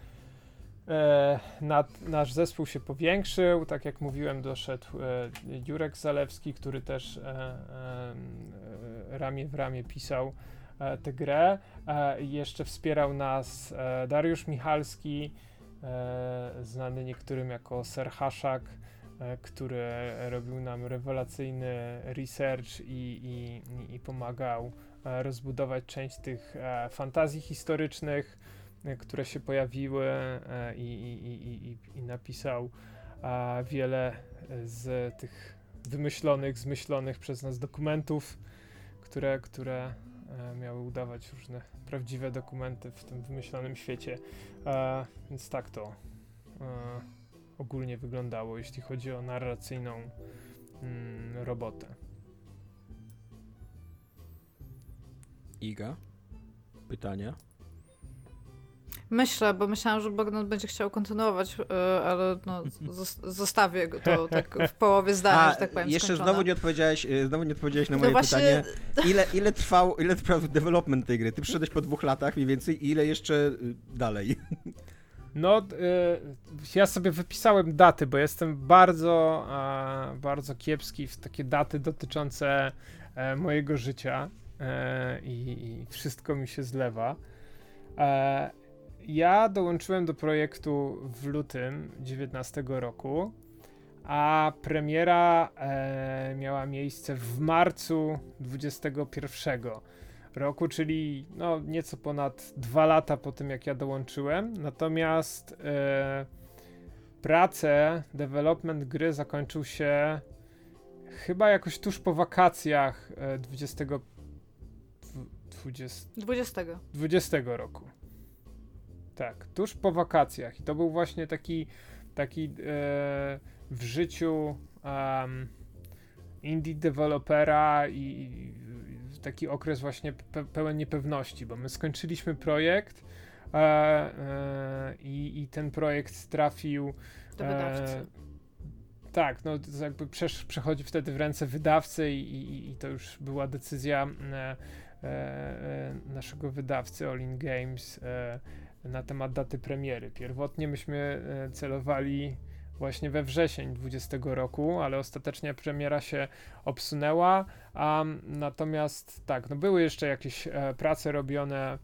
S5: e, nad, nasz zespół się powiększył, tak jak mówiłem doszedł e, Jurek Zalewski, który też e, e, ramię w ramię pisał e, tę grę. jeszcze wspierał nas Dariusz Michalski, znany niektórym jako Ser Haszak, E, który robił nam rewelacyjny research i, i, i pomagał e, rozbudować część tych e, fantazji historycznych, które się pojawiły i, i napisał wiele z tych wymyślonych, zmyślonych przez nas dokumentów, które, które miały udawać różne prawdziwe dokumenty w tym wymyślonym świecie. Więc tak to ogólnie wyglądało, jeśli chodzi o narracyjną mm, robotę.
S2: Iga? Pytania?
S3: Myślę, bo myślałam, że Bogdan będzie chciał kontynuować, e, ale no, (laughs) zostawię go to tak w połowie zdania, A, że tak powiem.
S2: Jeszcze znowu nie odpowiedziałeś, e, znowu nie odpowiedziałeś na no moje no właśnie... pytanie. (laughs) Ile, ile, trwał, ile trwał development tej gry? Ty przyszedłeś po dwóch latach mniej więcej, ile jeszcze y, dalej?
S5: No, y, ja sobie wypisałem daty, bo jestem bardzo, bardzo kiepski w takie daty dotyczące e, mojego życia e, i, wszystko mi się zlewa. E, ja dołączyłem do projektu w lutym 19 roku, a premiera miała miejsce w marcu 21 roku, czyli no, nieco ponad dwa lata po tym, jak ja dołączyłem. Natomiast e, pracę, development gry zakończył się chyba jakoś tuż po wakacjach e, 20,
S3: 20, 20.
S5: 20 roku. Tak, tuż po wakacjach. I to był właśnie taki, taki e, w życiu um, indie dewelopera i, taki okres właśnie pe pełen niepewności, bo my skończyliśmy projekt e, e, i, i, ten projekt trafił
S3: do wydawcy. E,
S5: tak, no jakby przesz, przechodzi wtedy w ręce wydawcy i, i, i to już była decyzja e, e, naszego wydawcy All In Games na temat daty premiery. Pierwotnie myśmy celowali właśnie we wrzesień 20 roku, ale ostatecznie premiera się obsunęła. Um, natomiast tak, no były jeszcze jakieś e, prace robione,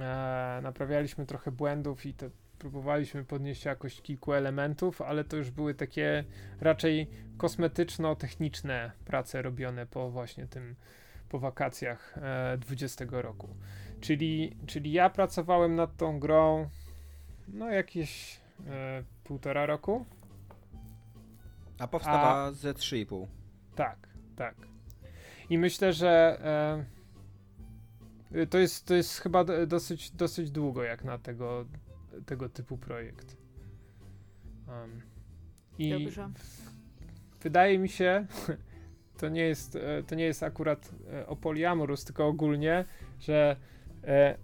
S5: e, naprawialiśmy trochę błędów i to próbowaliśmy podnieść jakość kilku elementów, ale to już były takie raczej kosmetyczno-techniczne prace robione po właśnie tym, po wakacjach e, 20 roku. Czyli, czyli ja pracowałem nad tą grą no jakieś e, półtora roku.
S2: A powstała A... ze 3,5.
S5: Tak, tak. I myślę, że e, to, jest, to jest chyba dosyć, dosyć długo jak na tego, tego typu projekt. Um, I Dobrze. wydaje mi się, (laughs) to nie jest, e, to nie jest akurat e, o poliamorus, tylko ogólnie, że, e,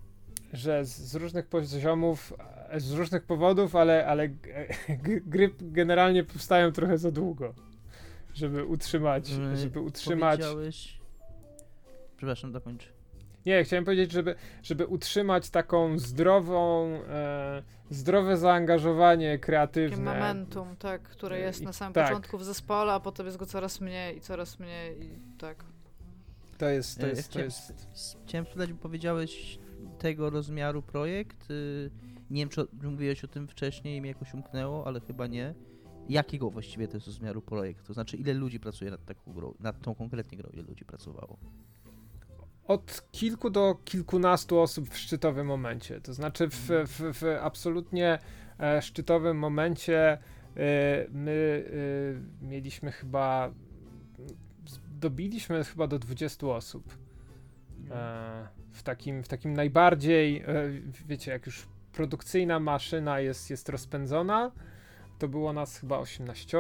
S5: że z różnych poziomów, z różnych powodów, ale, ale (laughs) gry generalnie powstają trochę za długo, żeby utrzymać, żeby utrzymać...
S4: Przepraszam, dokończ.
S5: Nie, chciałem powiedzieć, żeby, żeby utrzymać taką zdrową, e, zdrowe zaangażowanie kreatywne.
S3: Takie momentum, tak, które jest na samym tak. początku w zespole, a potem jest go coraz mniej i coraz mniej i tak.
S5: To jest, to jest, to
S4: chciałem,
S5: jest...
S4: Chciałem spytać, bo powiedziałeś tego rozmiaru projekt, y, nie wiem, czy mówiłeś o tym wcześniej i mi jakoś umknęło, ale chyba nie. Jakiego właściwie to jest rozmiaru projekt? To znaczy, ile ludzi pracuje nad taką grą, nad tą konkretnie grą, ile ludzi pracowało?
S5: od kilku do kilkunastu osób w szczytowym momencie. To znaczy w, w, w absolutnie e, szczytowym momencie e, my e, mieliśmy chyba dobiliśmy chyba do 20 osób. E, w, takim, w takim najbardziej, wiecie, jak już produkcyjna maszyna jest, jest rozpędzona, to było nas chyba 18,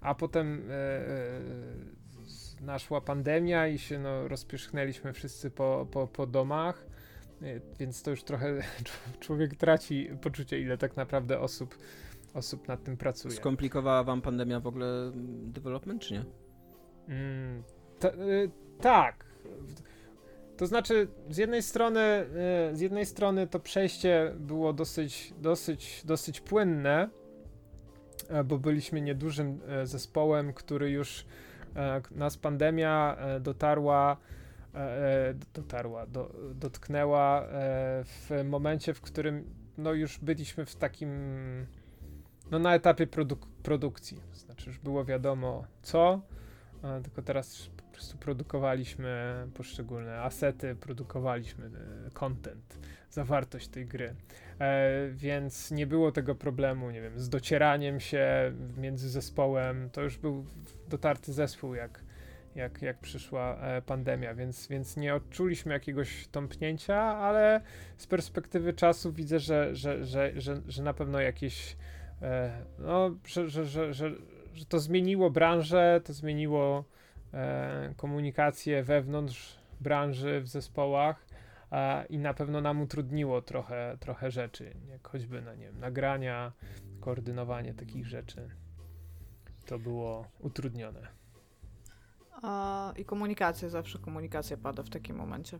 S5: a potem e, naszła pandemia i się no, rozpierzchnęliśmy wszyscy po, po, po domach, y, więc to już trochę (laughs) człowiek traci poczucie, ile tak naprawdę osób, osób nad tym pracuje.
S2: Skomplikowała wam pandemia w ogóle development, czy nie?
S5: Mm, y, tak. To znaczy, z jednej strony, y, z jednej strony to przejście było dosyć, dosyć, dosyć płynne, e, bo byliśmy niedużym e, zespołem, który już E, nas pandemia dotarła, dotarła, do, dotknęła w momencie, w którym no już byliśmy w takim, no na etapie produk produkcji. Znaczy już było wiadomo co, tylko teraz prostu produkowaliśmy poszczególne asety, produkowaliśmy content, zawartość tej gry. E, więc nie było tego problemu, nie wiem, z docieraniem się między zespołem. To już był dotarty zespół, jak, jak, jak przyszła e, pandemia, więc, więc nie odczuliśmy jakiegoś tąpnięcia, ale z perspektywy czasu widzę, że, że, że, że, że na pewno jakieś, e, no, że, że, że, że, to zmieniło branżę, to zmieniło e, komunikację wewnątrz branży, w zespołach i na pewno nam utrudniło trochę, trochę rzeczy, jak choćby na nie wiem, nagrania, koordynowanie takich rzeczy. To było utrudnione.
S3: I komunikacja, zawsze komunikacja pada w takim momencie.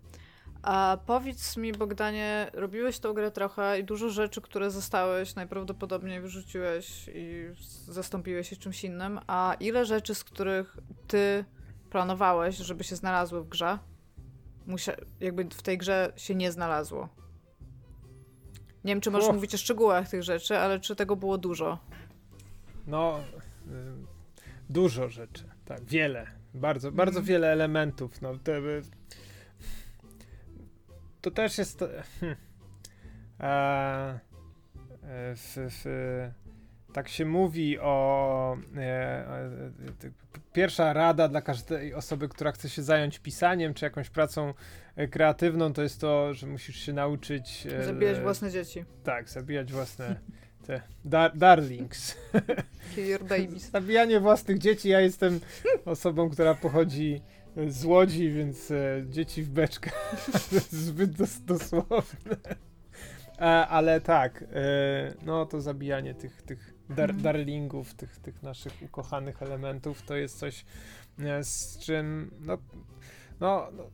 S3: A powiedz mi, Bogdanie, robiłeś tą grę trochę i dużo rzeczy, które zostałeś, najprawdopodobniej wyrzuciłeś i zastąpiłeś je czymś innym. A ile rzeczy, z których ty planowałeś, żeby się znalazły w grze, musia- jakby w tej grze się nie znalazło. Nie wiem, czy możesz mówić o szczegółach tych rzeczy, ale czy tego było dużo?
S5: No, y, dużo rzeczy, tak, wiele. Bardzo, bardzo mm. wiele elementów. No, te, y, to też jest. Hmm, e, w, w, tak się mówi o e, e, pierwsza rada dla każdej osoby, która chce się zająć pisaniem czy jakąś pracą e, kreatywną, to jest to, że musisz się nauczyć
S3: e, zabijać własne dzieci.
S5: Tak, zabijać własne te dar darlings. (laughs)
S3: Kill your babies.
S5: Zabijanie własnych dzieci. Ja jestem osobą, która pochodzi z Łodzi, więc e, dzieci w beczkę (laughs) zbyt dos dosłowne. ale tak, no to zabijanie tych, tych dar, darlingów, tych, tych naszych ukochanych elementów, to jest coś, e, z czym, no, no, no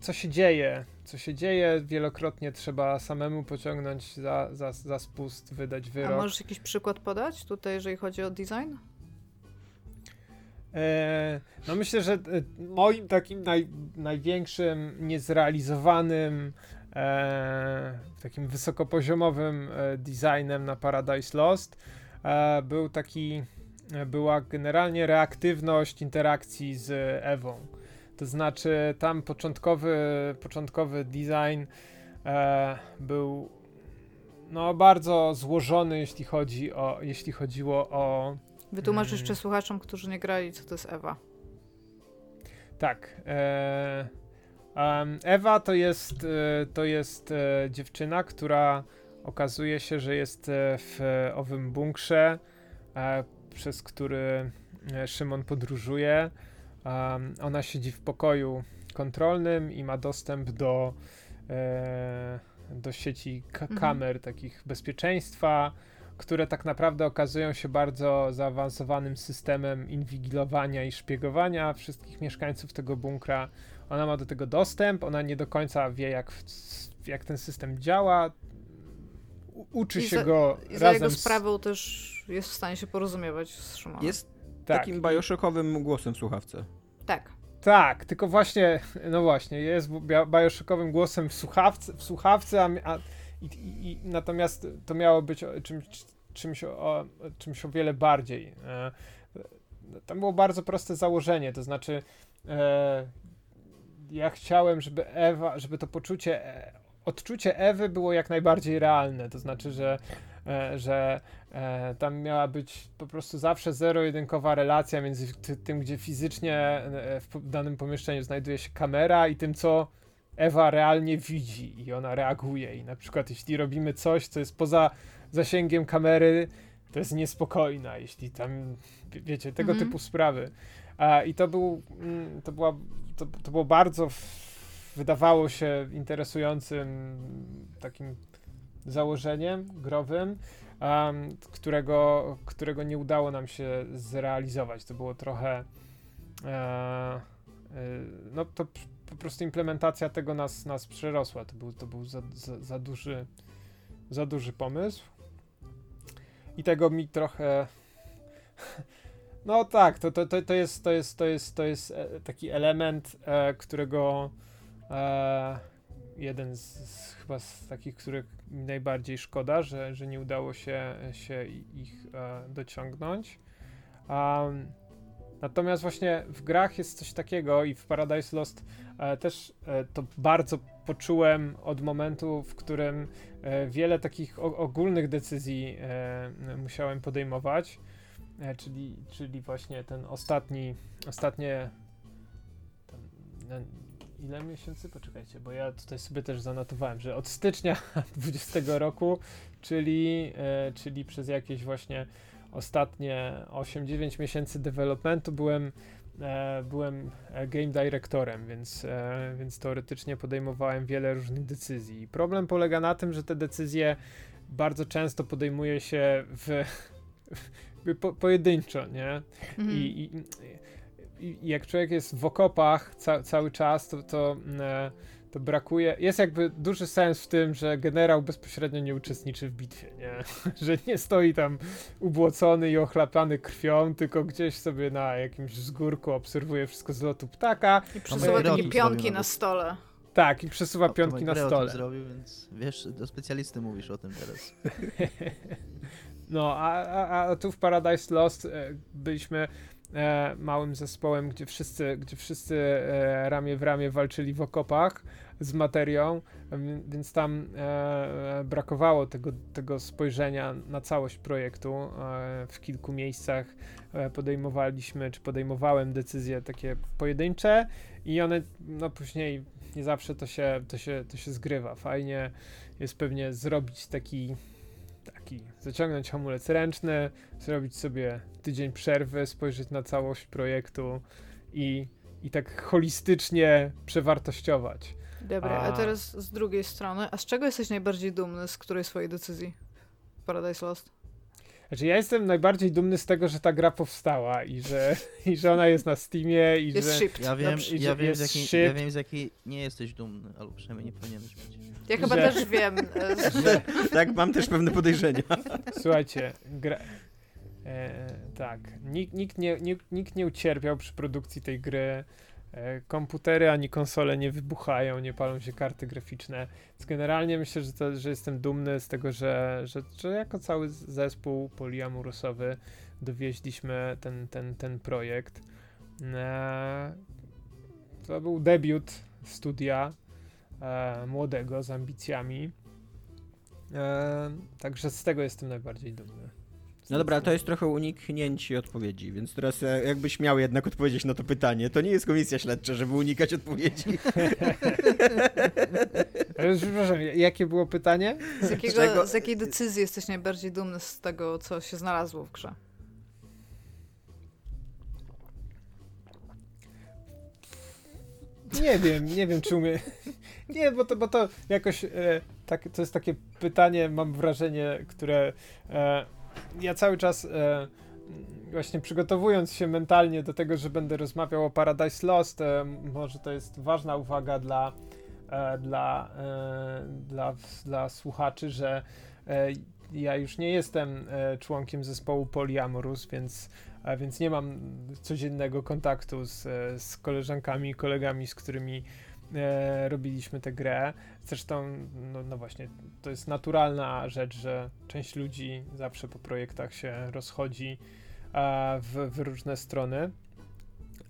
S5: co się dzieje, co się dzieje, wielokrotnie trzeba samemu pociągnąć za, za, za spust, wydać wyrok. A
S3: możesz jakiś przykład podać tutaj, jeżeli chodzi o design?
S5: E, no myślę, że e, moim takim naj, największym niezrealizowanym e, takim wysokopoziomowym designem na Paradise Lost. E, był taki, e, była generalnie reaktywność interakcji z Ewą. To znaczy tam początkowy, początkowy design e, był no, bardzo złożony, jeśli chodzi o, jeśli chodziło o...
S3: Wytłumacz
S5: Mm.
S3: jeszcze słuchaczom, którzy nie grali, co to jest Ewa.
S5: Tak. E, Ewa to jest, e, to jest dziewczyna, która okazuje się, że jest e, w e, owym bunkrze, e, przez który Szymon podróżuje. Ona siedzi w pokoju kontrolnym i ma dostęp do, do sieci
S3: Mhm.
S5: kamer takich bezpieczeństwa, które tak naprawdę okazują się bardzo zaawansowanym systemem inwigilowania i szpiegowania wszystkich mieszkańców tego bunkra. Ona ma do tego dostęp, ona nie do końca wie, jak, jak ten system działa. Uczy
S3: I
S5: się
S3: za-
S5: go
S3: I za
S5: razem
S3: jego
S5: z...
S3: sprawą też jest w stanie się porozumiewać z Szymonem.
S2: Jest
S5: Tak,
S2: takim bajoszockowym głosem w słuchawce.
S3: Tak.
S5: tak, tylko właśnie, no właśnie, jest bajoszockowym głosem w słuchawce, w słuchawce a, a i, i, i, natomiast to miało być o- czymś, czymś, o, czymś o wiele bardziej. E, tam było bardzo proste założenie, to znaczy e, ja chciałem, żeby Ewa, żeby to poczucie, e, odczucie Ewy było jak najbardziej realne, to znaczy, że, e, że e, tam miała być po prostu zawsze zero-jedynkowa relacja między ty, tym, gdzie fizycznie e, w danym pomieszczeniu znajduje się kamera i tym, co Ewa realnie widzi i ona reaguje i na przykład jeśli robimy coś, co jest poza zasięgiem kamery, to jest niespokojna, jeśli tam, wie- wiecie, tego
S3: Mhm.
S5: typu sprawy. A, I to był, mm, to była, to, to było bardzo, wydawało się interesującym takim założeniem growym, um, którego, którego nie udało nam się zrealizować. To było trochę, e, e, no to po prostu implementacja tego nas, nas przerosła. To był, to był za, za, za duży, za duży pomysł. I tego mi trochę. (laughs) No tak, to, to, to, to, jest, to, jest, to, jest, to jest e, taki element, e, którego e, jeden z, z chyba z takich, których mi najbardziej szkoda, że, że nie udało się, się ich e, dociągnąć. Natomiast właśnie w grach jest coś takiego i w Paradise Lost e, też e, to bardzo poczułem od momentu, w którym e, wiele takich o, ogólnych decyzji e, musiałem podejmować, e, czyli, czyli właśnie ten ostatni, ostatnie tam, no, ile miesięcy? Poczekajcie, bo ja tutaj sobie też zanotowałem, że od stycznia (laughs) 20 roku, czyli, e, czyli przez jakieś właśnie ostatnie 8-9 miesięcy developmentu byłem e, byłem e, game directorem, więc, e, więc teoretycznie podejmowałem wiele różnych decyzji. Problem polega na tym, że te decyzje bardzo często podejmuje się w, (laughs) w po, pojedynczo, nie?
S3: Mhm.
S5: I, I jak człowiek jest w okopach ca, cały czas, to, to, e, to brakuje. Jest jakby duży sens w tym, że generał bezpośrednio nie uczestniczy w bitwie, nie? (laughs) że nie stoi tam ubłocony i ochlapany krwią, tylko gdzieś sobie na jakimś wzgórku obserwuje wszystko z lotu ptaka.
S3: I przesuwa takie pionki na stole.
S5: Tak, i przesuwa
S4: To
S5: piątki na stole.
S4: zrobił, więc wiesz, do specjalisty mówisz o tym teraz. (laughs)
S5: No, a, a, a tu w Paradise Lost e, byliśmy e, małym zespołem, gdzie wszyscy, gdzie wszyscy e, ramię w ramię walczyli w okopach z materią, więc tam e, brakowało tego, tego spojrzenia na całość projektu. E, w kilku miejscach e, podejmowaliśmy, czy podejmowałem decyzje takie pojedyncze i one, no później nie zawsze to się, to się, to się zgrywa. Fajnie jest pewnie zrobić taki taki, zaciągnąć hamulec ręczny, zrobić sobie tydzień przerwy, spojrzeć na całość projektu i, i tak holistycznie przewartościować.
S3: Dobra, a...
S5: A-
S3: teraz z drugiej strony, a z czego jesteś najbardziej dumny, z której swojej decyzji? w Paradise Lost.
S5: Znaczy ja jestem najbardziej dumny z tego, że ta gra powstała i że, i że ona jest na Steamie i
S3: Jest
S5: że...
S3: shipped.
S4: Ja wiem,
S5: Dobrze,
S4: ja
S5: że
S4: wiem, z
S5: jest
S4: jakiej, ja wiem, z jakiej nie jesteś dumny, albo przynajmniej nie powinieneś być.
S3: Ja chyba
S5: że-
S3: też wiem. e,
S5: że
S2: Tak, mam też pewne podejrzenia.
S5: Słuchajcie, gra... E, tak, nikt, nikt, nie, nikt, nikt nie ucierpiał przy produkcji tej gry. E, komputery ani konsole nie wybuchają, nie palą się karty graficzne. Więc generalnie myślę, że, to, że jestem dumny z tego, że, że, że jako cały zespół poliamurosowy dowieźliśmy ten, ten, ten projekt. E, to był debiut studia e, młodego z ambicjami. Także z tego jestem najbardziej dumny.
S2: No dobra, to jest trochę uniknięcie odpowiedzi, więc teraz jakbyś miał jednak odpowiedzieć na to pytanie, to nie jest komisja śledcza, żeby unikać odpowiedzi. (laughs)
S5: Przepraszam, jakie było pytanie?
S3: Z, jakiego, z jakiej decyzji jesteś najbardziej dumny z tego, co się znalazło w grze?
S5: Nie wiem, nie wiem, czy umie. (laughs) Nie, bo to, bo to jakoś e, tak, to jest takie pytanie, mam wrażenie, które e, ja cały czas e, właśnie przygotowując się mentalnie do tego, że będę rozmawiał o Paradise Lost, e, może to jest ważna uwaga dla, e, dla, e, dla, dla słuchaczy, że ja już nie jestem członkiem zespołu Polyamorous, więc więc nie mam codziennego kontaktu z, z koleżankami i kolegami, z którymi e, robiliśmy tę grę. Zresztą, no, no, właśnie, to jest naturalna rzecz, że część ludzi zawsze po projektach się rozchodzi e, w, w, różne strony.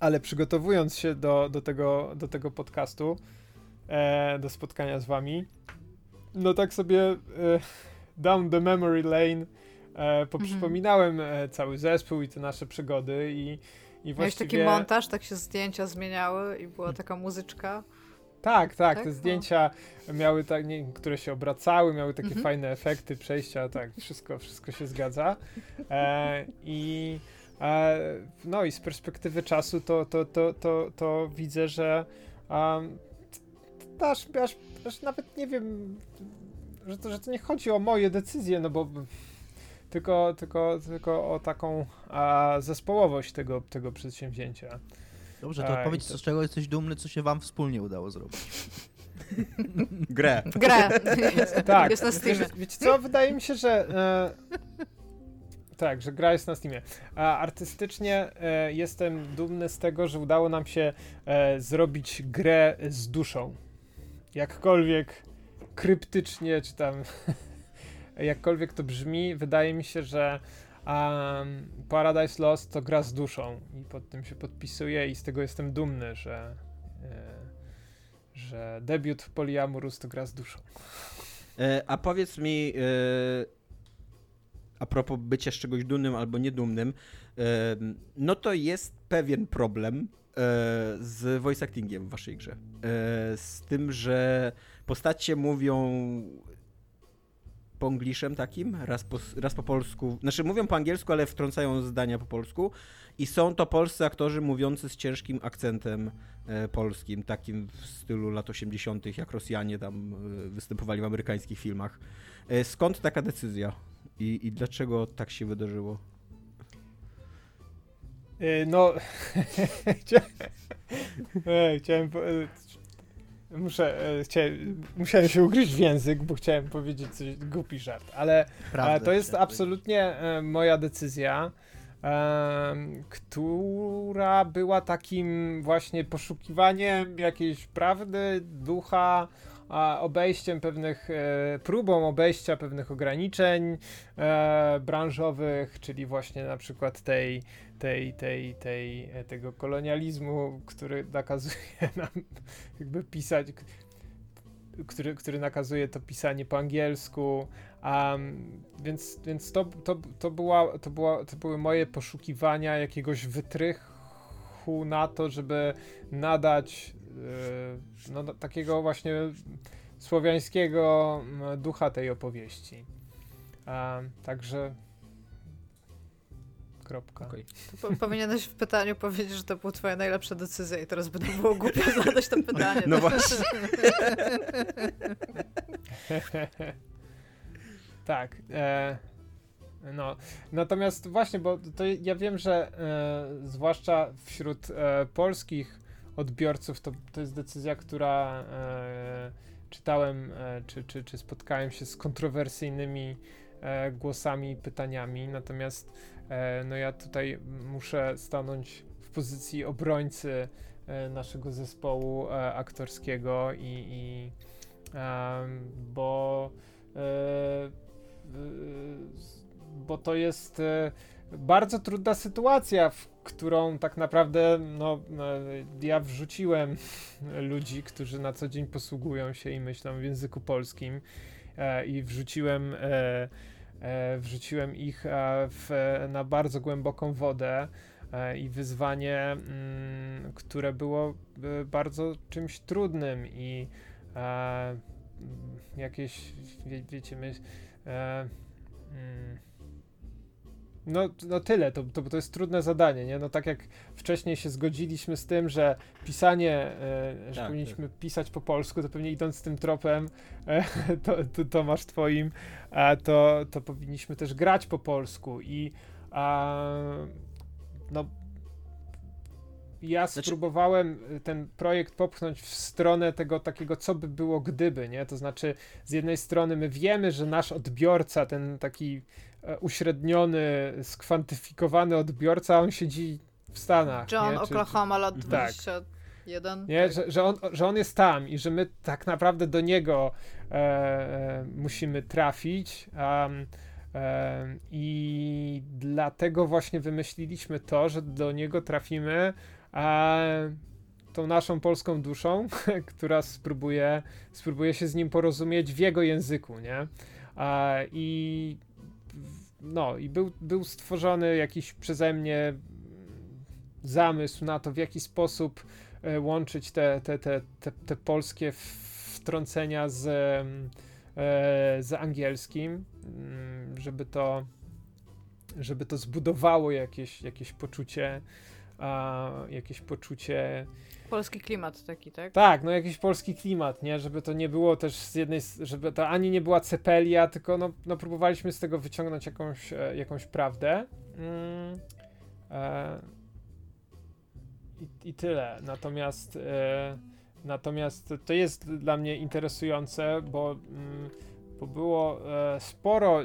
S5: Ale przygotowując się do, do, tego, do tego podcastu, e, do spotkania z wami, no tak sobie e, down the memory lane e, poprzypominałem e, cały zespół i te nasze przygody i, i
S3: Miałeś taki montaż, tak się zdjęcia zmieniały i była taka muzyczka.
S5: Tak, tak, tak? te zdjęcia no. miały tak, nie, które się obracały, miały takie mhm. fajne efekty przejścia, tak, wszystko, wszystko się zgadza. E, I e, no i z perspektywy czasu to, to, to, to, to widzę, że um, aż, aż, aż nawet nie wiem, że to, że to nie chodzi o moje decyzje, no bo tylko, tylko, tylko o taką a, zespołowość tego, tego przedsięwzięcia.
S4: Dobrze, to odpowiedz, to... z czego jesteś dumny, co się wam wspólnie udało zrobić. (laughs)
S2: Grę.
S3: Grę. (laughs)
S5: tak. Jest na Steamie. Wiecie, wiecie co, wydaje mi się, że... E, tak, że gra jest na Steamie. A artystycznie e, jestem dumny z tego, że udało nam się e, zrobić grę z duszą. Jakkolwiek kryptycznie, czy tam (laughs) jakkolwiek to brzmi, wydaje mi się, że um, Paradise Lost to gra z duszą i pod tym się podpisuję i z tego jestem dumny, że, e, że debiut Polyamorous to gra z duszą.
S2: E, a powiedz mi, e, a propos bycia z czegoś dumnym albo niedumnym, no to jest pewien problem z voice actingiem w waszej grze. Z tym, że postacie mówią pongliszem takim, raz po, raz po polsku. Znaczy mówią po angielsku, ale wtrącają zdania po polsku. I są to polscy aktorzy mówiący z ciężkim akcentem e, polskim, takim w stylu lat 80., jak Rosjanie tam e, występowali w amerykańskich filmach. E, skąd taka decyzja? I, i dlaczego tak się wydarzyło?
S5: E, no, (laughs) chciałem, Muszę, e, chciałem, musiałem się ugryźć w język, bo chciałem powiedzieć coś głupi żart, ale Prawda, to jest absolutnie e, moja decyzja, e, która była takim właśnie poszukiwaniem jakiejś prawdy, ducha, a obejściem pewnych, e, próbą obejścia pewnych ograniczeń e, branżowych, czyli właśnie na przykład tej, tej, tej, tej, e, tego kolonializmu, który nakazuje (laughs) nam jakby pisać, który, który nakazuje to pisanie po angielsku. Um, więc więc to, to, to, była, to, była, to były moje poszukiwania jakiegoś wytrychu na to, żeby nadać Y, no, takiego właśnie słowiańskiego ducha tej opowieści. A, także kropka. Okay.
S3: Po, powinieneś w pytaniu powiedzieć, że to była twoja najlepsza decyzja i teraz by to było głupio (laughs) zadać to pytanie.
S2: No właśnie. (laughs)
S5: tak. E, no, natomiast właśnie, bo to ja wiem, że e, zwłaszcza wśród e, polskich odbiorców, to, to jest decyzja, która e, czytałem, e, czy, czy, czy spotkałem się z kontrowersyjnymi e, głosami, pytaniami, natomiast no ja tutaj muszę stanąć w pozycji obrońcy e, naszego zespołu e, aktorskiego i, i bo bo to jest bardzo trudna sytuacja, w którą tak naprawdę no, ja wrzuciłem (laughs) ludzi, którzy na co dzień posługują się i myślą w języku polskim i wrzuciłem E, wrzuciłem ich e, w, na bardzo głęboką wodę e, i wyzwanie, mm, które było bardzo czymś trudnym i jakieś, wie, wiecie, my, no, no tyle, to, to, to jest trudne zadanie, nie? No tak jak wcześniej się zgodziliśmy z tym, że pisanie, e, że tak, powinniśmy tak. pisać po polsku, to pewnie idąc tym tropem, e, (laughs) to, to, Tomasz twoim, a to, to powinniśmy też grać po polsku i a, no ja znaczy... spróbowałem ten projekt popchnąć w stronę tego takiego, co by było gdyby, nie? To znaczy, z jednej strony my wiemy, że nasz odbiorca, ten taki uśredniony, skwantyfikowany odbiorca, on siedzi w Stanach.
S3: John, nie? Oklahoma, czy, lat 21.
S5: Tak. Nie? Tak. Że, że, on, że on jest tam i że my tak naprawdę do niego e, e musimy trafić. Um, e, I dlatego właśnie wymyśliliśmy to, że do niego trafimy tą naszą polską duszą, (laughs) która spróbuje, spróbuje się z nim porozumieć w jego języku, nie? I no i był, był stworzony jakiś przeze mnie zamysł na to, w jaki sposób e, łączyć te, te, te, te, te polskie wtrącenia z, e, z angielskim, mm, żeby to, żeby to zbudowało jakieś, jakieś poczucie, jakieś poczucie
S3: Polski klimat taki, tak?
S5: Tak, no jakiś polski klimat, nie? Żeby to nie było też z jednej, żeby to ani nie była cepelia, tylko no, no próbowaliśmy z tego wyciągnąć jakąś, e, jakąś prawdę. Mm, e, i, I tyle. Natomiast e, natomiast to jest dla mnie interesujące, bo, mm, bo było e, sporo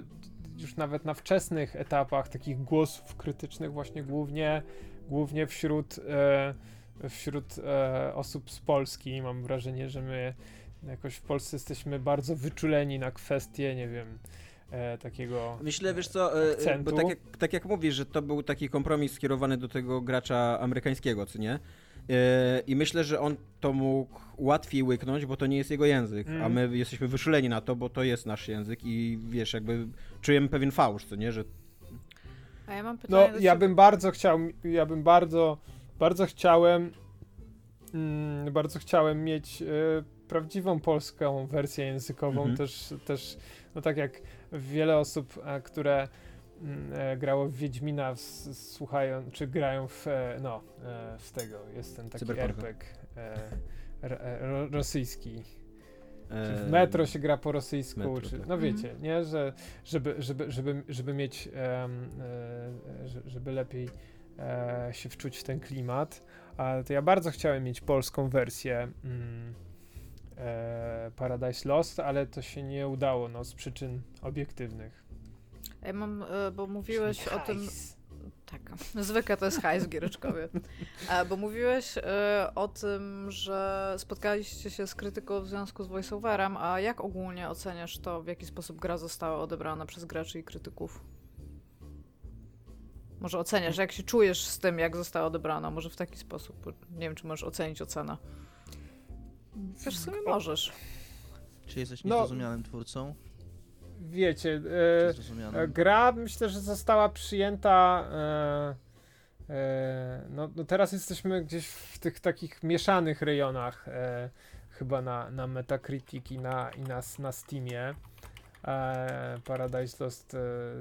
S5: już nawet na wczesnych etapach takich głosów krytycznych właśnie głównie głównie wśród e, wśród e, osób z Polski. Mam wrażenie, że my jakoś w Polsce jesteśmy bardzo wyczuleni na kwestie, nie wiem, e, takiego.
S2: Myślę, wiesz co,
S5: e,
S2: bo tak jak, tak jak mówisz, że to był taki kompromis skierowany do tego gracza amerykańskiego, co nie? E, I myślę, że on to mógł łatwiej łyknąć, bo to nie jest jego język, mm. a my jesteśmy wyszuleni na to, bo to jest nasz język i wiesz, jakby czujemy pewien fałsz, co nie, że...
S3: A ja mam pytanie
S5: No, ja bym bardzo chciał, ja bym bardzo bardzo chciałem mm, bardzo chciałem mieć y, prawdziwą polską wersję językową, mhm. też, też no tak jak wiele osób, a, e, które mm, e, grało w Wiedźmina, w, słuchają, czy grają w, no, e, w tego, jest ten taki RPG e, rosyjski. W metro się gra po rosyjsku, metro, czy, tak. no wiecie, mhm. nie, że żeby, żeby, żeby, żeby mieć, żeby lepiej e, się wczuć w ten klimat. Ale to ja bardzo chciałem mieć polską wersję mm, e, Paradise Lost, ale to się nie udało no, z przyczyn obiektywnych.
S3: Ja mam, e, bo mówiłeś o tym. Tak, zwykle to jest hajs giereczkowie. Bo mówiłeś e, o tym, że spotkaliście się z krytyką w związku z voiceoverem, a jak ogólnie oceniasz to, w jaki sposób gra została odebrana przez graczy i krytyków? Może oceniasz, jak się czujesz z tym, jak została odebrana, może w taki sposób. Nie wiem, czy możesz ocenić ocenę. Też w sumie możesz.
S4: Czy jesteś no, niezrozumiałym no, twórcą?
S5: Wiecie, e, e, gra myślę, że została przyjęta. E, e, no, no, teraz jesteśmy gdzieś w tych takich mieszanych rejonach, e, chyba na, na Metacritic i na, i na, na Steamie Paradise Lost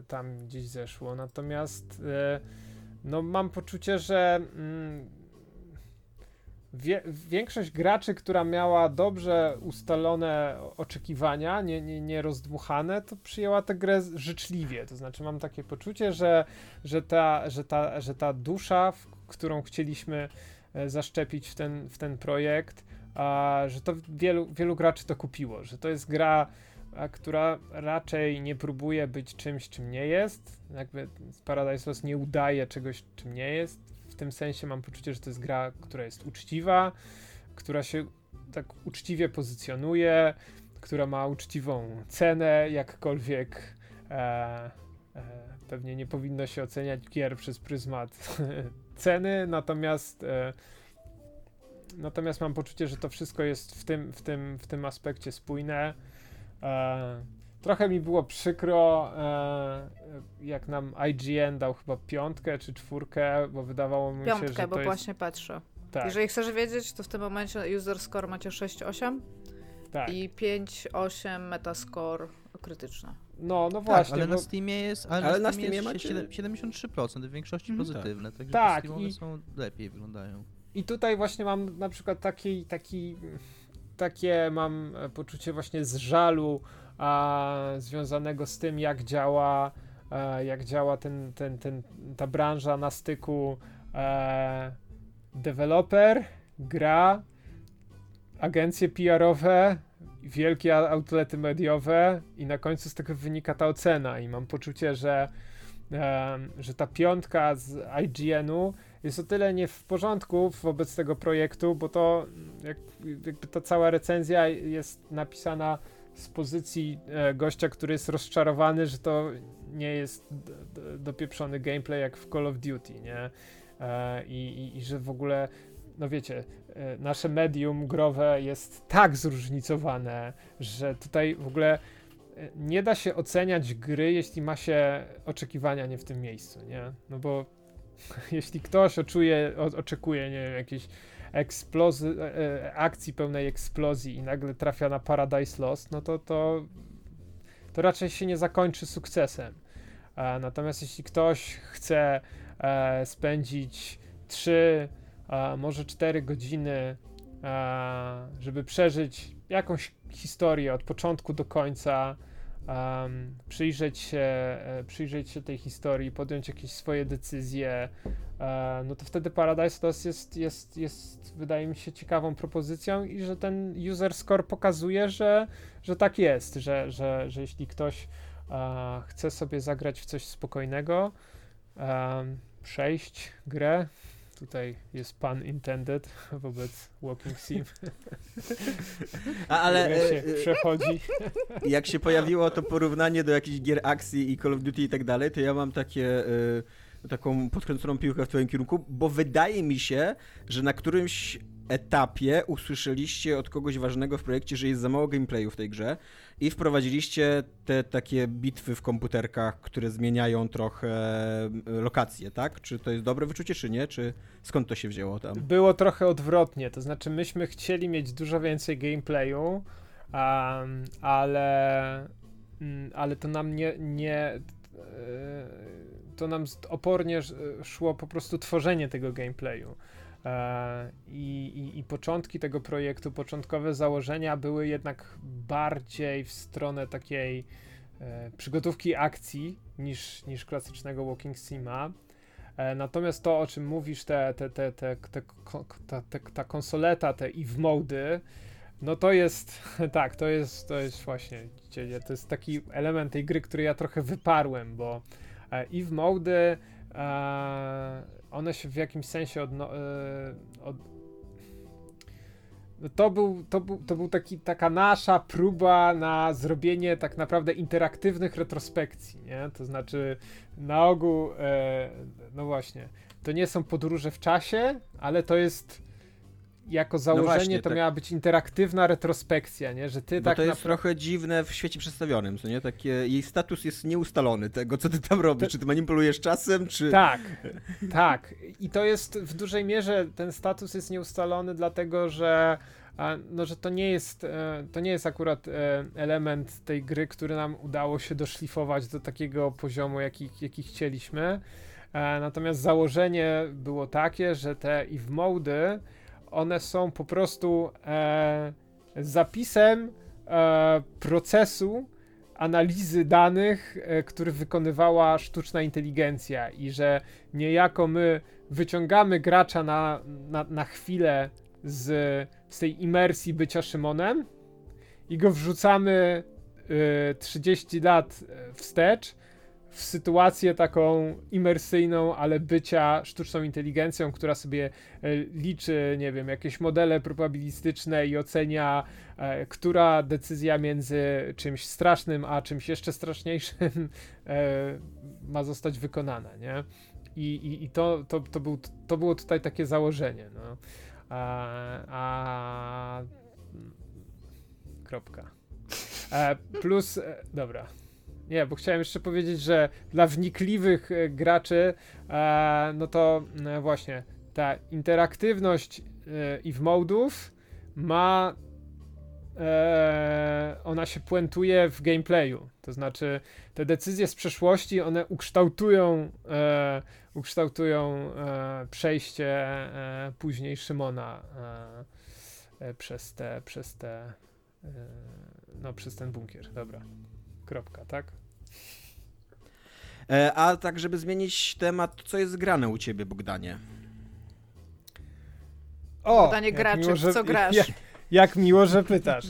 S5: tam gdzieś zeszło. Natomiast no mam poczucie, że mm, wie, większość graczy, która miała dobrze ustalone oczekiwania, nie, nie, nie rozdmuchane, to przyjęła tę grę życzliwie. To znaczy mam takie poczucie, że, że, ta, że, ta, że ta dusza, którą chcieliśmy e, zaszczepić w ten, w ten projekt, a, że to wielu, wielu graczy to kupiło, że to jest gra a która raczej nie próbuje być czymś, czym nie jest. Jakby Paradise Lost nie udaje czegoś, czym nie jest. W tym sensie mam poczucie, że to jest gra, która jest uczciwa, która się tak uczciwie pozycjonuje, która ma uczciwą cenę, jakkolwiek e, e, pewnie nie powinno się oceniać gier przez pryzmat (laughs) ceny, natomiast e, natomiast mam poczucie, że to wszystko jest w tym, w tym, w tym aspekcie spójne. E, trochę mi było przykro, e, jak nam IGN dał chyba piątkę czy czwórkę, bo wydawało mi
S3: Piątkę,
S5: się, że
S3: bo
S5: to
S3: właśnie
S5: jest...
S3: patrzę.
S5: Tak,
S3: Jeżeli chcesz wiedzieć, to w tym momencie user score macie 6,8
S5: tak.
S3: i 5,8 metascore krytyczne.
S5: No, no
S4: Tak,
S5: właśnie.
S4: ale
S5: bo...
S4: na Steamie jest, ale
S2: Ale
S4: na
S2: na
S4: Steamie,
S2: Steamie
S4: jest
S2: macie-
S4: 73%, w większości
S3: Mhm.
S4: pozytywne, także
S5: Tak,
S4: te Steamowe
S5: i-
S4: są lepiej wyglądają.
S5: I tutaj właśnie mam na przykład taki, taki, takie mam poczucie właśnie z żalu a, związanego z tym, jak działa, e, jak działa ten, ten, ten, ta branża na styku e, deweloper, gra, agencje PR-owe, wielkie outlety mediowe i na końcu z tego wynika ta ocena. I mam poczucie, że, e, że ta piątka z IGN-u jest o tyle nie w porządku wobec tego projektu, bo to jak, jakby ta cała recenzja jest napisana z pozycji e, gościa, który jest rozczarowany, że to nie jest dopieprzony gameplay jak w Call of Duty, nie? E, i, i, I że w ogóle, no wiecie, e, nasze medium growe jest tak zróżnicowane, że tutaj w ogóle nie da się oceniać gry, jeśli ma się oczekiwania nie w tym miejscu, nie? No bo (laughs) jeśli ktoś oczuje, o, oczekuje, nie wiem, eksplozy, e, e, akcji pełnej eksplozji i nagle trafia na Paradise Lost, no to to, to raczej się nie zakończy sukcesem. E, natomiast jeśli ktoś chce spędzić 3, a może 4 godziny, żeby przeżyć jakąś historię od początku do końca, um, przyjrzeć, się, e, przyjrzeć się tej historii, podjąć jakieś swoje decyzje, e, no to wtedy Paradise Lost jest, jest, jest, wydaje mi się, ciekawą propozycją i że ten user score pokazuje, że, że tak jest, że, że, że jeśli ktoś e, chce sobie zagrać w coś spokojnego, em, przejść grę, tutaj jest pun intended wobec Walking Sim,
S2: A, ale
S5: się
S2: e, e,
S5: przechodzi.
S2: jak się pojawiło to porównanie do jakichś gier akcji i Call of Duty i tak dalej, to ja mam takie y, taką podkręconą piłkę w twoim kierunku, bo wydaje mi się, że na którymś etapie usłyszeliście od kogoś ważnego w projekcie, że jest za mało gameplayu w tej grze i wprowadziliście te takie bitwy w komputerkach, które zmieniają trochę y, lokacje, tak? Czy to jest dobre wyczucie, czy nie? Czy skąd to się wzięło tam?
S5: Było trochę odwrotnie, to znaczy myśmy chcieli mieć dużo więcej gameplayu, um, ale, mm, ale to nam nie, nie e, to nam opornie sz- szło po prostu tworzenie tego gameplayu. E, I, i, I początki tego projektu, początkowe założenia były jednak bardziej w stronę takiej e, przygotówki akcji niż, niż klasycznego Walking Sima. E, Natomiast to, o czym mówisz, te, te, te, te, te, ta, te, ta konsoleta, te EVE mody, no to jest, (laughs) tak, to jest, to jest właśnie, to jest taki element tej gry, który ja trochę wyparłem, bo EVE mody, e, one się w jakimś sensie odno, e, od, no to był, to był, to był taki, taka nasza próba na zrobienie tak naprawdę interaktywnych retrospekcji, nie? To znaczy na ogół, e, no właśnie, to nie są podróże w czasie, ale to jest jako założenie
S2: właśnie,
S5: to
S2: tak.
S5: miała być interaktywna retrospekcja, nie? Że ty
S2: Bo
S5: tak
S2: to jest trochę dziwne w świecie przedstawionym, co nie? Takie, jej status jest nieustalony, tego co ty tam robisz,
S5: To-
S2: czy ty manipulujesz czasem, czy...
S5: Tak, tak. I to jest w dużej mierze ten status jest nieustalony, dlatego że, no, że to nie jest e, to nie jest akurat e, element tej gry, który nam udało się doszlifować do takiego poziomu, jaki, jaki chcieliśmy. E, Natomiast założenie było takie, że te EVE mody, one są po prostu e, zapisem e, procesu analizy danych, e, który wykonywała sztuczna inteligencja i że niejako my wyciągamy gracza na, na, na chwilę z, z tej imersji bycia Szymonem i go wrzucamy y, 30 lat wstecz w sytuację taką imersyjną, ale bycia sztuczną inteligencją, która sobie e, liczy, nie wiem, jakieś modele probabilistyczne i ocenia, e, która decyzja między czymś strasznym a czymś jeszcze straszniejszym e, ma zostać wykonana, nie? I, i, i to, to, to, był, to było tutaj takie założenie, no. A, a... Kropka. plus, dobra, nie, bo chciałem jeszcze powiedzieć, że dla wnikliwych e, graczy, e, no to e, właśnie ta interaktywność i w modów ma. Ona się puentuje w gameplayu. To znaczy, te decyzje z przeszłości, one ukształtują, ukształtują przejście później Szymona przez te, przez te, no przez ten bunkier. Dobra. Kropka, tak?
S2: E, a tak, żeby zmienić temat, co jest grane u ciebie, Bogdanie?
S3: O! Bogdanie graczy, że, co grasz?
S5: Jak, (laughs) jak miło, że pytasz.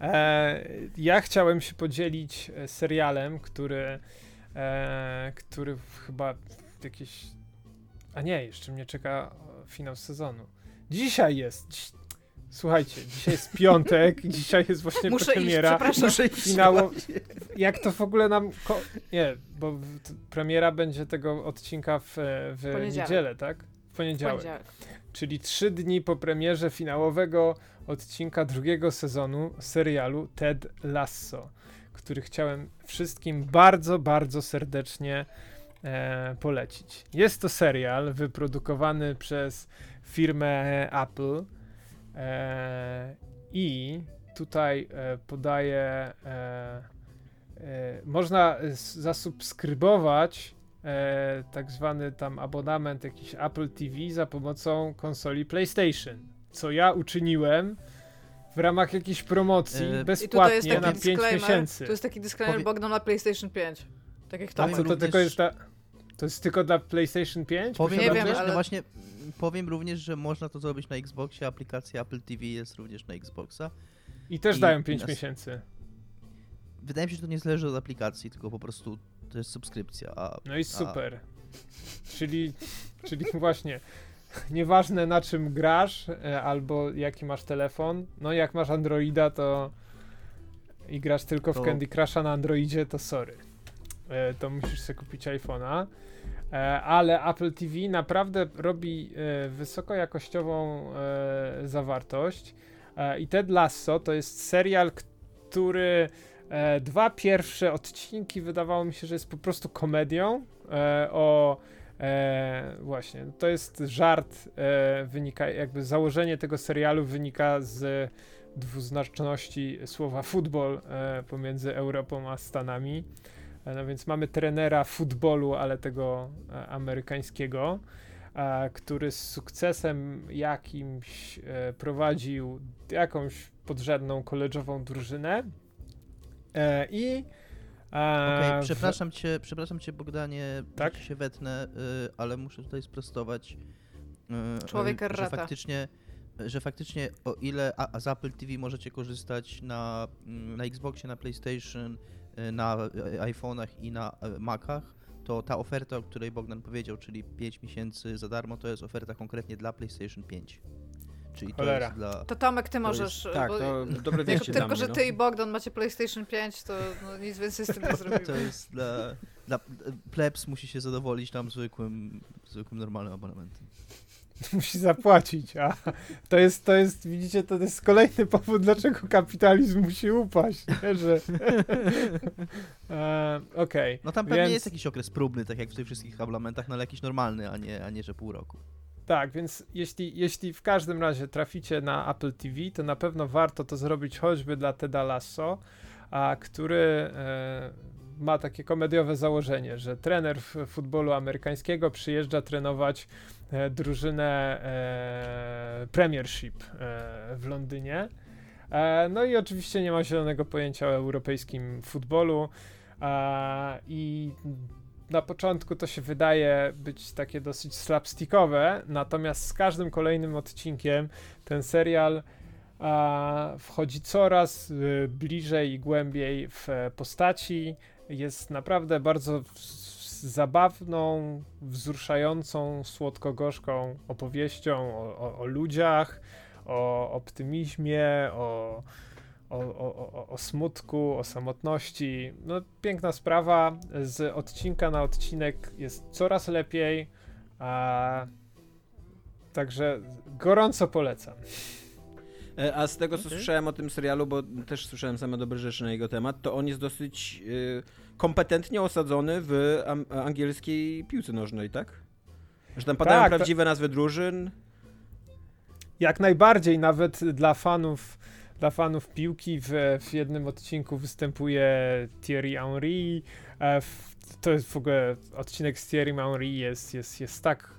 S5: E, ja chciałem się podzielić e, serialem, który, e, który chyba jakieś. A nie, jeszcze mnie czeka finał sezonu. Dzisiaj jest. Słuchajcie, dzisiaj jest piątek, (laughs) dzisiaj jest właśnie
S3: muszę
S5: premiera.
S3: Iść, przepraszam. Muszę
S5: iść. Finało... Jak to w ogóle nam... Ko... Nie, bo premiera będzie tego odcinka w, w niedzielę, tak? W poniedziałek. w poniedziałek. Czyli trzy dni po premierze finałowego odcinka drugiego sezonu serialu Ted Lasso, który chciałem wszystkim bardzo, bardzo serdecznie e, polecić. Jest to serial wyprodukowany przez firmę Apple, E, I tutaj e, podaję, e, można zasubskrybować tak zwany tam abonament jakiś Apple TV za pomocą konsoli PlayStation, co ja uczyniłem w ramach jakiejś promocji bezpłatnie na 5 miesięcy.
S3: To jest taki disclaimer Powie... Bogdan na PlayStation 5. Tak jak to
S5: A co, to tylko jest ta... To jest tylko dla PlayStation 5?
S4: Powiem nie wiem, ale... No właśnie powiem również, że można to zrobić na Xboxie, aplikacja Apple TV jest również na Xboxa.
S5: I też I dają 5 nas... miesięcy.
S4: Wydaje mi się, że to nie zależy od aplikacji, tylko po prostu to jest subskrypcja. A,
S5: no i super. A... Czyli, czyli (laughs) właśnie, nieważne na czym grasz, e, albo jaki masz telefon, no jak masz Androida, to i grasz tylko w to... Candy Crusha na Androidzie, to sorry. E, to musisz sobie kupić iPhone'a. E, ale Apple TV naprawdę robi e, wysokojakościową e, zawartość. I Ted Lasso to jest serial, który dwa pierwsze odcinki wydawało mi się, że jest po prostu komedią o E, właśnie, to jest żart, e, wynika, jakby założenie tego serialu wynika z dwuznaczności słowa futbol e, pomiędzy Europą a Stanami. E, no więc mamy trenera futbolu, ale tego e, amerykańskiego, e, który z sukcesem jakimś prowadził jakąś podrzędną koleżową drużynę i
S4: Okej, okay, przepraszam, w... cię, przepraszam cię Bogdanie, tak? się wetnę, ale muszę tutaj sprostować.
S3: Człowiek
S4: że faktycznie, że faktycznie o ile a, z Apple TV możecie korzystać na, mm, na Xboxie, na PlayStation, na iPhone'ach i na y, Macach, to ta oferta, o której Bogdan powiedział, czyli 5 miesięcy za darmo, to jest oferta konkretnie dla PlayStation 5. Czyli Cholera. to jest dla...
S3: To Tomek, ty możesz...
S2: Jest, tak, to dobre (laughs) wieści
S3: Tylko,
S2: mnie,
S3: że ty no. i Bogdan macie PlayStation 5, to no, nic więcej z tym nie (laughs) zrobimy.
S4: To jest dla... dla plebs musi się zadowolić tam zwykłym, zwykłym normalnym abonamentem. (laughs)
S5: musi zapłacić, a to jest, to jest, widzicie, to jest kolejny powód, dlaczego kapitalizm musi upaść, nie? że... (laughs) e, Okej. Okay.
S4: No tam pewnie więc... jest jakiś okres próbny, tak jak w tych wszystkich ablamentach, no ale jakiś normalny, a nie, a nie że pół roku.
S5: Tak, więc jeśli, jeśli w każdym razie traficie na Apple TV, to na pewno warto to zrobić choćby dla Teda Lasso, a który e, ma takie komediowe założenie, że trener futbolu amerykańskiego przyjeżdża trenować e, drużynę e, Premiership e, w Londynie. No i oczywiście nie ma zielonego pojęcia o europejskim futbolu i na początku to się wydaje być takie dosyć slapstickowe, natomiast z każdym kolejnym odcinkiem ten serial wchodzi coraz bliżej i głębiej w postaci. Jest naprawdę bardzo zabawną, wzruszającą, słodko-gorzką opowieścią o, o, o ludziach, o optymizmie, o, o, smutku, o samotności. No, piękna sprawa. Z odcinka na odcinek jest coraz lepiej. A, także gorąco polecam.
S2: E, a z tego, co okay. słyszałem o tym serialu, bo też słyszałem same dobre rzeczy na jego temat, to on jest dosyć y, kompetentnie osadzony w angielskiej piłce nożnej, tak? Że tam padają tak, prawdziwe to... nazwy drużyn.
S5: Jak najbardziej, nawet dla fanów dla fanów piłki w, w jednym odcinku występuje Thierry Henry. E, to jest w ogóle odcinek z Thierry Henry jest, jest, jest tak,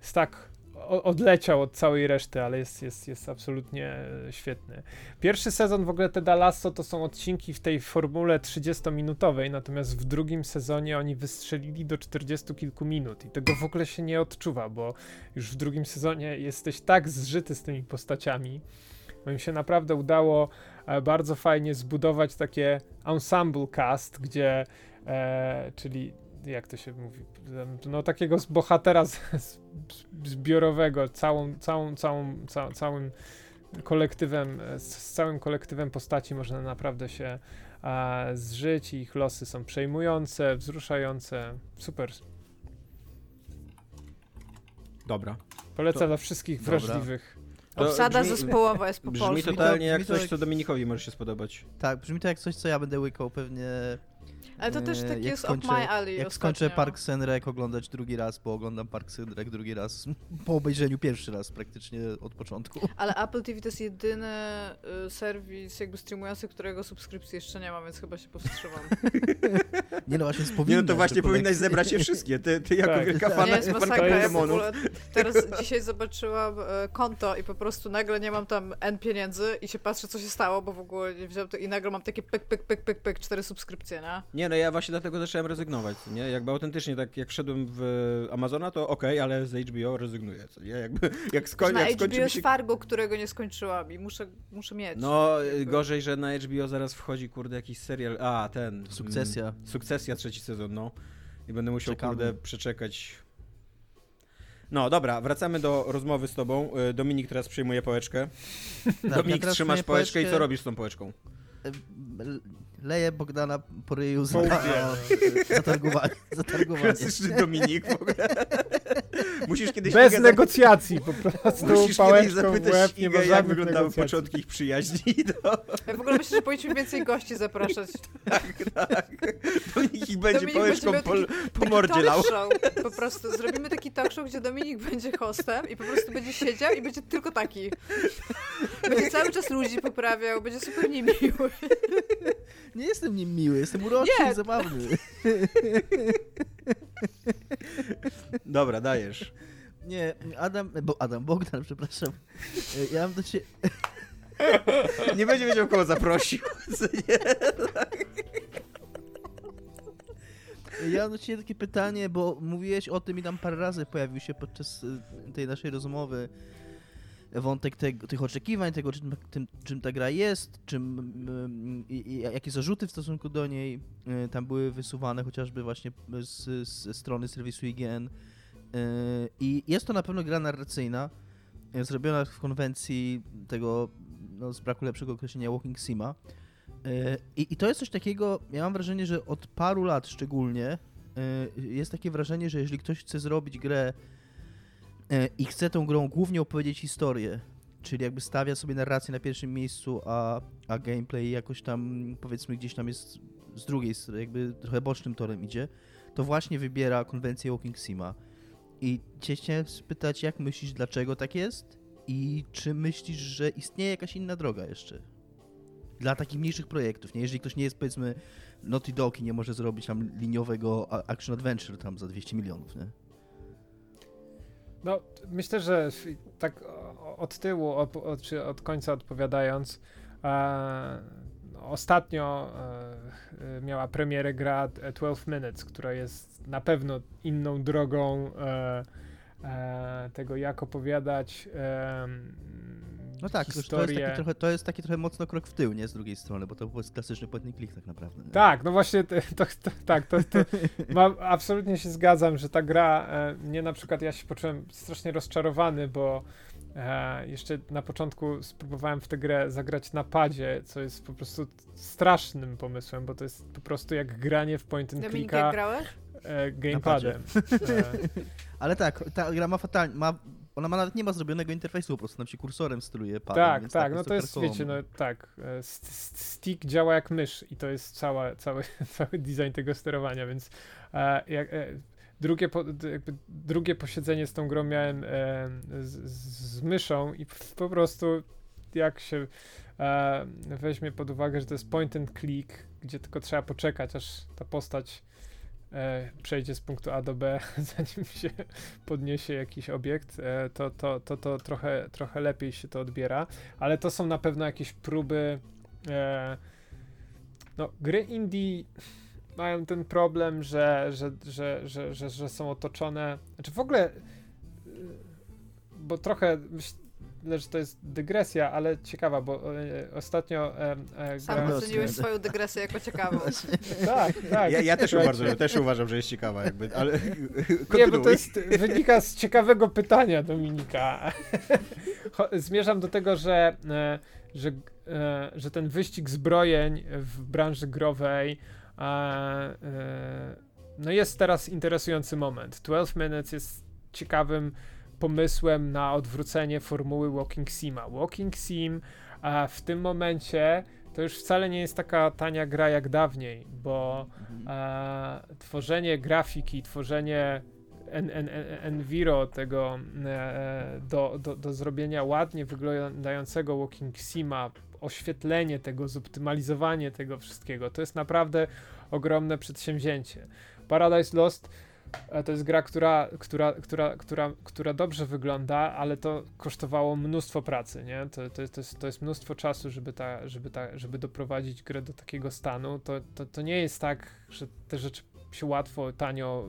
S5: jest tak odleciał od całej reszty, ale jest, jest, jest absolutnie e, świetny. Pierwszy sezon w ogóle Teda Lasso to są odcinki w tej formule 30-minutowej, natomiast w drugim sezonie oni wystrzelili do 40 kilku minut i tego w ogóle się nie odczuwa, bo już w drugim sezonie jesteś tak zżyty z tymi postaciami, im się naprawdę udało e, bardzo fajnie zbudować takie ensemble cast, gdzie e, czyli jak to się mówi, no takiego bohatera z, z, zbiorowego, całą, całą, całą, ca, całym kolektywem, z całym kolektywem postaci można naprawdę się a, zżyć i ich losy są przejmujące, wzruszające, super.
S2: Dobra.
S5: Polecam to, dla wszystkich wrażliwych.
S3: To Obsada brzmi, zespołowa jest po
S2: brzmi polsku. Brzmi totalnie jak coś, co Dominikowi może się spodobać.
S4: Tak, brzmi to jak coś, co ja będę łykał pewnie
S3: ale to też tak jest skończę, my alley
S4: Jak
S3: ostatnio.
S4: skończę Park Senrek oglądać drugi raz, bo oglądam Park Senrek drugi raz, (laughs) po obejrzeniu pierwszy raz praktycznie od początku.
S3: Ale Apple TV to jest jedyny y, serwis jakby streamujący, którego subskrypcji jeszcze nie ma, więc chyba się powstrzymam. (laughs)
S4: nie no, właśnie powinnaś.
S2: Nie no to właśnie powinnaś zebrać je wszystkie, ty, ty jako tak. wielka fana,
S3: nie, fanka Pokemonów. Ja teraz dzisiaj zobaczyłam y, konto i po prostu nagle nie mam tam N pieniędzy i się patrzę, co się stało, bo w ogóle nie wziąłem to i nagle mam takie pyk, pyk, pyk, pyk, pyk, cztery subskrypcje, nie?
S2: Nie no ja właśnie dlatego zacząłem rezygnować, nie? Jakby autentycznie tak jak szedłem w Amazona, to okej, okay, ale z HBO rezygnuję, co nie? Jakby, (laughs) jak,
S3: skoń, jak skończy HBO mi się... Fargo, którego nie skończyłam i muszę, muszę mieć.
S2: No, jakby. gorzej, że na HBO zaraz wchodzi, kurde, jakiś serial, a, ten...
S4: Sukcesja.
S2: Mm, sukcesja, trzeci sezon, no. I będę musiał, Czekamy. kurde, przeczekać no dobra, wracamy do rozmowy z tobą. Y, Dominik teraz przyjmuje pałeczkę. Tak, Dominik, ja trzymasz pałeczkę, pałeczkę i co robisz z tą pałeczką?
S4: Leje Bogdana po ryju za, zatargowanie. zatargowanie.
S2: Klasyczny Dominik w ogóle. Musisz kiedyś...
S5: Bez negocjacji po prostu
S2: Musisz kiedyś zapytać łeb, nie Igę, jak wyglądały początki ich przyjaźni. (laughs) No.
S3: Ja w ogóle myślę, że powinniśmy więcej gości zapraszać.
S2: Tak, tak. Dominik ich będzie Dominik pałeczką będzie po, po mordzie lał.
S3: Po prostu zrobimy taki talk show, gdzie Dominik będzie hostem i po prostu będzie siedział i będzie tylko taki. Będzie cały czas ludzi poprawiał, będzie super niemiły.
S4: Nie jestem nim miły, jestem uroczy i zabawny. (laughs)
S2: Dobra, dajesz.
S4: Nie, Adam, bo Adam, Bogdan, przepraszam. Ja mam do ciebie... (laughs)
S2: Nie będzie wiedział, kogo zaprosił.
S4: Ja mam do ciebie takie pytanie, bo mówiłeś o tym i tam parę razy pojawił się podczas y, tej naszej rozmowy wątek te, tych oczekiwań, tego czym, tym, czym ta gra jest, czym, y, jakie zarzuty w stosunku do niej y, tam były wysuwane chociażby właśnie z, z strony serwisu IGN. I jest to na pewno gra narracyjna, zrobiona w konwencji tego, no, z braku lepszego określenia Walking Sima. I, I to jest coś takiego, ja mam wrażenie, że od paru lat szczególnie jest takie wrażenie, że jeżeli ktoś chce zrobić grę E, i chce tą grą głównie opowiedzieć historię, czyli jakby stawia sobie narrację na pierwszym miejscu, a, a gameplay jakoś tam powiedzmy gdzieś tam jest z drugiej strony, jakby trochę bocznym torem idzie, to właśnie wybiera konwencję Walking Sima. I cię chciałem spytać, jak myślisz, dlaczego tak jest? I czy myślisz, że istnieje jakaś inna droga jeszcze? Dla takich mniejszych projektów, nie? Jeżeli ktoś nie jest, powiedzmy, Naughty Dog i nie może zrobić tam liniowego action adventure tam za 200 milionów, nie?
S5: No, myślę, że tak od tyłu, od, od, czy od końca odpowiadając, e, ostatnio e, miała premierę gra 12 Minutes, która jest na pewno inną drogą e, e tego, jak opowiadać
S4: No tak, już to, jest taki trochę, to jest taki trochę mocno krok w tył, nie z drugiej strony, bo to jest klasyczny and click tak naprawdę. Nie?
S5: Tak, no właśnie, to, to, to tak, to, to (laughs) mam, absolutnie się zgadzam, że ta gra, e, mnie na przykład, ja się poczułem strasznie rozczarowany, bo e, jeszcze na początku spróbowałem w tę grę zagrać na padzie, co jest po prostu strasznym pomysłem, bo to jest po prostu jak granie w point and
S3: Dominik,
S5: clicka
S3: jak grałeś?
S5: e, gamepadem. E, (laughs)
S4: Ale tak, ta gra ma fatalnie, ma ona ma nawet nie ma zrobionego interfejsu, po prostu nam się kursorem steruje padem.
S5: tak,
S4: więc
S5: tak, no
S4: to
S5: jest, wiecie, no tak, e, st- st- stick działa jak mysz i to jest cała, cały, (laughs) cały design tego sterowania, więc e, e, drugie, po, drugie posiedzenie z tą grą miałem e, z, z myszą i po prostu jak się e, weźmie pod uwagę, że to jest point and click, gdzie tylko trzeba poczekać, aż ta postać przejdzie z punktu A do B, (laughs) zanim się podniesie jakiś obiekt, e, to, to, to, to trochę, trochę lepiej się to odbiera, ale to są na pewno jakieś próby. E, no, gry indie mają ten problem, że, że, że, że, są otoczone. Znaczy w ogóle. e, Bo trochę myślę, że to jest dygresja, ale ciekawa, bo e, ostatnio. E, e,
S3: Sam oceniłeś swoją dygresję jako ciekawą. (laughs)
S5: Tak, tak.
S2: Ja, ja też, uważam, też uważam, że jest ciekawa, jakby, ale (laughs)
S5: Nie, bo to jest, wynika z ciekawego pytania Dominika. (laughs) Zmierzam do tego, że, e, że, e, że ten wyścig zbrojeń w branży growej e, e, no jest teraz interesujący moment. 12 Minutes jest ciekawym pomysłem na odwrócenie formuły Walking Sima. Walking Sim w tym momencie to już wcale nie jest taka tania gra jak dawniej, bo
S4: Mhm.
S5: tworzenie grafiki, tworzenie en, en, en, enviro tego e, do, do, do zrobienia ładnie wyglądającego walking sima, oświetlenie tego, zoptymalizowanie tego wszystkiego, to jest naprawdę ogromne przedsięwzięcie. Paradise Lost e, to jest gra, która, która, która, która, która dobrze wygląda, ale to kosztowało mnóstwo pracy, nie? To, to, jest, to, jest, to jest mnóstwo czasu, żeby, ta, żeby, ta, żeby doprowadzić grę do takiego stanu. To, to, to nie jest tak, że te rzeczy się łatwo, tanio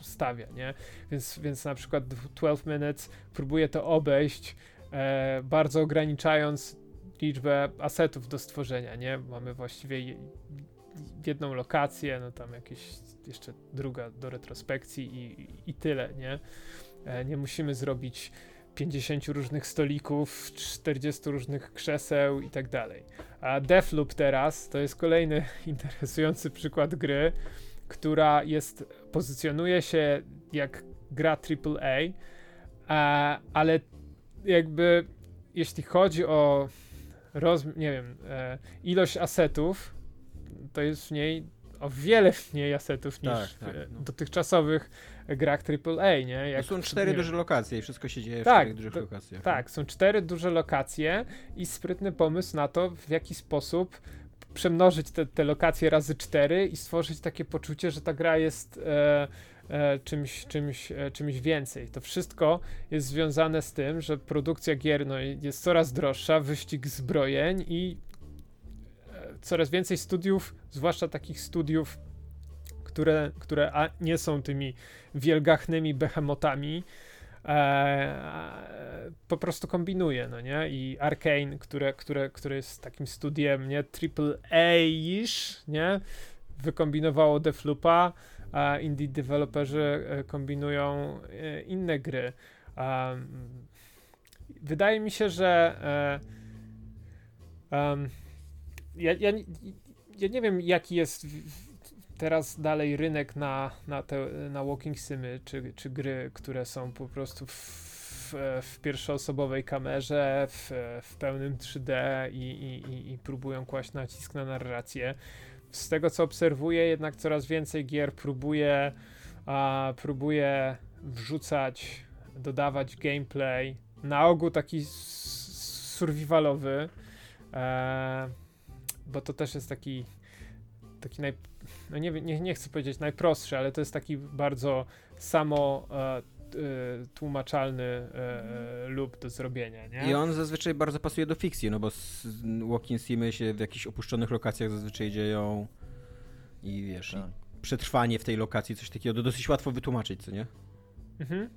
S5: stawia, nie? Więc, więc na przykład 12 Minutes próbuje to obejść, e, bardzo ograniczając liczbę asetów do stworzenia, nie? Mamy właściwie je, jedną lokację, no tam jakieś jeszcze druga do retrospekcji i, i tyle, nie? E, nie musimy zrobić 50 różnych stolików, 40 różnych krzeseł i tak dalej. A Deathloop teraz to jest kolejny (laughs) interesujący przykład gry, która jest, pozycjonuje się jak gra AAA, a, ale jakby jeśli chodzi o roz, nie wiem, e, ilość asetów, to jest w niej o wiele mniej asetów niż
S2: Tak, tak,
S5: w
S2: no.
S5: dotychczasowych grach AAA, nie? Jak,
S2: są cztery
S5: nie
S2: duże lokacje i wszystko się dzieje w
S5: Tak,
S2: czterech dużych lokacjach.
S5: Tak, są cztery duże lokacje i sprytny pomysł na to, w jaki sposób przemnożyć te, te lokacje razy cztery i stworzyć takie poczucie, że ta gra jest e, e, czymś, czymś, e, czymś więcej. To wszystko jest związane z tym, że produkcja gier no, jest coraz droższa, wyścig zbrojeń i coraz więcej studiów, zwłaszcza takich studiów, które, które a, nie są tymi wielgachnymi behemotami, e, po prostu kombinuje, no nie? I Arkane, które, które, które jest takim studiem, nie? Triple A-ish, nie? Wykombinowało Defloopa, a indie deweloperzy e, kombinują e, inne gry. Um, wydaje mi się, że em, ja, ja, ja nie wiem, jaki jest teraz dalej rynek na, na, te, na walking simy, czy, czy gry, które są po prostu w, w, pierwszoosobowej kamerze, w, w pełnym 3D i, i, i, próbują kłaść nacisk na narrację. Z tego co obserwuję, jednak coraz więcej gier próbuje, a, próbuje wrzucać, dodawać gameplay, na ogół taki survivalowy, e, bo to też jest taki taki naj, no nie, wiem, nie, nie chcę powiedzieć najprostszy, ale to jest taki bardzo samo e, e, tłumaczalny e, e, lub do zrobienia, nie?
S2: I on zazwyczaj bardzo pasuje do fikcji, no bo walking simy się w jakichś opuszczonych lokacjach zazwyczaj dzieją i wiesz,
S4: Tak.
S2: i przetrwanie w tej lokacji, coś takiego, to dosyć łatwo wytłumaczyć, co nie?
S5: Mhm.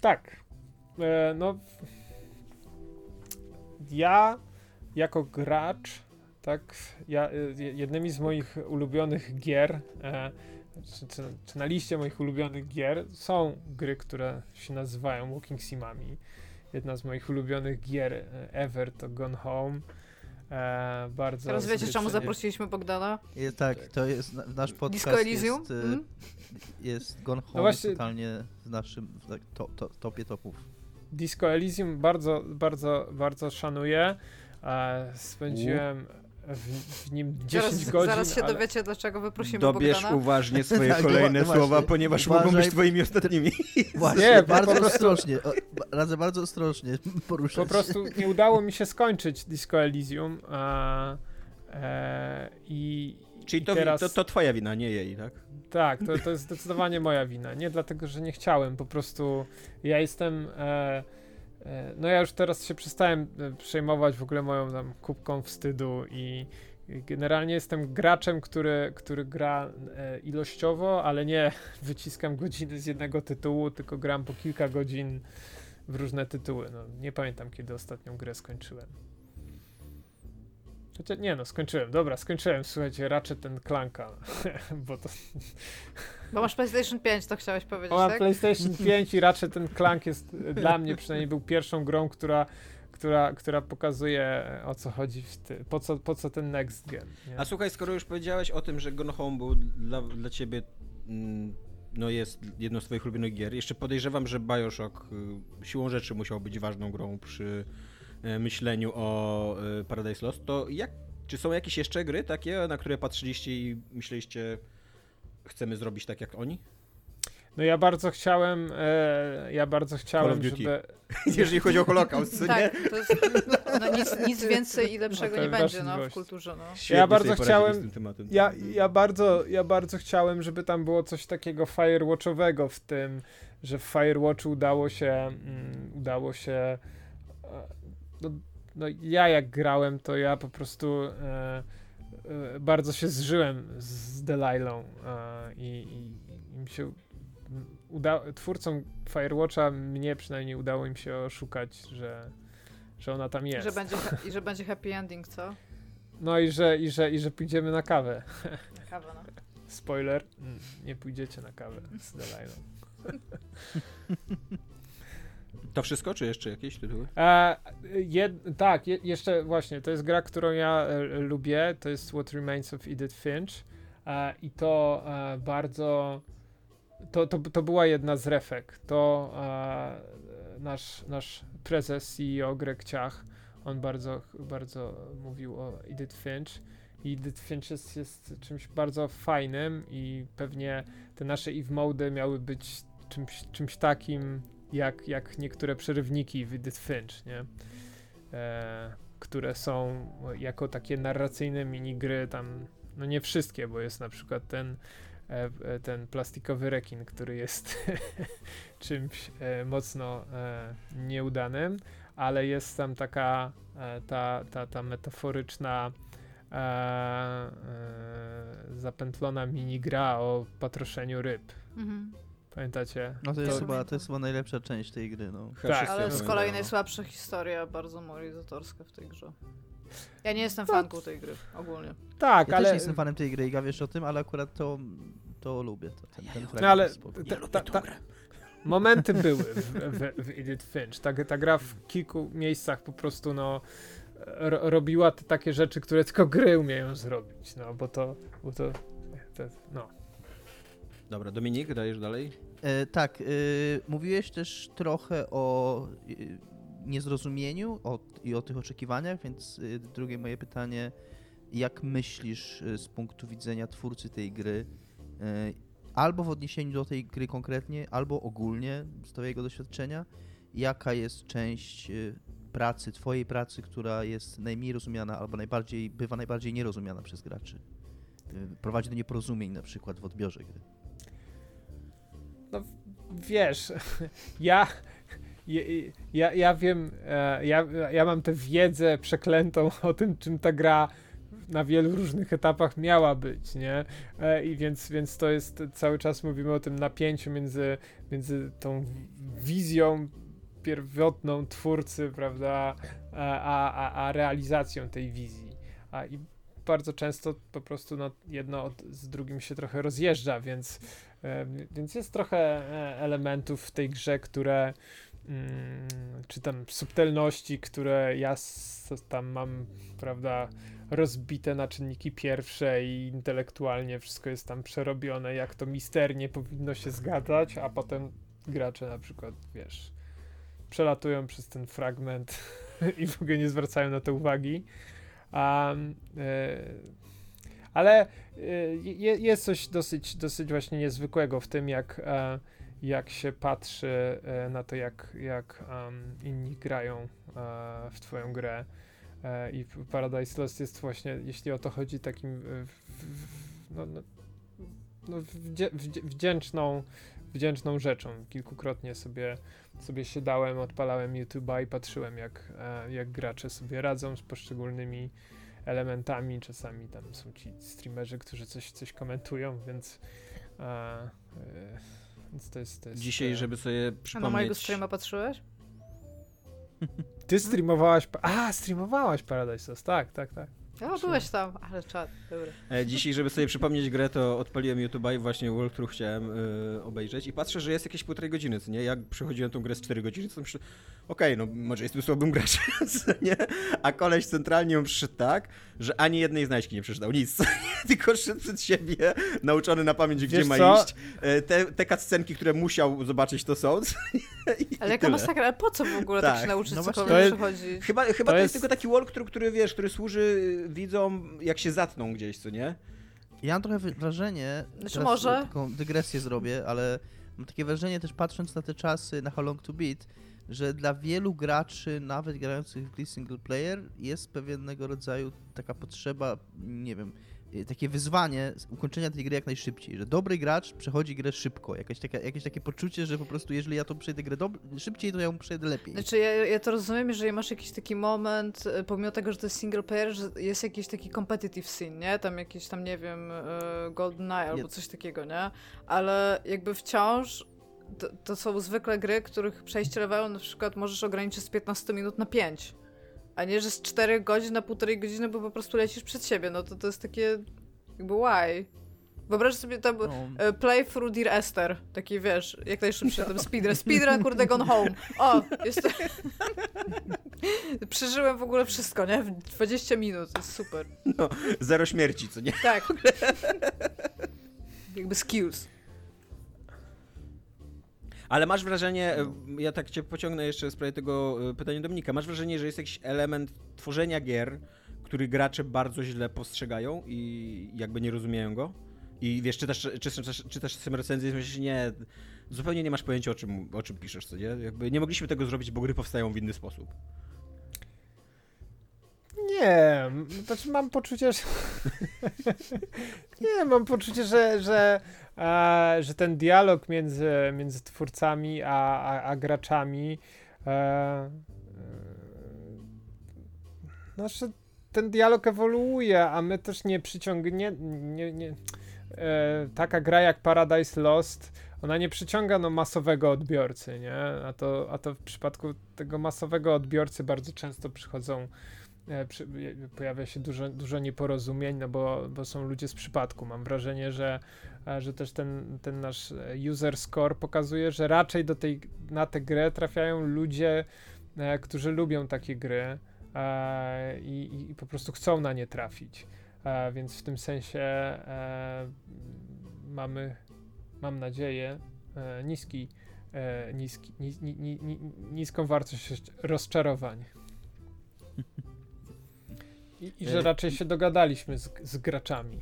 S5: Tak. E, no. ja jako gracz, tak, ja, jednymi z moich ulubionych gier, e, czy, czy, czy, na liście moich ulubionych gier są gry, które się nazywają Walking Simami. Jedna z moich ulubionych gier e, ever to Gone Home. E, bardzo
S3: Teraz wiecie, czemu zaprosiliśmy Bogdana?
S4: Je, tak, to jest nasz podcast.
S3: Disco Elysium?
S4: Jest, mm? jest Gone Home no właśnie, totalnie w naszym w to, to, topie topów.
S5: Disco Elysium bardzo, bardzo, bardzo szanuję. Spędziłem w, w, nim 10
S3: zaraz,
S5: godzin.
S3: Zaraz się ale... dowiecie, dlaczego wyprosimy
S2: Dobierz
S3: Bogdana.
S2: uważnie swoje (laughs) tak, kolejne słowa, ponieważ uważaj. mogą być twoimi ostatnimi. (laughs)
S4: Właśnie, nie, bardzo prostu... ostrożnie. Radzę bardzo ostrożnie (laughs) poruszać.
S5: Po prostu nie udało mi się skończyć Disco Elysium. A, e, i,
S2: Czyli to, teraz... to, to twoja wina, nie jej, tak?
S5: Tak, to, to jest zdecydowanie moja wina. Nie dlatego, że nie chciałem, po prostu ja jestem... E no ja już teraz się przestałem e, przejmować w ogóle moją tam kubką wstydu i generalnie jestem graczem, który, który gra e, ilościowo, ale nie (laughs) wyciskam godziny z jednego tytułu, tylko gram po kilka godzin w różne tytuły. No, nie pamiętam, kiedy ostatnią grę skończyłem. Chociaż nie no, skończyłem. Dobra, skończyłem. Słuchajcie, raczej ten klanka, (laughs) bo to...
S3: Bo masz PlayStation 5, to chciałeś powiedzieć,
S5: Mam
S3: tak?
S5: PlayStation (laughs) 5 i raczej ten klank jest dla mnie przynajmniej był pierwszą grą, która która, która pokazuje o co chodzi, w ty, po, co, po co ten next gen. Nie?
S2: A słuchaj, skoro już powiedziałeś o tym, że Gone Home był dla, dla ciebie mm, no jest jedną z twoich ulubionych gier, jeszcze podejrzewam, że Bioshock y, siłą rzeczy musiał być ważną grą przy E, myśleniu o e, Paradise Lost, to jak, czy są jakieś jeszcze gry takie, na które patrzyliście i myśleliście, chcemy zrobić tak jak oni?
S5: No ja bardzo chciałem, e, ja bardzo chciałem, żeby... (laughs)
S2: Jeżeli chodzi o Holokaust,
S3: tak, nie? To jest, no nic, nic więcej i lepszego no, nie będzie no, w kulturze. No.
S5: ja bardzo chciałem, ja, ja, bardzo, ja bardzo chciałem, żeby tam było coś takiego firewatchowego w tym, że w Firewatchu udało się, mm, udało się no, no ja jak grałem, to ja po prostu e, e, bardzo się zżyłem z Delilą e, i, i, i mi się uda, twórcom Firewatcha mnie przynajmniej udało im się oszukać, że, że ona tam jest.
S3: Że będzie, I że będzie happy ending, co?
S5: No i że, i że, i że pójdziemy na kawę.
S3: Na kawę, no.
S5: Spoiler, nie pójdziecie na kawę z Delilą. (laughs)
S2: To wszystko, czy jeszcze jakieś tytuły?
S5: E, tak, je, jeszcze właśnie, to jest gra, którą ja e, lubię, to jest What Remains of Edith Finch e, i to e, bardzo, to, to, to była jedna z refek, to e, nasz, nasz prezes CEO Greg Ciach, on bardzo, bardzo mówił o Edith Finch i Edith Finch jest, jest czymś bardzo fajnym i pewnie te nasze Eve mode miały być czymś, czymś takim, jak, jak niektóre przerywniki w Edith Finch, nie? E, które są jako takie narracyjne minigry tam, no nie wszystkie, bo jest na przykład ten e, e ten plastikowy rekin, który jest (laughs) czymś e, mocno nieudanym, ale jest tam taka ta, ta, ta metaforyczna zapętlona minigra o patroszeniu ryb. Mhm. Pamiętacie?
S4: No to jest, to... Chyba, to jest chyba najlepsza część tej gry. No.
S3: Tak, ale z kolei najsłabsza historia, bardzo moralizatorska w tej grze. Ja nie jestem fanką tej gry, ogólnie.
S5: Tak,
S4: ja
S5: ale...
S4: też nie jestem fanem tej gry i wiesz o tym, ale akurat to, to lubię. To, ten, ten
S5: no ale ta, ta, ta, momenty (laughs) były w, w, w Edith Finch. Ta, ta gra w kilku miejscach po prostu no ro, robiła te takie rzeczy, które tylko gry umieją zrobić, no bo to, bo to, to no.
S2: Dobra, Dominik, dajesz dalej?
S4: E, tak, e, mówiłeś też trochę o e, niezrozumieniu o, i o tych oczekiwaniach, więc e, drugie moje pytanie, jak myślisz z punktu widzenia twórcy tej gry, albo w odniesieniu do tej gry konkretnie, albo ogólnie z twojego doświadczenia, jaka jest część pracy, twojej pracy, która jest najmniej rozumiana albo najbardziej, bywa najbardziej nierozumiana przez graczy? Prowadzi do nieporozumień na przykład w odbiorze gry.
S5: No wiesz, (laughs) ja, ja, ja wiem, e, ja, ja mam tę wiedzę przeklętą (laughs) o tym, czym ta gra na wielu różnych etapach miała być, nie? E, I więc, więc to jest, cały czas mówimy o tym napięciu między, między tą wizją pierwotną twórcy, prawda, a, a, a realizacją tej wizji. A, I bardzo często po prostu no, jedno od, z drugim się trochę rozjeżdża, więc, więc jest trochę e, elementów w tej grze, które mm, czy tam subtelności, które ja tam mam, prawda, rozbite na czynniki pierwsze i intelektualnie wszystko jest tam przerobione, jak to misternie powinno się zgadzać, a potem gracze na przykład, wiesz, przelatują przez ten fragment (laughs) i w ogóle nie zwracają na to uwagi. Um, e, ale e, jest coś dosyć, dosyć właśnie niezwykłego w tym, jak, e, jak się patrzy e, na to, jak, jak inni grają e, w twoją grę. I Paradise Lost jest właśnie, jeśli o to chodzi, takim no, no, no wdzięczną, wdzięczną rzeczą. Kilkukrotnie sobie, sobie siadałem, odpalałem YouTube'a i patrzyłem, jak, jak gracze sobie radzą z poszczególnymi elementami. Czasami tam są ci streamerzy, którzy coś, coś komentują, więc, a, e, więc to jest, to jest...
S2: Dzisiaj, żeby sobie przypomnieć... A na
S3: mojego streama patrzyłeś? (laughs)
S5: Ty streamowałaś. A, streamowałaś Paradise Lost, tak, tak, tak.
S3: O, byłeś tam, ale czad, dobra.
S2: E, dzisiaj, żeby sobie przypomnieć grę, to odpaliłem YouTube'a i właśnie walkthrough chciałem y, obejrzeć i patrzę, że jest jakieś półtorej godziny, co nie? Jak przechodziłem tą grę z 4 godziny, to myślę, okej, okay, no może jestem słabym (laughs) graczem, nie? A koleś centralnie ją przyszedł tak, że ani jednej znajdźki nie przeczytał, nic, (laughs) tylko szedł przed siebie, nauczony na pamięć, gdzie ma co? iść. E, te, te cutscenki, które musiał zobaczyć, to są. (laughs)
S3: ale jaka masakra, ale po co w ogóle tak, tak się nauczyć, no cokolwiek przechodzić?
S2: Chyba, chyba to, to jest... jest tylko taki walkthrough, który, wiesz, który służy widzom, jak się zatną gdzieś, co nie?
S4: Ja mam trochę wrażenie,
S3: znaczy może?
S4: taką dygresję zrobię, ale mam takie wrażenie też patrząc na te czasy, na How Long To Beat, że dla wielu graczy, nawet grających w gry single player, jest pewnego rodzaju taka potrzeba, nie wiem, Y, takie wyzwanie ukończenia tej gry jak najszybciej, że dobry gracz przechodzi grę szybko, jakieś takie, jakieś takie poczucie, że po prostu jeżeli ja to przejdę grę szybciej, to ja ją przejdę lepiej.
S3: Znaczy ja, ja to rozumiem, jeżeli masz jakiś taki moment, y, pomimo tego, że to jest single player, że jest jakiś taki competitive scene, nie? Tam jakiś tam, nie wiem, y, Golden Eye albo coś takiego, nie? Ale jakby wciąż to, to są zwykle gry, których przejście levelu na przykład możesz ograniczyć z 15 minut na 5 a nie, że z 4 godzin na półtorej godziny, bo po prostu lecisz przed siebie, no to to jest takie jakby why? Wyobraź sobie tam no. E, play through Dear Esther, taki wiesz, jak najszybszy ten (laughs) speedrun, speedrun kurde gone home. O, jest to... (laughs) Przeżyłem w ogóle wszystko, nie? W 20 minut, jest super.
S2: No, zero śmierci, co nie?
S3: Tak. (laughs) jakby skills.
S2: Ale masz wrażenie, e, ja tak cię pociągnę jeszcze w sprawie tego e, pytania Dominika, masz wrażenie, że jest jakiś element tworzenia gier, który gracze bardzo źle postrzegają i jakby nie rozumieją go? I wiesz, czytasz, czytasz, czytasz tym recenzję i myślisz, nie, zupełnie nie masz pojęcia o czym, o czym piszesz, co nie? Jakby nie mogliśmy tego zrobić, bo gry powstają w inny sposób.
S5: Nie, znaczy mam poczucie, że... (laughs) nie, mam poczucie, że, że, że ten dialog między, między twórcami a, a, a graczami e, e, znaczy ten dialog ewoluuje, a my też nie przyciągnie, nie, nie, e, taka gra jak Paradise Lost, ona nie przyciąga no, masowego odbiorcy, nie? A to, a to w przypadku tego masowego odbiorcy bardzo często przychodzą E, pojawia się dużo, dużo nieporozumień, no bo, bo są ludzie z przypadku. Mam wrażenie, że, że też ten, ten nasz user score pokazuje, że raczej do tej, na tę grę trafiają ludzie, e, którzy lubią takie gry i, i po prostu chcą na nie trafić. Więc w tym sensie mamy, mam nadzieję, niski, niski, niską wartość rozczarowań. I, i że e, raczej się dogadaliśmy z, z graczami.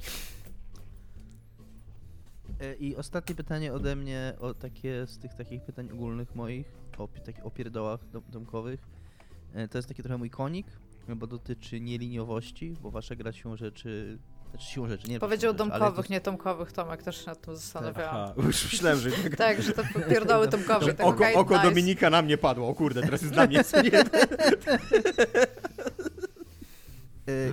S4: E, I ostatnie pytanie ode mnie, o takie z tych takich pytań ogólnych moich, o takich opierdołach dom, domkowych. E, to jest taki trochę mój konik, bo dotyczy nieliniowości, bo wasza gra siłą rzeczy znaczy siłą rzeczy, nie
S3: Powiedział rzeczy, domkowych, to... nie tomkowych, Tomek też się nad tym zastanawiałam.
S2: Aha, już myślałem, że... (laughs)
S3: tak, że to (laughs) pierdoły tomkowe.
S2: Tak oko, oko nice. Dominika na mnie padło, o kurde, teraz jest dla mnie (laughs)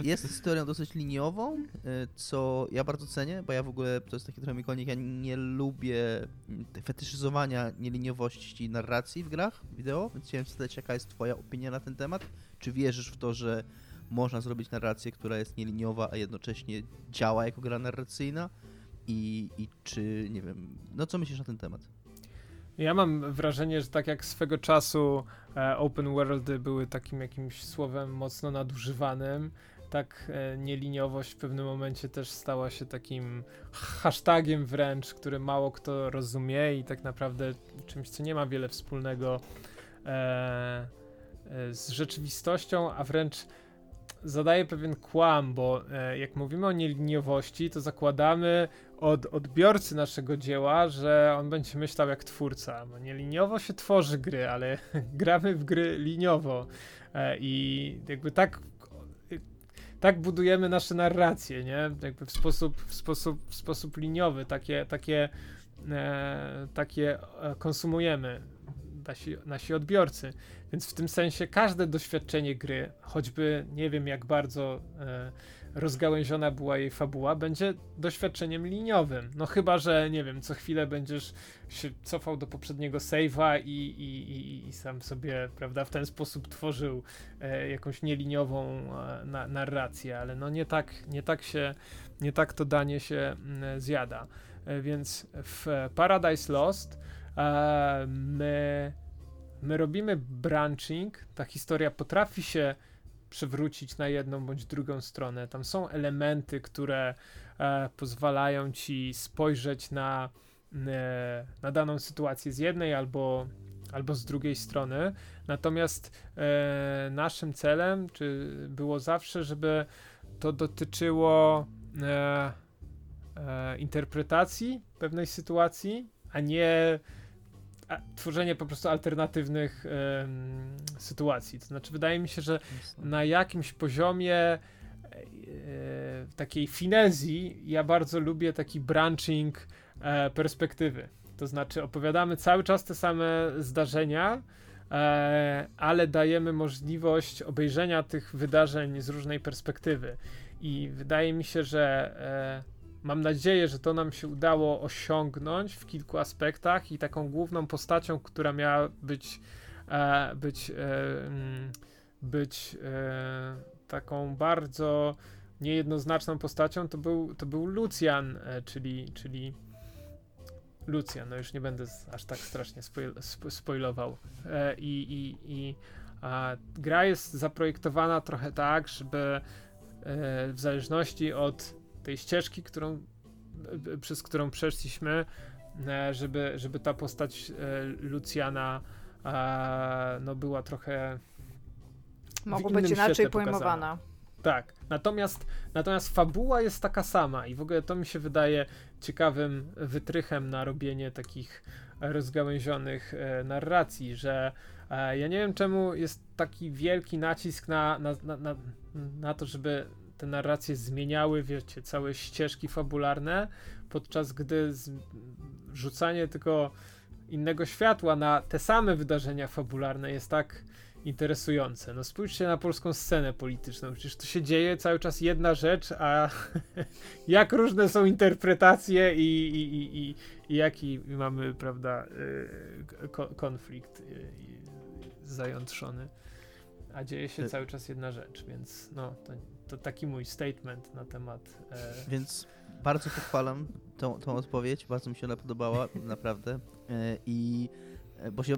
S4: jest historią dosyć liniową, y, co ja bardzo cenię, bo ja w ogóle, to jest taki trochę mikonik, ja nie lubię mm, fetyszyzowania nieliniowości narracji w grach wideo, więc chciałem zapytać, jaka jest twoja opinia na ten temat? Czy wierzysz w to, że można zrobić narrację, która jest nieliniowa, a jednocześnie działa jako gra narracyjna? I, I czy, nie wiem, no co myślisz na ten temat?
S5: Ja mam wrażenie, że tak jak swego czasu e, open worldy były takim jakimś słowem mocno nadużywanym, tak e, nieliniowość w pewnym momencie też stała się takim hashtagiem wręcz, który mało kto rozumie i tak naprawdę czymś, co nie ma wiele wspólnego e, z rzeczywistością, a wręcz zadaje pewien kłam, bo e, jak mówimy o nieliniowości, to zakładamy od odbiorcy naszego dzieła, że on będzie myślał jak twórca. Bo nieliniowo się tworzy gry, ale (laughs) gramy w gry liniowo e, i jakby tak tak budujemy nasze narracje, nie? Jakby w sposób, w sposób, w sposób liniowy, takie, takie, e, takie e, konsumujemy nasi, nasi odbiorcy. Więc w tym sensie każde doświadczenie gry, choćby nie wiem jak bardzo e, rozgałęziona była jej fabuła, będzie doświadczeniem liniowym. No chyba, że nie wiem, co chwilę będziesz się cofał do poprzedniego save'a i, i, i, i, sam sobie, prawda, w ten sposób tworzył e, jakąś nieliniową e, na, narrację, ale no nie tak, nie tak się, nie tak to danie się mm, zjada. E, więc w Paradise Lost e, my my robimy branching, ta historia potrafi się przewrócić na jedną bądź drugą stronę. Tam są elementy, które e, pozwalają ci spojrzeć na, e, na daną sytuację z jednej albo, albo z drugiej strony. Natomiast e, naszym celem czy było zawsze, żeby to dotyczyło interpretacji pewnej sytuacji, a nie tworzenie po prostu alternatywnych sytuacji. To znaczy, wydaje mi się, że na jakimś poziomie e, takiej finezji ja bardzo lubię taki branching e, perspektywy. To znaczy, opowiadamy cały czas te same zdarzenia, ale dajemy możliwość obejrzenia tych wydarzeń z różnej perspektywy. I wydaje mi się, że Mam nadzieję, że to nam się udało osiągnąć w kilku aspektach i taką główną postacią, która miała być, e, być, e, mm, być e, taką bardzo niejednoznaczną postacią, to był, to był Lucian, czyli, czyli Lucian, no już nie będę aż tak strasznie spoil, spoilował. I, i, i gra jest zaprojektowana trochę tak, żeby w zależności od tej ścieżki, którą, przez którą przeszliśmy, e, żeby, żeby ta postać e, Lucjana no była trochę
S3: mogło być inaczej pojmowana.
S5: Tak. Natomiast, natomiast fabuła jest taka sama i w ogóle to mi się wydaje ciekawym wytrychem na robienie takich rozgałęzionych e, narracji, że e, ja nie wiem czemu jest taki wielki nacisk na, na, na, na, na to, żeby te narracje zmieniały, wiecie, całe ścieżki fabularne, podczas gdy z, rzucanie tylko innego światła na te same wydarzenia fabularne jest tak interesujące. No spójrzcie na polską scenę polityczną. Przecież to się dzieje cały czas jedna rzecz, a (laughs) jak różne są interpretacje i, i, i, i, i jaki mamy, prawda, y, konflikt y, zajątrzony. A dzieje się cały czas jedna rzecz, więc no, to to taki mój statement na temat.
S4: E... Więc bardzo pochwalam tą, tą odpowiedź, bardzo mi się ona podobała, naprawdę. E, I e, bo się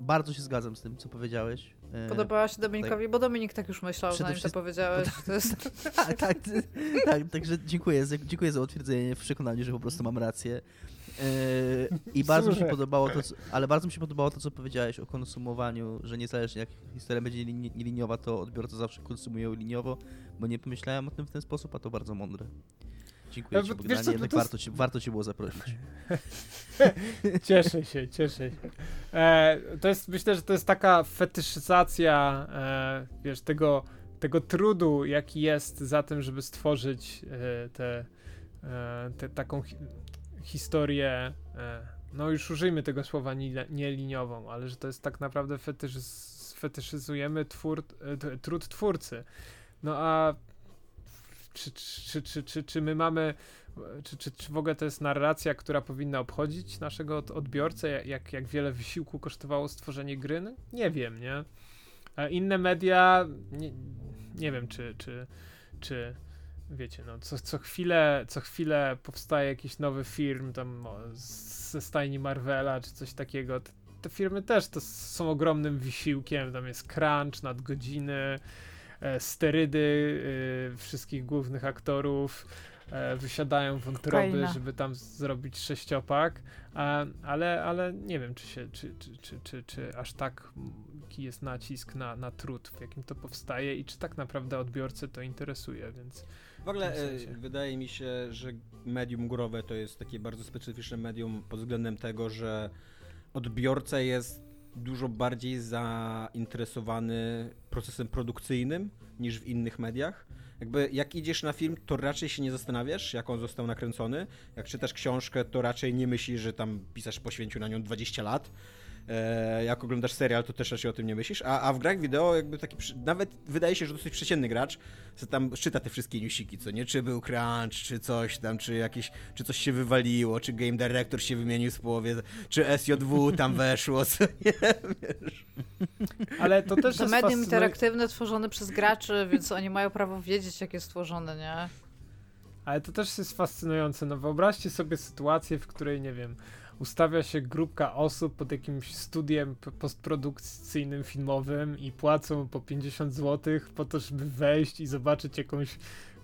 S4: bardzo się zgadzam z tym, co powiedziałeś.
S3: E, Podobała się Dominikowi, tak. bo Dominik tak już myślał, zanim wszystkim... to powiedziałeś. To jest... (laughs)
S4: tak, tak, tak, także dziękuję, dziękuję za utwierdzenie w przekonaniu, że po prostu mam rację. Yy, I bardzo mi się podobało to, co, ale bardzo mi się podobało to, co powiedziałeś o konsumowaniu, że niezależnie jak historia będzie liniowa, to odbiorca zawsze konsumuje liniowo, bo nie pomyślałem o tym w ten sposób, a to bardzo mądre. Dziękuję Ci, Bogdanie, co, jednak to... warto, ci, warto Cię było zaprosić. (laughs)
S5: cieszę się, cieszę się. E, to jest, myślę, że to jest taka fetyszyzacja, e, wiesz, tego, tego trudu, jaki jest za tym, żeby stworzyć e, te, e, te, taką historię, e, no już użyjmy tego słowa nieliniową, ale że to jest tak naprawdę fetysz, fetyszyzujemy twór, e, trud twórcy. No a czy, czy, czy, czy, czy my mamy, czy, czy, czy w ogóle to jest narracja, która powinna obchodzić naszego odbiorcę, jak, jak wiele wysiłku kosztowało stworzenie gry? No, nie wiem, nie? Inne media, nie, nie wiem, czy, czy, czy wiecie, no, co, co, chwilę, co chwilę powstaje jakiś nowy film tam o, ze stajni Marvela, czy coś takiego. Te, te firmy też to są ogromnym wysiłkiem, tam jest crunch, nadgodziny, e, sterydy e, wszystkich głównych aktorów, e, wysiadają wątroby,
S3: Kokaina.
S5: żeby tam zrobić sześciopak, a, ale, ale nie wiem, czy, się, czy, czy, czy, czy, czy aż tak jest nacisk na, na trud, w jakim to powstaje i czy tak naprawdę odbiorcę to interesuje, więc
S2: W ogóle
S5: W
S2: e, wydaje mi się, że medium growe to jest takie bardzo specyficzne medium pod względem tego, że odbiorca jest dużo bardziej zainteresowany procesem produkcyjnym niż w innych mediach. Jakby jak idziesz na film, to raczej się nie zastanawiasz, jak on został nakręcony. Jak czytasz książkę, to raczej nie myślisz, że tam pisarz poświęcił na nią 20 lat. E, jak oglądasz serial, to też raczej o tym nie myślisz. A, a w grach wideo jakby taki, nawet wydaje się, że dosyć przeciętny gracz co tam czyta te wszystkie newsiki, co nie? Czy był crunch, czy coś tam, czy jakieś, czy coś się wywaliło, czy game director się wymienił z połowie, czy SJW tam weszło, co nie? Wiesz.
S5: ale to też
S3: To
S5: jest
S3: medium interaktywne tworzone przez graczy, więc oni mają prawo wiedzieć, jak jest stworzone, nie?
S5: Ale to też jest fascynujące. No wyobraźcie sobie sytuację, w której, nie wiem, ustawia się grupka osób pod jakimś studiem postprodukcyjnym, filmowym i płacą po 50 zł po to, żeby wejść i zobaczyć jakąś,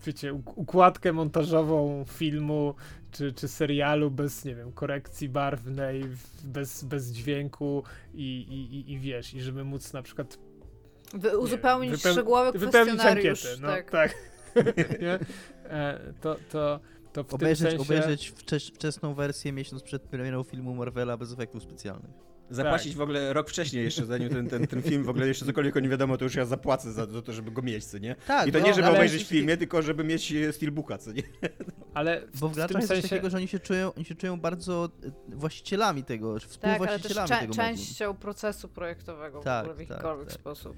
S5: wiecie, uk- układkę montażową filmu czy, czy serialu bez, nie wiem, korekcji barwnej, bez, bez dźwięku i, i, i, wiesz, i żeby móc na przykład
S3: Wy, uzupełnić
S5: wypeł-
S3: szczegółowy
S5: wypełnić
S3: kwestionariusz.
S5: ankietę. No,
S3: tak.
S5: tak. (laughs) nie? E, to, to, to w
S4: Obejrzeć,
S5: sensie...
S4: obejrzeć wcze- wczesną wersję miesiąc przed premierą filmu Marvela bez efektów specjalnych.
S2: Zapłacić
S5: Tak.
S2: w ogóle rok wcześniej jeszcze, zanim ten, ten, ten film w ogóle jeszcze cokolwiek o nim wiadomo, to już ja zapłacę za, to, żeby go mieć, co nie?
S4: Tak,
S2: I to
S4: bo-
S2: nie, żeby obejrzeć w filmie, tylko żeby mieć e, steelbooka, co nie?
S5: Ale w, (laughs)
S4: Bo w
S5: w
S4: graczach jest coś
S5: sensie...
S4: takiego, że oni się czują, oni się czują bardzo e, właścicielami tego,
S3: Tak, ale też
S4: współwłaścicielami
S3: cze-
S4: tego
S3: częścią procesu projektowego
S4: Tak,
S3: w, ogóle w
S4: tak,
S3: jakikolwiek
S4: tak.
S3: sposób.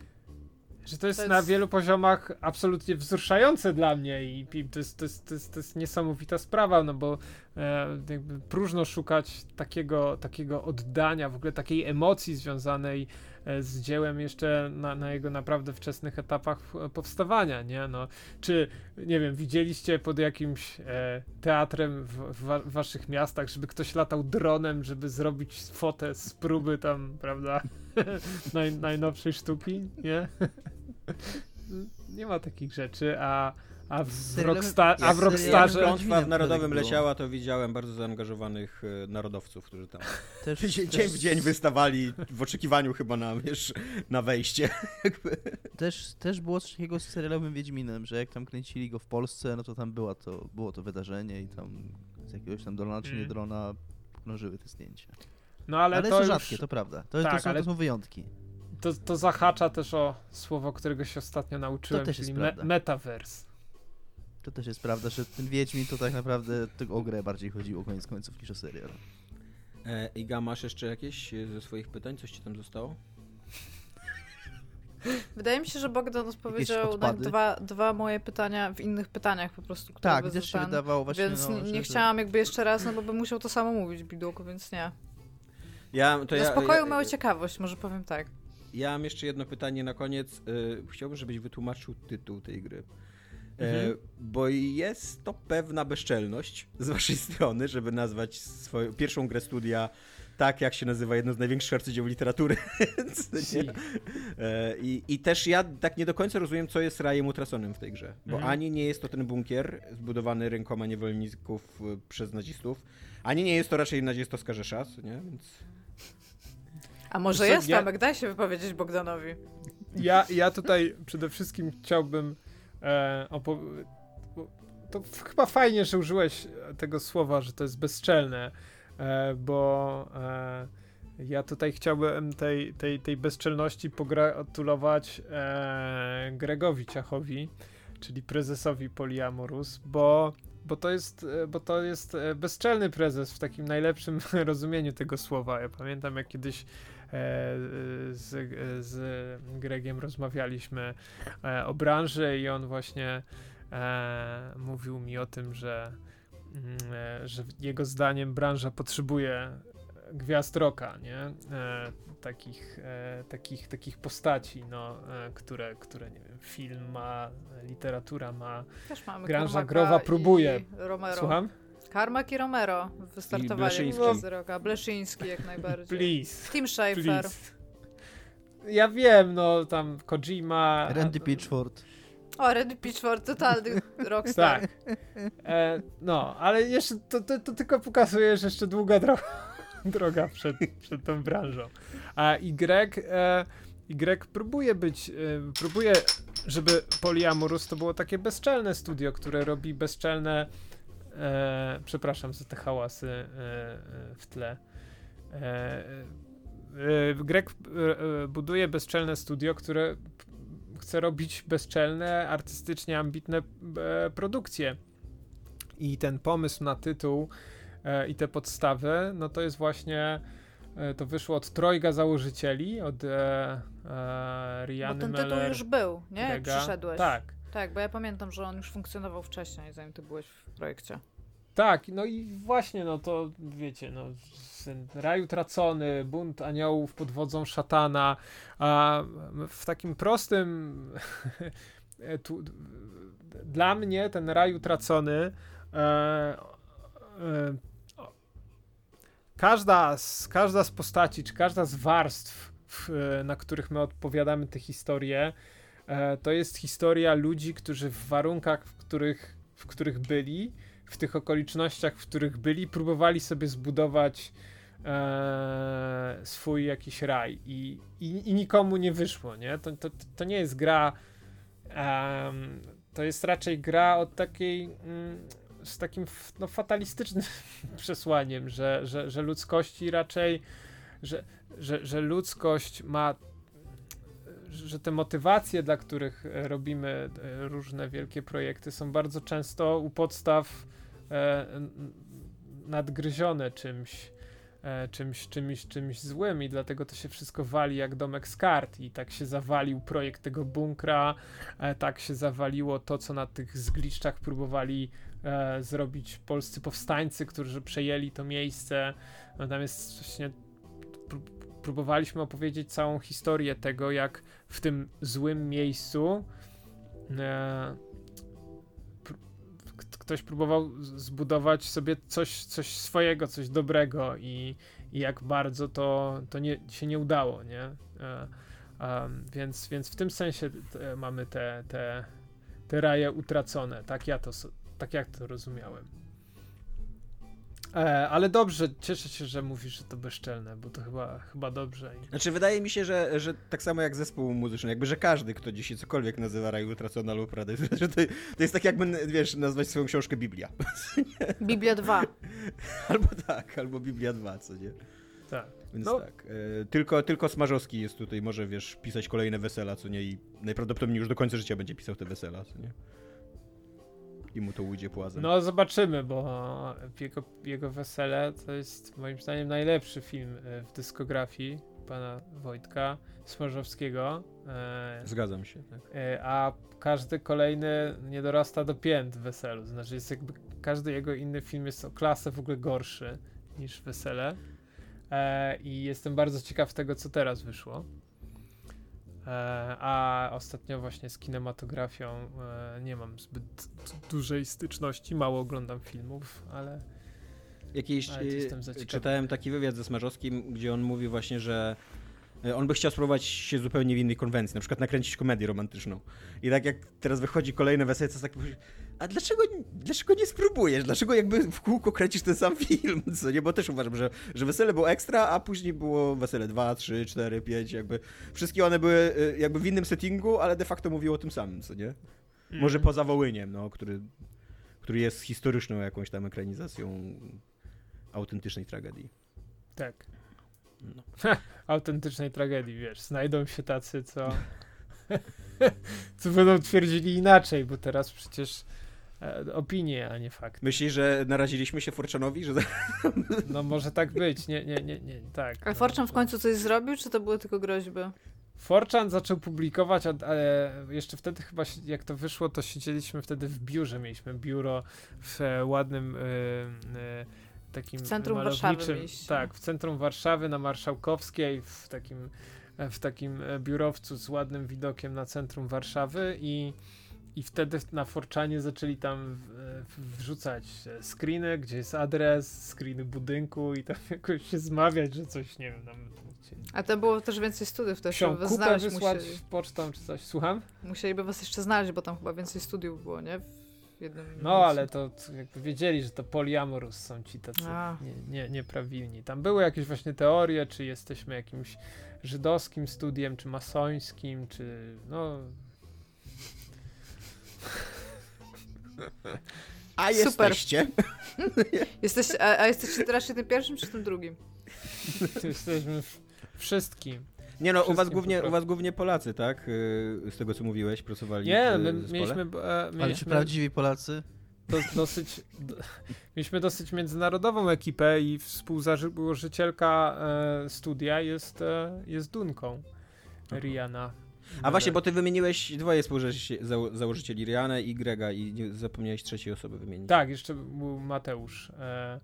S5: Że to jest,
S3: To jest-
S5: na wielu poziomach absolutnie wzruszające dla mnie i, i to, jest, to, jest, to, jest, to jest niesamowita sprawa, no bo e, jakby próżno szukać takiego, takiego oddania, w ogóle takiej emocji związanej e, z dziełem jeszcze na, na jego naprawdę wczesnych etapach powstawania, nie? No, czy, nie wiem, widzieliście pod jakimś e, teatrem w, w waszych miastach, żeby ktoś latał dronem, żeby zrobić fotę z próby tam, prawda, (laughs) Naj, najnowszej sztuki, nie? (laughs) nie ma takich rzeczy, a, a w, Rockstar, a w Rockstarze...
S2: Klątwa w Narodowym
S4: tak
S2: leciała, to widziałem bardzo zaangażowanych e, narodowców, którzy tam (laughs) (laughs)
S4: Też,
S2: dzień
S4: też,
S2: w dzień wystawali w oczekiwaniu chyba na, wiesz, na wejście. (laughs)
S4: Też, też było coś takiego z serialowym Wiedźminem, że jak tam kręcili go w Polsce, no to tam była to, było to wydarzenie i tam z jakiegoś tam drona czy nie
S5: Mm.
S4: drona krążyły te zdjęcia.
S5: No ale,
S4: Ale,
S5: to
S4: to
S5: już,
S4: rzadkie, to prawda. To,
S5: Tak,
S4: to, są,
S5: ale-
S4: to są wyjątki.
S5: To, to zahacza też o słowo, którego się ostatnio nauczyłem,
S4: też jest
S5: czyli me,
S4: prawda.
S5: metaverse.
S4: To też jest prawda, że ten Wiedźmin to tak naprawdę tylko o grę bardziej chodziło koniec końców niż o serial.
S2: E, Iga, masz jeszcze jakieś ze swoich pytań? Coś ci tam zostało?
S3: Wydaje mi się, że Bogdan odpowiedział na dwa, dwa moje pytania w innych pytaniach po prostu, które
S4: Tak, też się wydawało właśnie,
S3: Więc
S4: no,
S3: nie chciałam jakby jeszcze raz, no bo bym musiał to samo mówić Bidulku, więc nie.
S2: Ja, to ja,
S3: Zaspokoił
S2: ja,
S3: moją ciekawość, może powiem tak.
S2: Ja mam jeszcze jedno pytanie na koniec. E, Chciałbym, żebyś wytłumaczył tytuł tej gry. E,
S4: Mhm.
S2: Bo jest to pewna bezczelność z waszej (laughs) strony, żeby nazwać swoją pierwszą grę studia tak, jak się nazywa jedno z największych arcydzieł literatury. (laughs)
S5: Si.
S2: E, I, I też ja tak nie do końca rozumiem, co jest rajem utraconym w tej grze. Bo
S5: Mhm.
S2: ani nie jest to ten bunkier zbudowany rękoma niewolników e, przez nazistów, ani nie jest to raczej nazistowska Rzesza, nie? Więc...
S3: A może
S5: Wiesz
S3: jest
S5: ja-
S3: Tomek, daj się wypowiedzieć Bogdanowi.
S5: Ja, ja tutaj przede wszystkim chciałbym e, opow- bo To chyba fajnie, że użyłeś tego słowa, że to jest bezczelne, e, bo e, ja tutaj chciałbym tej, tej, tej bezczelności pogratulować e, Gregowi Ciachowi, czyli prezesowi Polyamorus, bo bo to jest, bo to jest bezczelny prezes w takim najlepszym (laughs) rozumieniu tego słowa. Ja pamiętam, jak kiedyś z, z Gregiem rozmawialiśmy e, o branży i on właśnie e, mówił mi o tym, że, mm, e, że jego zdaniem branża potrzebuje gwiazd roka, nie? E, takich, e, takich, takich postaci, no, e, które, które, nie wiem, film ma, literatura ma.
S3: Też mamy Karmaka
S5: growa próbuje. Słucham?
S3: Karmak i Romero wystartowali
S2: Bleszyński.
S3: z roka. Bleszyński jak najbardziej.
S5: Please.
S3: Tim Schafer.
S5: Please. Ja wiem, no tam Kojima.
S4: Randy Pitchford.
S3: O, Randy Pitchford, totalny (laughs) rockstar.
S5: Tak. E, no, ale jeszcze to, to, to tylko pokazuje, że jeszcze długa droga, (laughs) droga przed, przed tą branżą. A Y, e, y próbuje być, e, próbuje, żeby Polyamorous to było takie bezczelne studio, które robi bezczelne. E, przepraszam za te hałasy e, e, w tle. E, e, Greg e, e, buduje bezczelne studio, które chce robić bezczelne, artystycznie ambitne produkcje. I ten pomysł na tytuł i te podstawy, no to jest właśnie, to wyszło od trojga założycieli, od e, e,
S3: Bo
S5: Riany
S3: ten tytuł
S5: Meller,
S3: już był, nie? Jak
S5: Grega.
S3: przyszedłeś.
S5: Tak,
S3: Tak, bo ja pamiętam, że on już funkcjonował wcześniej, zanim ty byłeś w projekcie.
S5: tak, no i właśnie, no to wiecie, no raj utracony, bunt aniołów pod wodzą szatana, a w takim prostym (laughs) tu, dla mnie ten raj utracony e, e, każda, z, każda z postaci, czy każda z warstw, w, na których my odpowiadamy tę historię, e, to jest historia ludzi, którzy w warunkach, w których, w których byli, w tych okolicznościach, w których byli, próbowali sobie zbudować e, swój jakiś raj i, i, i nikomu nie wyszło, nie? To, to, to nie jest gra em, to jest raczej gra od takiej mm, z takim no, fatalistycznym (laughs) przesłaniem, że, że, że ludzkości raczej że, że, że ludzkość ma że te motywacje, dla których e, robimy e, różne wielkie projekty, są bardzo często u podstaw e, nadgryzione czymś, czymś, czymś, czymś złym i dlatego to się wszystko wali jak domek z kart i tak się zawalił projekt tego bunkra, tak się zawaliło to, co na tych zgliszczach próbowali zrobić polscy powstańcy, którzy przejęli to miejsce. No, tam jest właśnie próbowaliśmy opowiedzieć całą historię tego, jak w tym złym miejscu e, ktoś próbował zbudować sobie coś, coś swojego, coś dobrego i, i jak bardzo to, to nie, się nie udało, nie? E, więc, więc w tym sensie te, mamy te, te, te raje utracone, tak ja to, tak jak to rozumiałem. E, ale dobrze, cieszę się, że mówisz, że to bezczelne, bo to chyba, chyba dobrze. I-
S2: Znaczy, wydaje mi się, że, że tak samo jak zespół muzyczny, jakby, że każdy, kto dzisiaj cokolwiek nazywa Raj Utracony albo Prada, (laughs) że to, to jest tak jakby, wiesz, nazwać swoją książkę Biblia. (laughs)
S3: Biblia 2. (laughs)
S2: albo tak, albo Biblia 2, co nie?
S5: Tak.
S2: Więc
S5: No.
S2: tak. E, tylko, tylko Smarzowski jest tutaj, może, wiesz, pisać kolejne wesela, co nie? I najprawdopodobniej już do końca życia będzie pisał te wesela, co nie? I mu to ujdzie płazem.
S5: No zobaczymy, bo jego, jego Wesele to jest moim zdaniem najlepszy film e, w dyskografii pana Wojtka Smarzowskiego, e,
S2: Zgadzam się. Tak.
S5: e, a każdy kolejny nie dorasta do pięt w Weselu, znaczy jest jakby każdy jego inny film jest o klasę w ogóle gorszy niż Wesele i jestem bardzo ciekaw tego, co teraz wyszło. E, a ostatnio właśnie z kinematografią e, nie mam zbyt dużej styczności, mało oglądam filmów, ale
S2: Jakiś,
S5: Ale
S2: e, czytałem taki wywiad ze Smarzowskim, gdzie on mówi właśnie, że on by chciał spróbować się zupełnie w innej konwencji, na przykład nakręcić komedię romantyczną. I tak jak teraz wychodzi kolejne wesele, to jest tak, a dlaczego, dlaczego nie spróbujesz? Dlaczego jakby w kółko kręcisz ten sam (laughs) film, co nie? Bo też uważam, że, że wesele było ekstra, a później było wesele 2, 3, 4, 5, jakby wszystkie one były e, jakby w innym settingu, ale de facto mówiło o tym samym, co nie? Może
S5: Mm.
S2: poza Wołyniem, no, który, który jest historyczną jakąś tam ekranizacją autentycznej tragedii.
S5: tak.
S2: No.
S5: Autentycznej tragedii, wiesz, znajdą się tacy, co (laughs) (laughs) co będą twierdzili inaczej, bo teraz przecież opinie, a nie fakt.
S2: Myślisz, że naraziliśmy się Forczanowi, że (laughs)
S5: No może tak być, nie, nie, nie, nie, tak. No,
S3: Forczan w końcu coś zrobił, czy to były tylko groźby?
S5: Forchan zaczął publikować, a, ale jeszcze wtedy chyba, jak to wyszło, to siedzieliśmy wtedy w biurze. Mieliśmy biuro w e, ładnym e, e, takim
S3: w centrum Warszawy
S5: Tak, w centrum Warszawy na Marszałkowskiej, w takim, w takim biurowcu z ładnym widokiem na centrum Warszawy i i wtedy na Forczanie zaczęli tam wrzucać screeny, gdzie jest adres, screeny budynku i tam (laughs) jakoś się zmawiać, że coś, nie wiem, tam
S3: a to było też więcej studiów, też
S5: Musiał was znaleźć wysłać musieli. pocztą czy coś, słucham?
S3: Musieliby was jeszcze znaleźć, bo tam chyba więcej studiów było, nie? W jednym
S5: no, ale to, to jakby wiedzieli, że to poliamorus są ci tacy nie, nie, nieprawilni. Tam były jakieś właśnie teorie, czy jesteśmy jakimś żydowskim studiem, czy masońskim, czy no...
S2: A jesteście? (laughs)
S3: jesteście a, a jesteście teraz tym pierwszym, czy tym drugim? (laughs)
S5: Jesteśmy Wszystkim.
S2: Nie no, u was, głównie, u was głównie Polacy, tak? Y, z tego co mówiłeś, pracowali
S5: Nie, my mieliśmy, e, mieliśmy...
S4: Ale czy prawdziwi Polacy?
S5: To dosyć, do, (laughs) mieliśmy dosyć międzynarodową ekipę i współzałożycielka e, studia jest, e, jest Dunką, Riana.
S2: A właśnie, bo ty wymieniłeś dwoje założycieli, Rianę i Grega i nie zapomniałeś trzeciej osoby wymienić.
S5: Tak, jeszcze był Mateusz. E,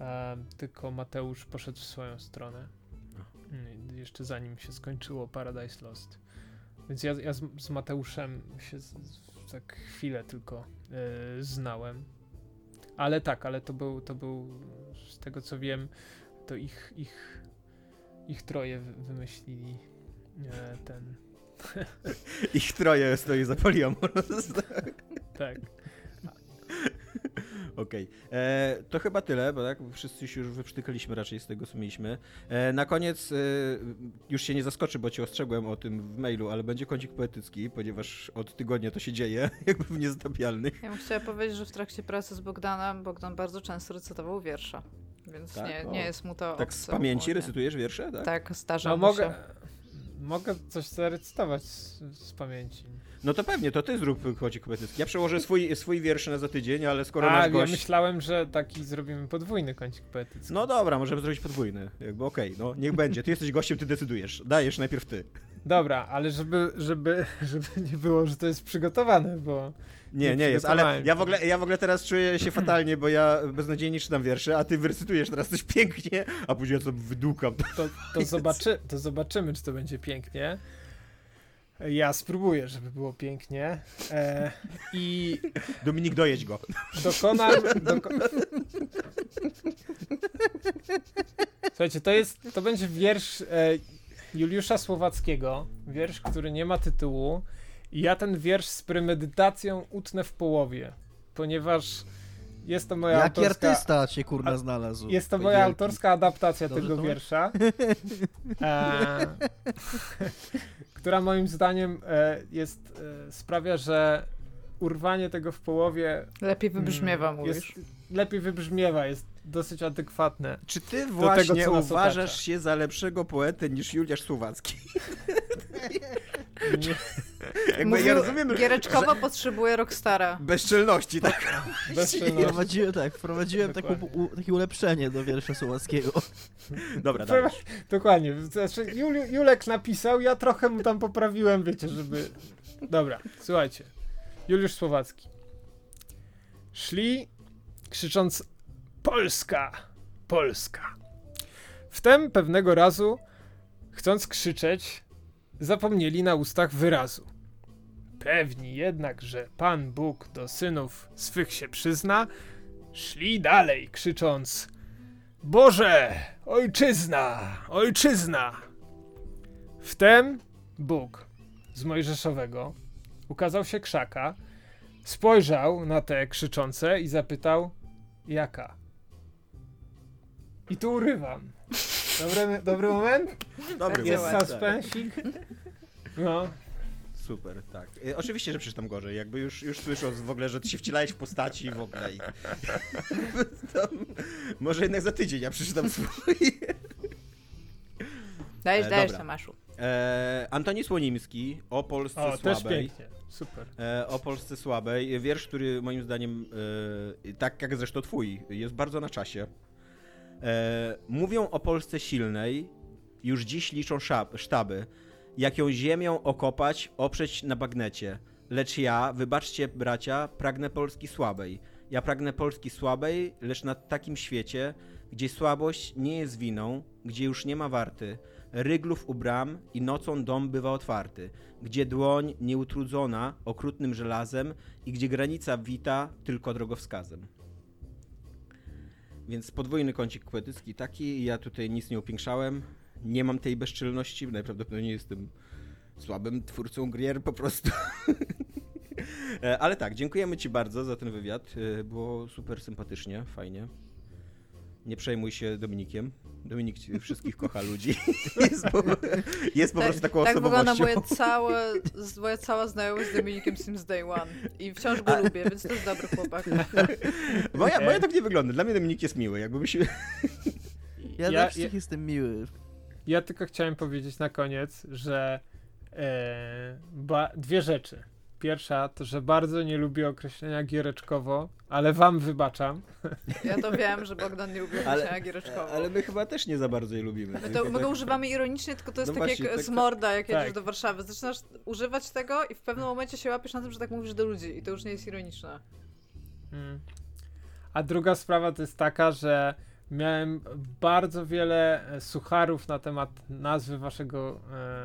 S5: e, tylko Mateusz poszedł w swoją stronę. Mm, jeszcze zanim się skończyło Paradise Lost. Więc ja, ja z, z Mateuszem się z, z, tak chwilę tylko yy, znałem. Ale tak, ale to był, to był, z tego co wiem, to ich, ich, ich troje wymyślili e, ten. (laughs)
S2: ich troje stoi za poliamor.
S5: tak.
S2: Okej. Okay. E, to chyba tyle, bo tak, wszyscy się już wyprztykaliśmy raczej z tego, co mieliśmy. E, na koniec, e, już się nie zaskoczy, bo cię ostrzegłem o tym w mailu, ale będzie kącik poetycki, ponieważ od tygodnia to się dzieje, (laughs) jakby w niezatapialnych.
S3: Ja bym chciała powiedzieć, że w trakcie pracy z Bogdanem, Bogdan bardzo często recytował wiersza. Więc tak? nie, nie jest mu to
S2: Tak z pamięci recytujesz wiersze? Tak,
S3: tak zdarza
S5: no, mogę, się. Mogę coś zarecytować z, z pamięci.
S2: No to pewnie, to ty zrób kocik poetycki. Ja przełożę swój, swój wiersz na za tydzień, ale skoro
S5: A,
S2: nasz gość...
S5: ja myślałem, że taki zrobimy podwójny kącik poetycki.
S2: No dobra, możemy zrobić podwójny. Jakby okej, okay, no niech będzie. Ty jesteś gościem, ty decydujesz. Dajesz najpierw ty.
S5: Dobra, ale żeby, żeby, (laughs) żeby nie było, że to jest przygotowane, bo...
S2: Nie, nie jest, ale ja w, ogóle, ja w ogóle teraz czuję się fatalnie, bo ja beznadziejnie czytam wiersze, a ty wyrecytujesz teraz coś pięknie, a później ja to wydłukam.
S5: To, to, zobaczy, to zobaczymy, czy to będzie pięknie. Ja spróbuję, żeby było pięknie. E, I.
S2: Dominik, dojedź go.
S5: Dokonam. Doko... Słuchajcie, to jest. To będzie wiersz e, Juliusza Słowackiego. Wiersz, który nie ma tytułu. Ja ten wiersz z premedytacją utnę w połowie, ponieważ jest to moja
S4: Jaki
S5: autorska...
S4: artysta się kurna znalazł.
S5: Jest to moja autorska adaptacja Dobrze tego wiersza. (laughs) E, (laughs) która moim zdaniem e, jest, e, sprawia, że urwanie tego w połowie...
S3: Lepiej wybrzmiewa, mm, mówisz.
S5: Jest, lepiej wybrzmiewa, jest dosyć adekwatne.
S2: Czy ty właśnie tego, uważasz się za lepszego poetę niż Juliusz Słowacki?
S3: Nie. Jakby ja rozumiem, Giereczkowo że... potrzebuje Rockstara.
S2: Bezczelności, tak?
S4: Bezczelności. Wprowadziłem, tak, wprowadziłem taką, u, takie ulepszenie do wiersza Słowackiego.
S2: Dobra, dalej.
S5: Dokładnie. Znaczy, Julek napisał, ja trochę mu tam poprawiłem, wiecie, żeby... Dobra, słuchajcie. Juliusz Słowacki. Szli krzycząc Polska! Polska! Wtem pewnego razu, chcąc krzyczeć, zapomnieli na ustach wyrazu. Pewni jednak, że Pan Bóg do synów swych się przyzna, szli dalej, krzycząc Boże, ojczyzna, ojczyzna! Wtem Bóg z Mojżeszowego ukazał się krzaka, spojrzał na te krzyczące i zapytał jaka? I tu urywam. Dobry, dobry moment?
S2: Dobry
S5: Jest
S2: moment.
S5: suspensik. No.
S2: Super, tak. E, oczywiście, że przeczytam gorzej. Jakby już, już słysząc w ogóle, że ty się wcielałeś w postaci w ogóle. I... (laughs) może jednak za tydzień ja przeczytam swój.
S3: Dajesz, e, dajesz, Tomaszu.
S2: E, Antoni Słonimski o Polsce o, słabej.
S5: Też pięknie. Super.
S2: E, o Polsce słabej. Wiersz, który moim zdaniem, e, tak jak zresztą twój, jest bardzo na czasie. E, mówią o Polsce silnej, już dziś liczą szab, sztaby. Jak ją ziemią okopać, oprzeć na bagnecie. Lecz ja, wybaczcie bracia, pragnę Polski słabej. Ja pragnę Polski słabej, lecz na takim świecie, gdzie słabość nie jest winą, gdzie już nie ma warty, ryglów u bram i nocą dom bywa otwarty, gdzie dłoń nieutrudzona okrutnym żelazem i gdzie granica wita tylko drogowskazem. Więc podwójny kącik poetycki taki, ja tutaj nic nie upiększałem, nie mam tej bezczelności, najprawdopodobniej jestem słabym twórcą grier po prostu. (laughs) E, Ale tak, dziękujemy Ci bardzo za ten wywiad. E, Było super sympatycznie, fajnie. Nie przejmuj się Dominikiem. Dominik (laughs) wszystkich kocha ludzi. (laughs) Jest po, jest po
S3: tak,
S2: prostu taką
S3: tak wygląda
S2: osobowością.
S3: moje całe, moja cała znajomość z Dominikiem Sims Day One. I wciąż go lubię, więc to jest dobry chłopak. (laughs)
S2: Moja, moja tak nie wygląda. Dla mnie Dominik jest miły. Jakby się...
S4: Ja,
S5: Ja-
S4: dla
S5: ja-
S4: wszystkich jestem miły.
S5: Ja tylko chciałem powiedzieć na koniec, że e, ba, dwie rzeczy. Pierwsza to, że bardzo nie lubię określenia giereczkowo, ale wam wybaczam.
S3: Ja to wiem, że Bogdan nie lubi określenia giereczkowo.
S2: Ale my chyba też nie za bardzo je lubimy.
S3: My, to, my go używamy ironicznie, tylko to jest
S2: No
S3: tak
S2: właśnie,
S3: jak
S2: tak-
S3: z morda, jak jedziesz
S5: tak.
S3: do Warszawy. Zaczynasz używać tego i w pewnym momencie się łapiesz na tym, że tak mówisz do ludzi i to już nie jest ironiczne.
S5: Mm. A druga sprawa to jest taka, że miałem bardzo wiele e, sucharów na temat nazwy waszego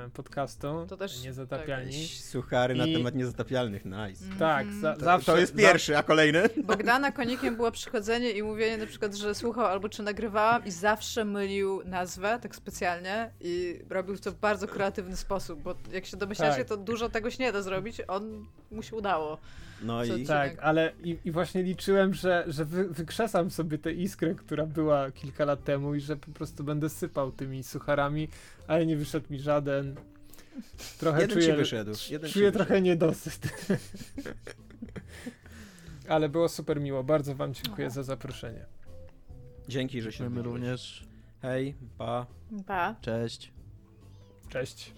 S5: e, podcastu.
S3: To też-
S5: Niezatapialni.
S2: Suchary na
S5: I-
S2: temat niezatapialnych, nice.
S5: Tak,
S3: Mhm.
S5: za,
S2: To,
S5: zawsze.
S2: to jest pierwszy, a kolejny? (laughs)
S3: Bogdana konikiem było przychodzenie i mówienie na przykład, że słuchał albo czy nagrywałam i zawsze mylił nazwę, tak specjalnie i robił to w bardzo kreatywny sposób, bo jak się domyślacie,
S5: Tak.
S3: to dużo tego się nie da zrobić, on mu się udało.
S2: No i...
S5: Tak, ale i, i właśnie liczyłem, że, że wy, wykrzesam sobie tę iskrę, która była kilka lat temu i że po prostu będę sypał tymi sucharami, ale nie wyszedł mi żaden. Trochę
S2: Jeden
S5: czuję,
S2: ci wyszedł. Jeden ci
S5: czuję
S2: wyszedł.
S5: trochę niedosyt. ale było super miło. Bardzo wam dziękuję za zaproszenie.
S2: Dzięki, że się
S4: My
S2: odwiedziłeś.
S4: również.
S2: Hej, pa.
S3: Pa.
S4: Cześć.
S5: Cześć.